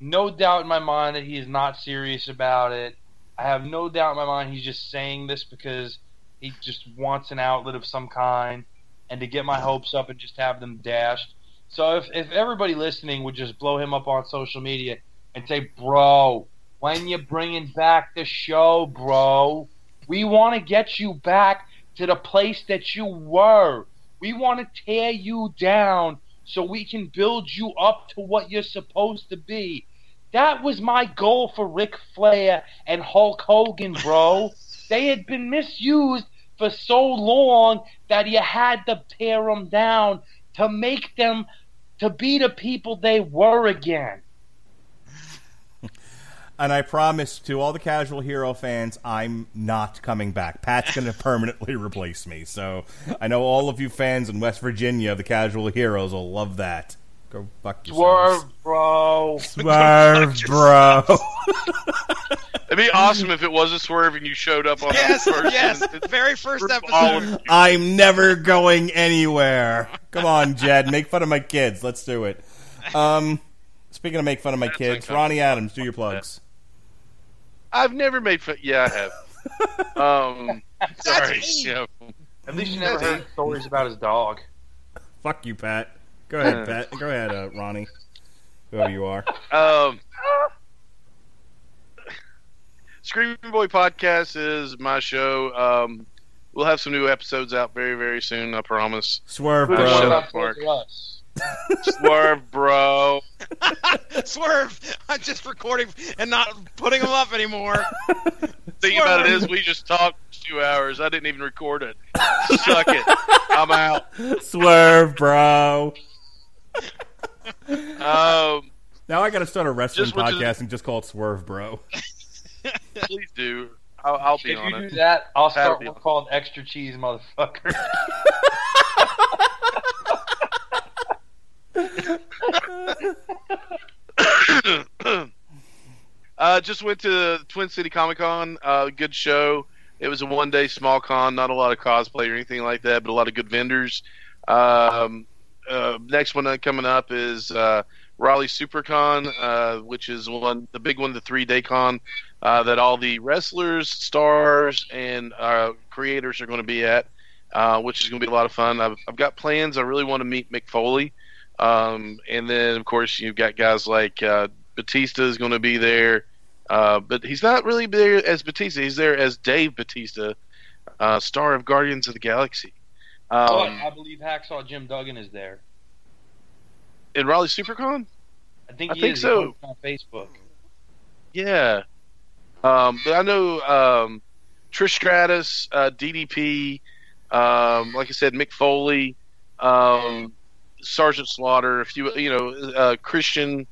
no doubt in my mind that he is not serious about it. I have no doubt in my mind he's just saying this because he just wants an outlet of some kind and to get my hopes up and just have them dashed. So if, if everybody listening would just blow him up on social media and say, bro, when you bringing back the show, bro? We want to get you back to the place that you were. We want to tear you down so we can build you up to what you're supposed to be. That was my goal for Ric Flair and Hulk Hogan, bro. they had been misused for so long that you had to tear them down to make them to be the people they were again. And I promise to all the casual hero fans, I'm not coming back. Pat's going to permanently replace me. So I know all of you fans in West Virginia the casual heroes will love that. Go fuck yourselves. Swerve, bro. Swerve, bro. It'd be awesome if it was a swerve and you showed up on Yes, the first yes, one. the very first episode. I'm never going anywhere. Come on, Jed. Make fun of my kids. Let's do it. Um, speaking of make fun of my That's kids. Ronnie Adams, do your plugs. I've never made fun. Yeah, I have. Um, sorry. Yeah. At least you never heard stories about his dog. Fuck you, Pat. Go ahead, Pat. Go ahead, uh, Ronnie. Whoever you are. Um, Screaming Boy Podcast is my show. Um, we'll have some new episodes out very, very soon. I promise. Swerve, Bro. the Shut up, up Mark. For us? Swerve, bro. Swerve! I'm just recording and not putting them up anymore. Thing about it is, we just talked two hours. I didn't even record it. Suck it. I'm out. Swerve, bro. Um, Now I got to start a wrestling podcast you- and just call it Swerve, bro. please do. I'll, I'll be If on you do it. that, I'll start be one called Extra Cheese, motherfucker. uh, just went to Twin City Comic Con. Uh, good show. It was a one day small con, not a lot of cosplay or anything like that, but a lot of good vendors. Um, uh, next one coming up is uh, Raleigh SuperCon, uh, which is one the big one, the three day con uh, that all the wrestlers, stars, and uh, creators are going to be at, uh, which is going to be a lot of fun. I've, I've got plans. I really want to meet Mick Foley. Um, and then, of course, you've got guys like uh, Batista is going to be there, uh, but he's not really there as Batista. He's there as Dave Batista, uh, star of Guardians of the Galaxy. Oh, Um, I believe Hacksaw Jim Duggan is there. in Raleigh SuperCon, I think I he think so. on Facebook. yeah. Um, but I know um, Trish Stratus, uh, DDP, um, like I said, Mick Foley, um, Sergeant Slaughter, a few, you know, uh, Christian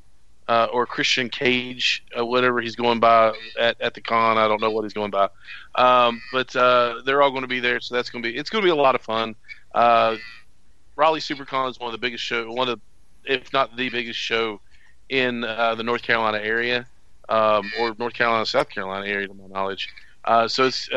uh, or Christian Cage, uh, whatever he's going by at, at the con. I don't know what he's going by, um, but uh, they're all going to be there, so that's going to be it's going to be a lot of fun. Uh, Raleigh SuperCon is one of the biggest show, one of, the, if not the biggest show in uh, the North Carolina area, um, or North Carolina, South Carolina area, to my knowledge. So it's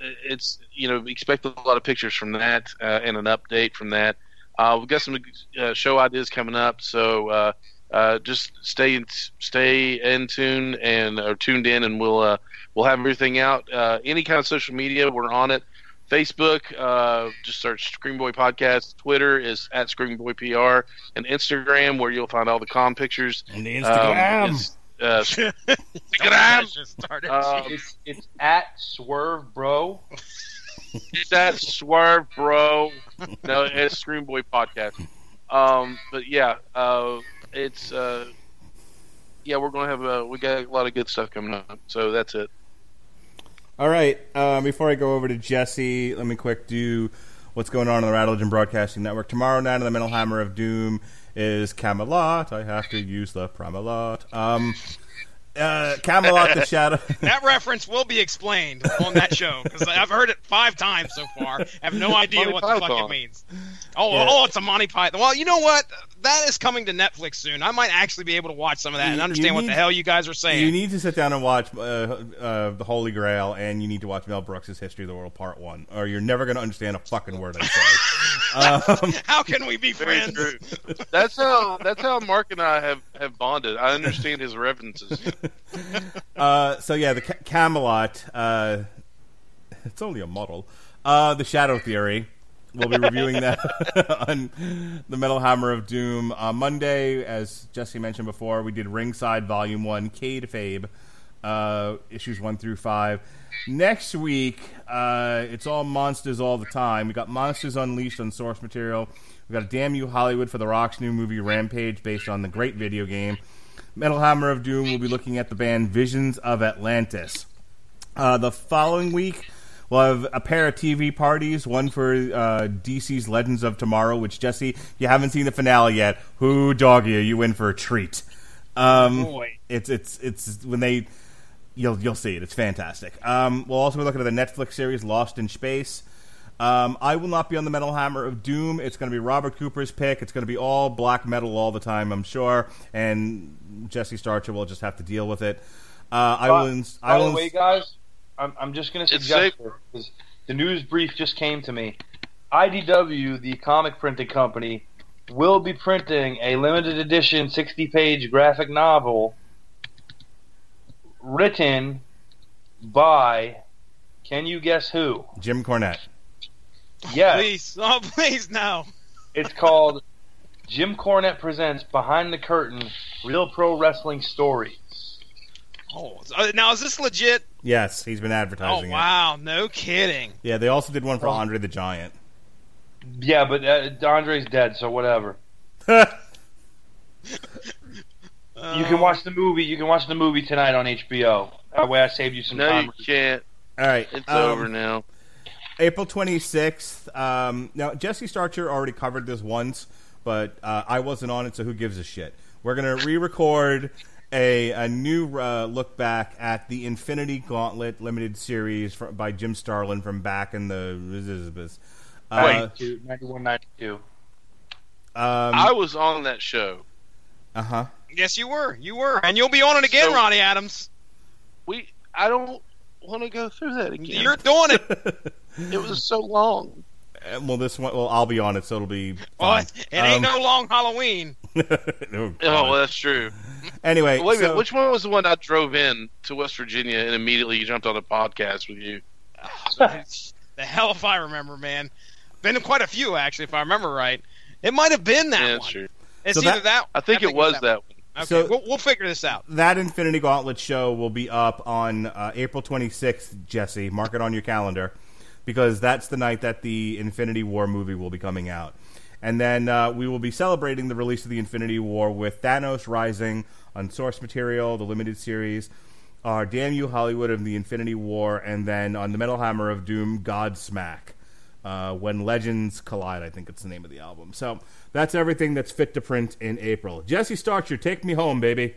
it's you know expect a lot of pictures from that and an update from that. Uh, we've got some uh, show ideas coming up, so uh, uh, just stay in, stay in tune and or tuned in, and we'll uh, we'll have everything out. Uh, any kind of social media, we're on it. Facebook, uh, just search Scream Boy Podcast. Twitter is at Scream Boy PR, and Instagram, where you'll find all the com pictures. And the Um, Instagram. is, uh, Instagram. just started. Um, It's, it's at Swerve Bro. It's that swerve, bro. No, it's Scream Boy podcast. Um, but yeah, uh, it's uh, yeah, we're gonna have a we got a lot of good stuff coming up. So that's it. All right. Uh, before I go over to Jesse, let me quick do what's going on on the Rattle Legend Broadcasting Network. Tomorrow night on the Metal Hammer of Doom is Kamelot. I have to use the Pramelot. Um, uh, Kamelot, the Shadow. that reference will be explained on that show because I've heard it five times so far. I have no idea Monty what the fuck it means. Oh, Yeah. oh, it's a Monty Python. Well, you know what? That is coming to Netflix soon. I might actually be able to watch some of that You- and you understand what the hell you guys are saying. You need to sit down and watch uh, uh, the Holy Grail, and you need to watch Mel Brooks' History of the World Part One, or you're never going to understand a fucking word I say. um, How can we be friends? true. That's how that's how Mark and I have have bonded. I understand his references. Uh, so yeah, the Ca- Kamelot. Uh, it's only a model. Uh, the Shadow Theory. We'll be reviewing that on the Metal Hammer of Doom uh, Monday. As Jesse mentioned before, we did Ringside Volume One, Kayfabe, uh, issues one through five. Next week, uh, it's all monsters all the time. We got Monsters Unleashed on source material. We got a Damn You Hollywood for The Rock's new movie Rampage, based on the great video game. Metal Hammer of Doom will be looking at the band Visions of Atlantis. Uh, the following week, we'll have a pair of TV parties. One for uh, DC's Legends of Tomorrow, which Jesse, you haven't seen the finale yet. Who doggy you? You in for a treat. Um, Boy. it's it's it's when they you'll you'll see it. It's fantastic. Um, we'll also be looking at the Netflix series Lost in Space. Um, I will not be on the Metal Hammer of Doom. It's going to be Robert Cooper's pick. It's going to be all black metal all the time, I'm sure. And Jesse Starcher will just have to deal with it. Uh, I will. Ins- I By will the way, ins- guys, I'm, I'm just going to It's suggest because the news brief just came to me. IDW, the comic printing company, will be printing a limited edition 60 page graphic novel written by, can you guess who? Jim Cornette. Yes, Please, oh please, no. it's called Jim Cornette Presents Behind the Curtain Real Pro Wrestling Stories. Oh, uh, now is this legit? Yes, he's been Oh advertising it. wow, no kidding. Yeah, they also did one for Oh. Andre the Giant. Yeah, but uh, Andre's dead, so whatever. You can watch the movie. You can watch the movie tonight on HBO. That way, I saved you some No, time. you can't. All right, It's um, over now. April 26th. Um, now, Jesse Starcher already covered this once, but uh, I wasn't on it, so who gives a shit? We're going to re record a, a new uh, look back at the Infinity Gauntlet limited series by Jim Starlin from back in the. Uh, 92, 91, 92. um, I was on that show. uh huh. Yes, you were. You were, and you'll be on it again, So- Ronnie Adams. We. I don't want to go through that again. You're doing it. It was so long. well, this one, well, I'll be on it, so it'll be. Well, Fine. it ain't Um, no long Halloween. oh, Oh, well, that's true. anyway, Wait a minute. Which one was the one I drove in to West Virginia and immediately jumped on a podcast with you? the hell if I remember, man. Been quite a few actually, if I remember right. It might have been that yeah, one. that's true. It's So either that- that. I think it was that one. Okay, So- we'll, we'll figure this out. that Infinity Gauntlet show will be up on uh, April 26th, Jesse. Mark it on your calendar because that's the night that the Infinity War movie will be coming out. And then uh, we will be celebrating the release of the Infinity War with Thanos Rising on source material, the limited series, our Damn You Hollywood of the Infinity War, and then on the Metal Hammer of Doom, Godsmack. Uh, when Legends Collide, I think it's the name of the album. So that's everything that's fit to print in April. Jesse Starcher, take me home, baby.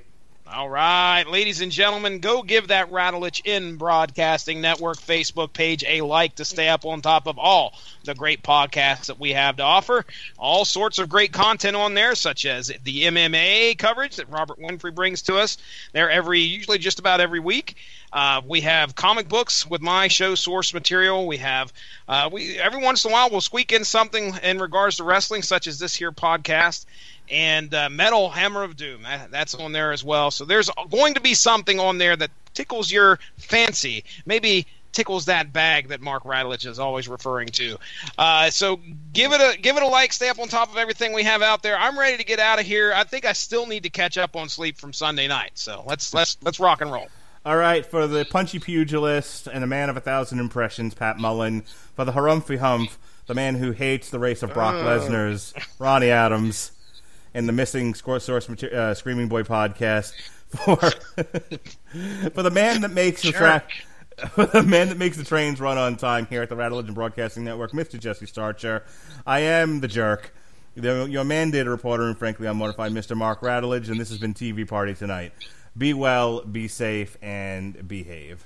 All right, ladies and gentlemen, go give that Radulich in Broadcasting Network Facebook page a like to stay up on top of all the great podcasts that we have to offer. All sorts of great content on there, such as the MMA coverage that Robert Winfrey brings to us. They're every, usually just about every week. Uh, we have comic books with my show source material. We have uh, we every once in a while we'll squeak in something in regards to wrestling, such as this here podcast and uh, Metal Hammer of Doom. That, that's on there as well. So there's going to be something on there that tickles your fancy. Maybe tickles that bag that Mark Radulich is always referring to. Uh, so give it a give it a like. Stay up on top of everything we have out there. I'm ready to get out of here. I think I still need to catch up on sleep from Sunday night. So let's let's let's rock and roll. All right, for the punchy pugilist and a man of a thousand impressions, Pat Mullen. For the harumphy humph, the man who hates the race of Brock Lesnar's, Ronnie Adams. And the missing score source mater- uh, Screaming Boy podcast. For for the man that makes the track. For the man that makes the trains run on time here at the Radulich Broadcasting Network, Mr. Jesse Starcher. I am the jerk. The, your mandated reporter, and frankly, I'm mortified, Mr. Mark Radulich, and this has been TV Party Tonight. Be well, be safe, and behave.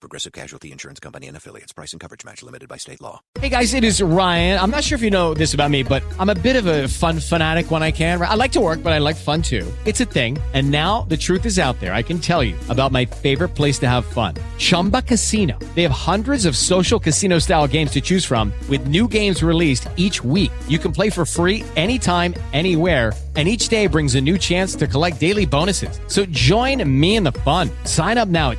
Progressive Casualty Insurance Company and affiliates. Price and coverage match limited by state law. Hey guys, it is Ryan. I'm not sure if you know this about me, but I'm a bit of a fun fanatic when I can. I like to work, but I like fun too. It's a thing. And now the truth is out there. I can tell you about my favorite place to have fun Chumba Casino. They have hundreds of social casino style games to choose from, with new games released each week. You can play for free anytime, anywhere. And each day brings a new chance to collect daily bonuses. So join me in the fun. Sign up now at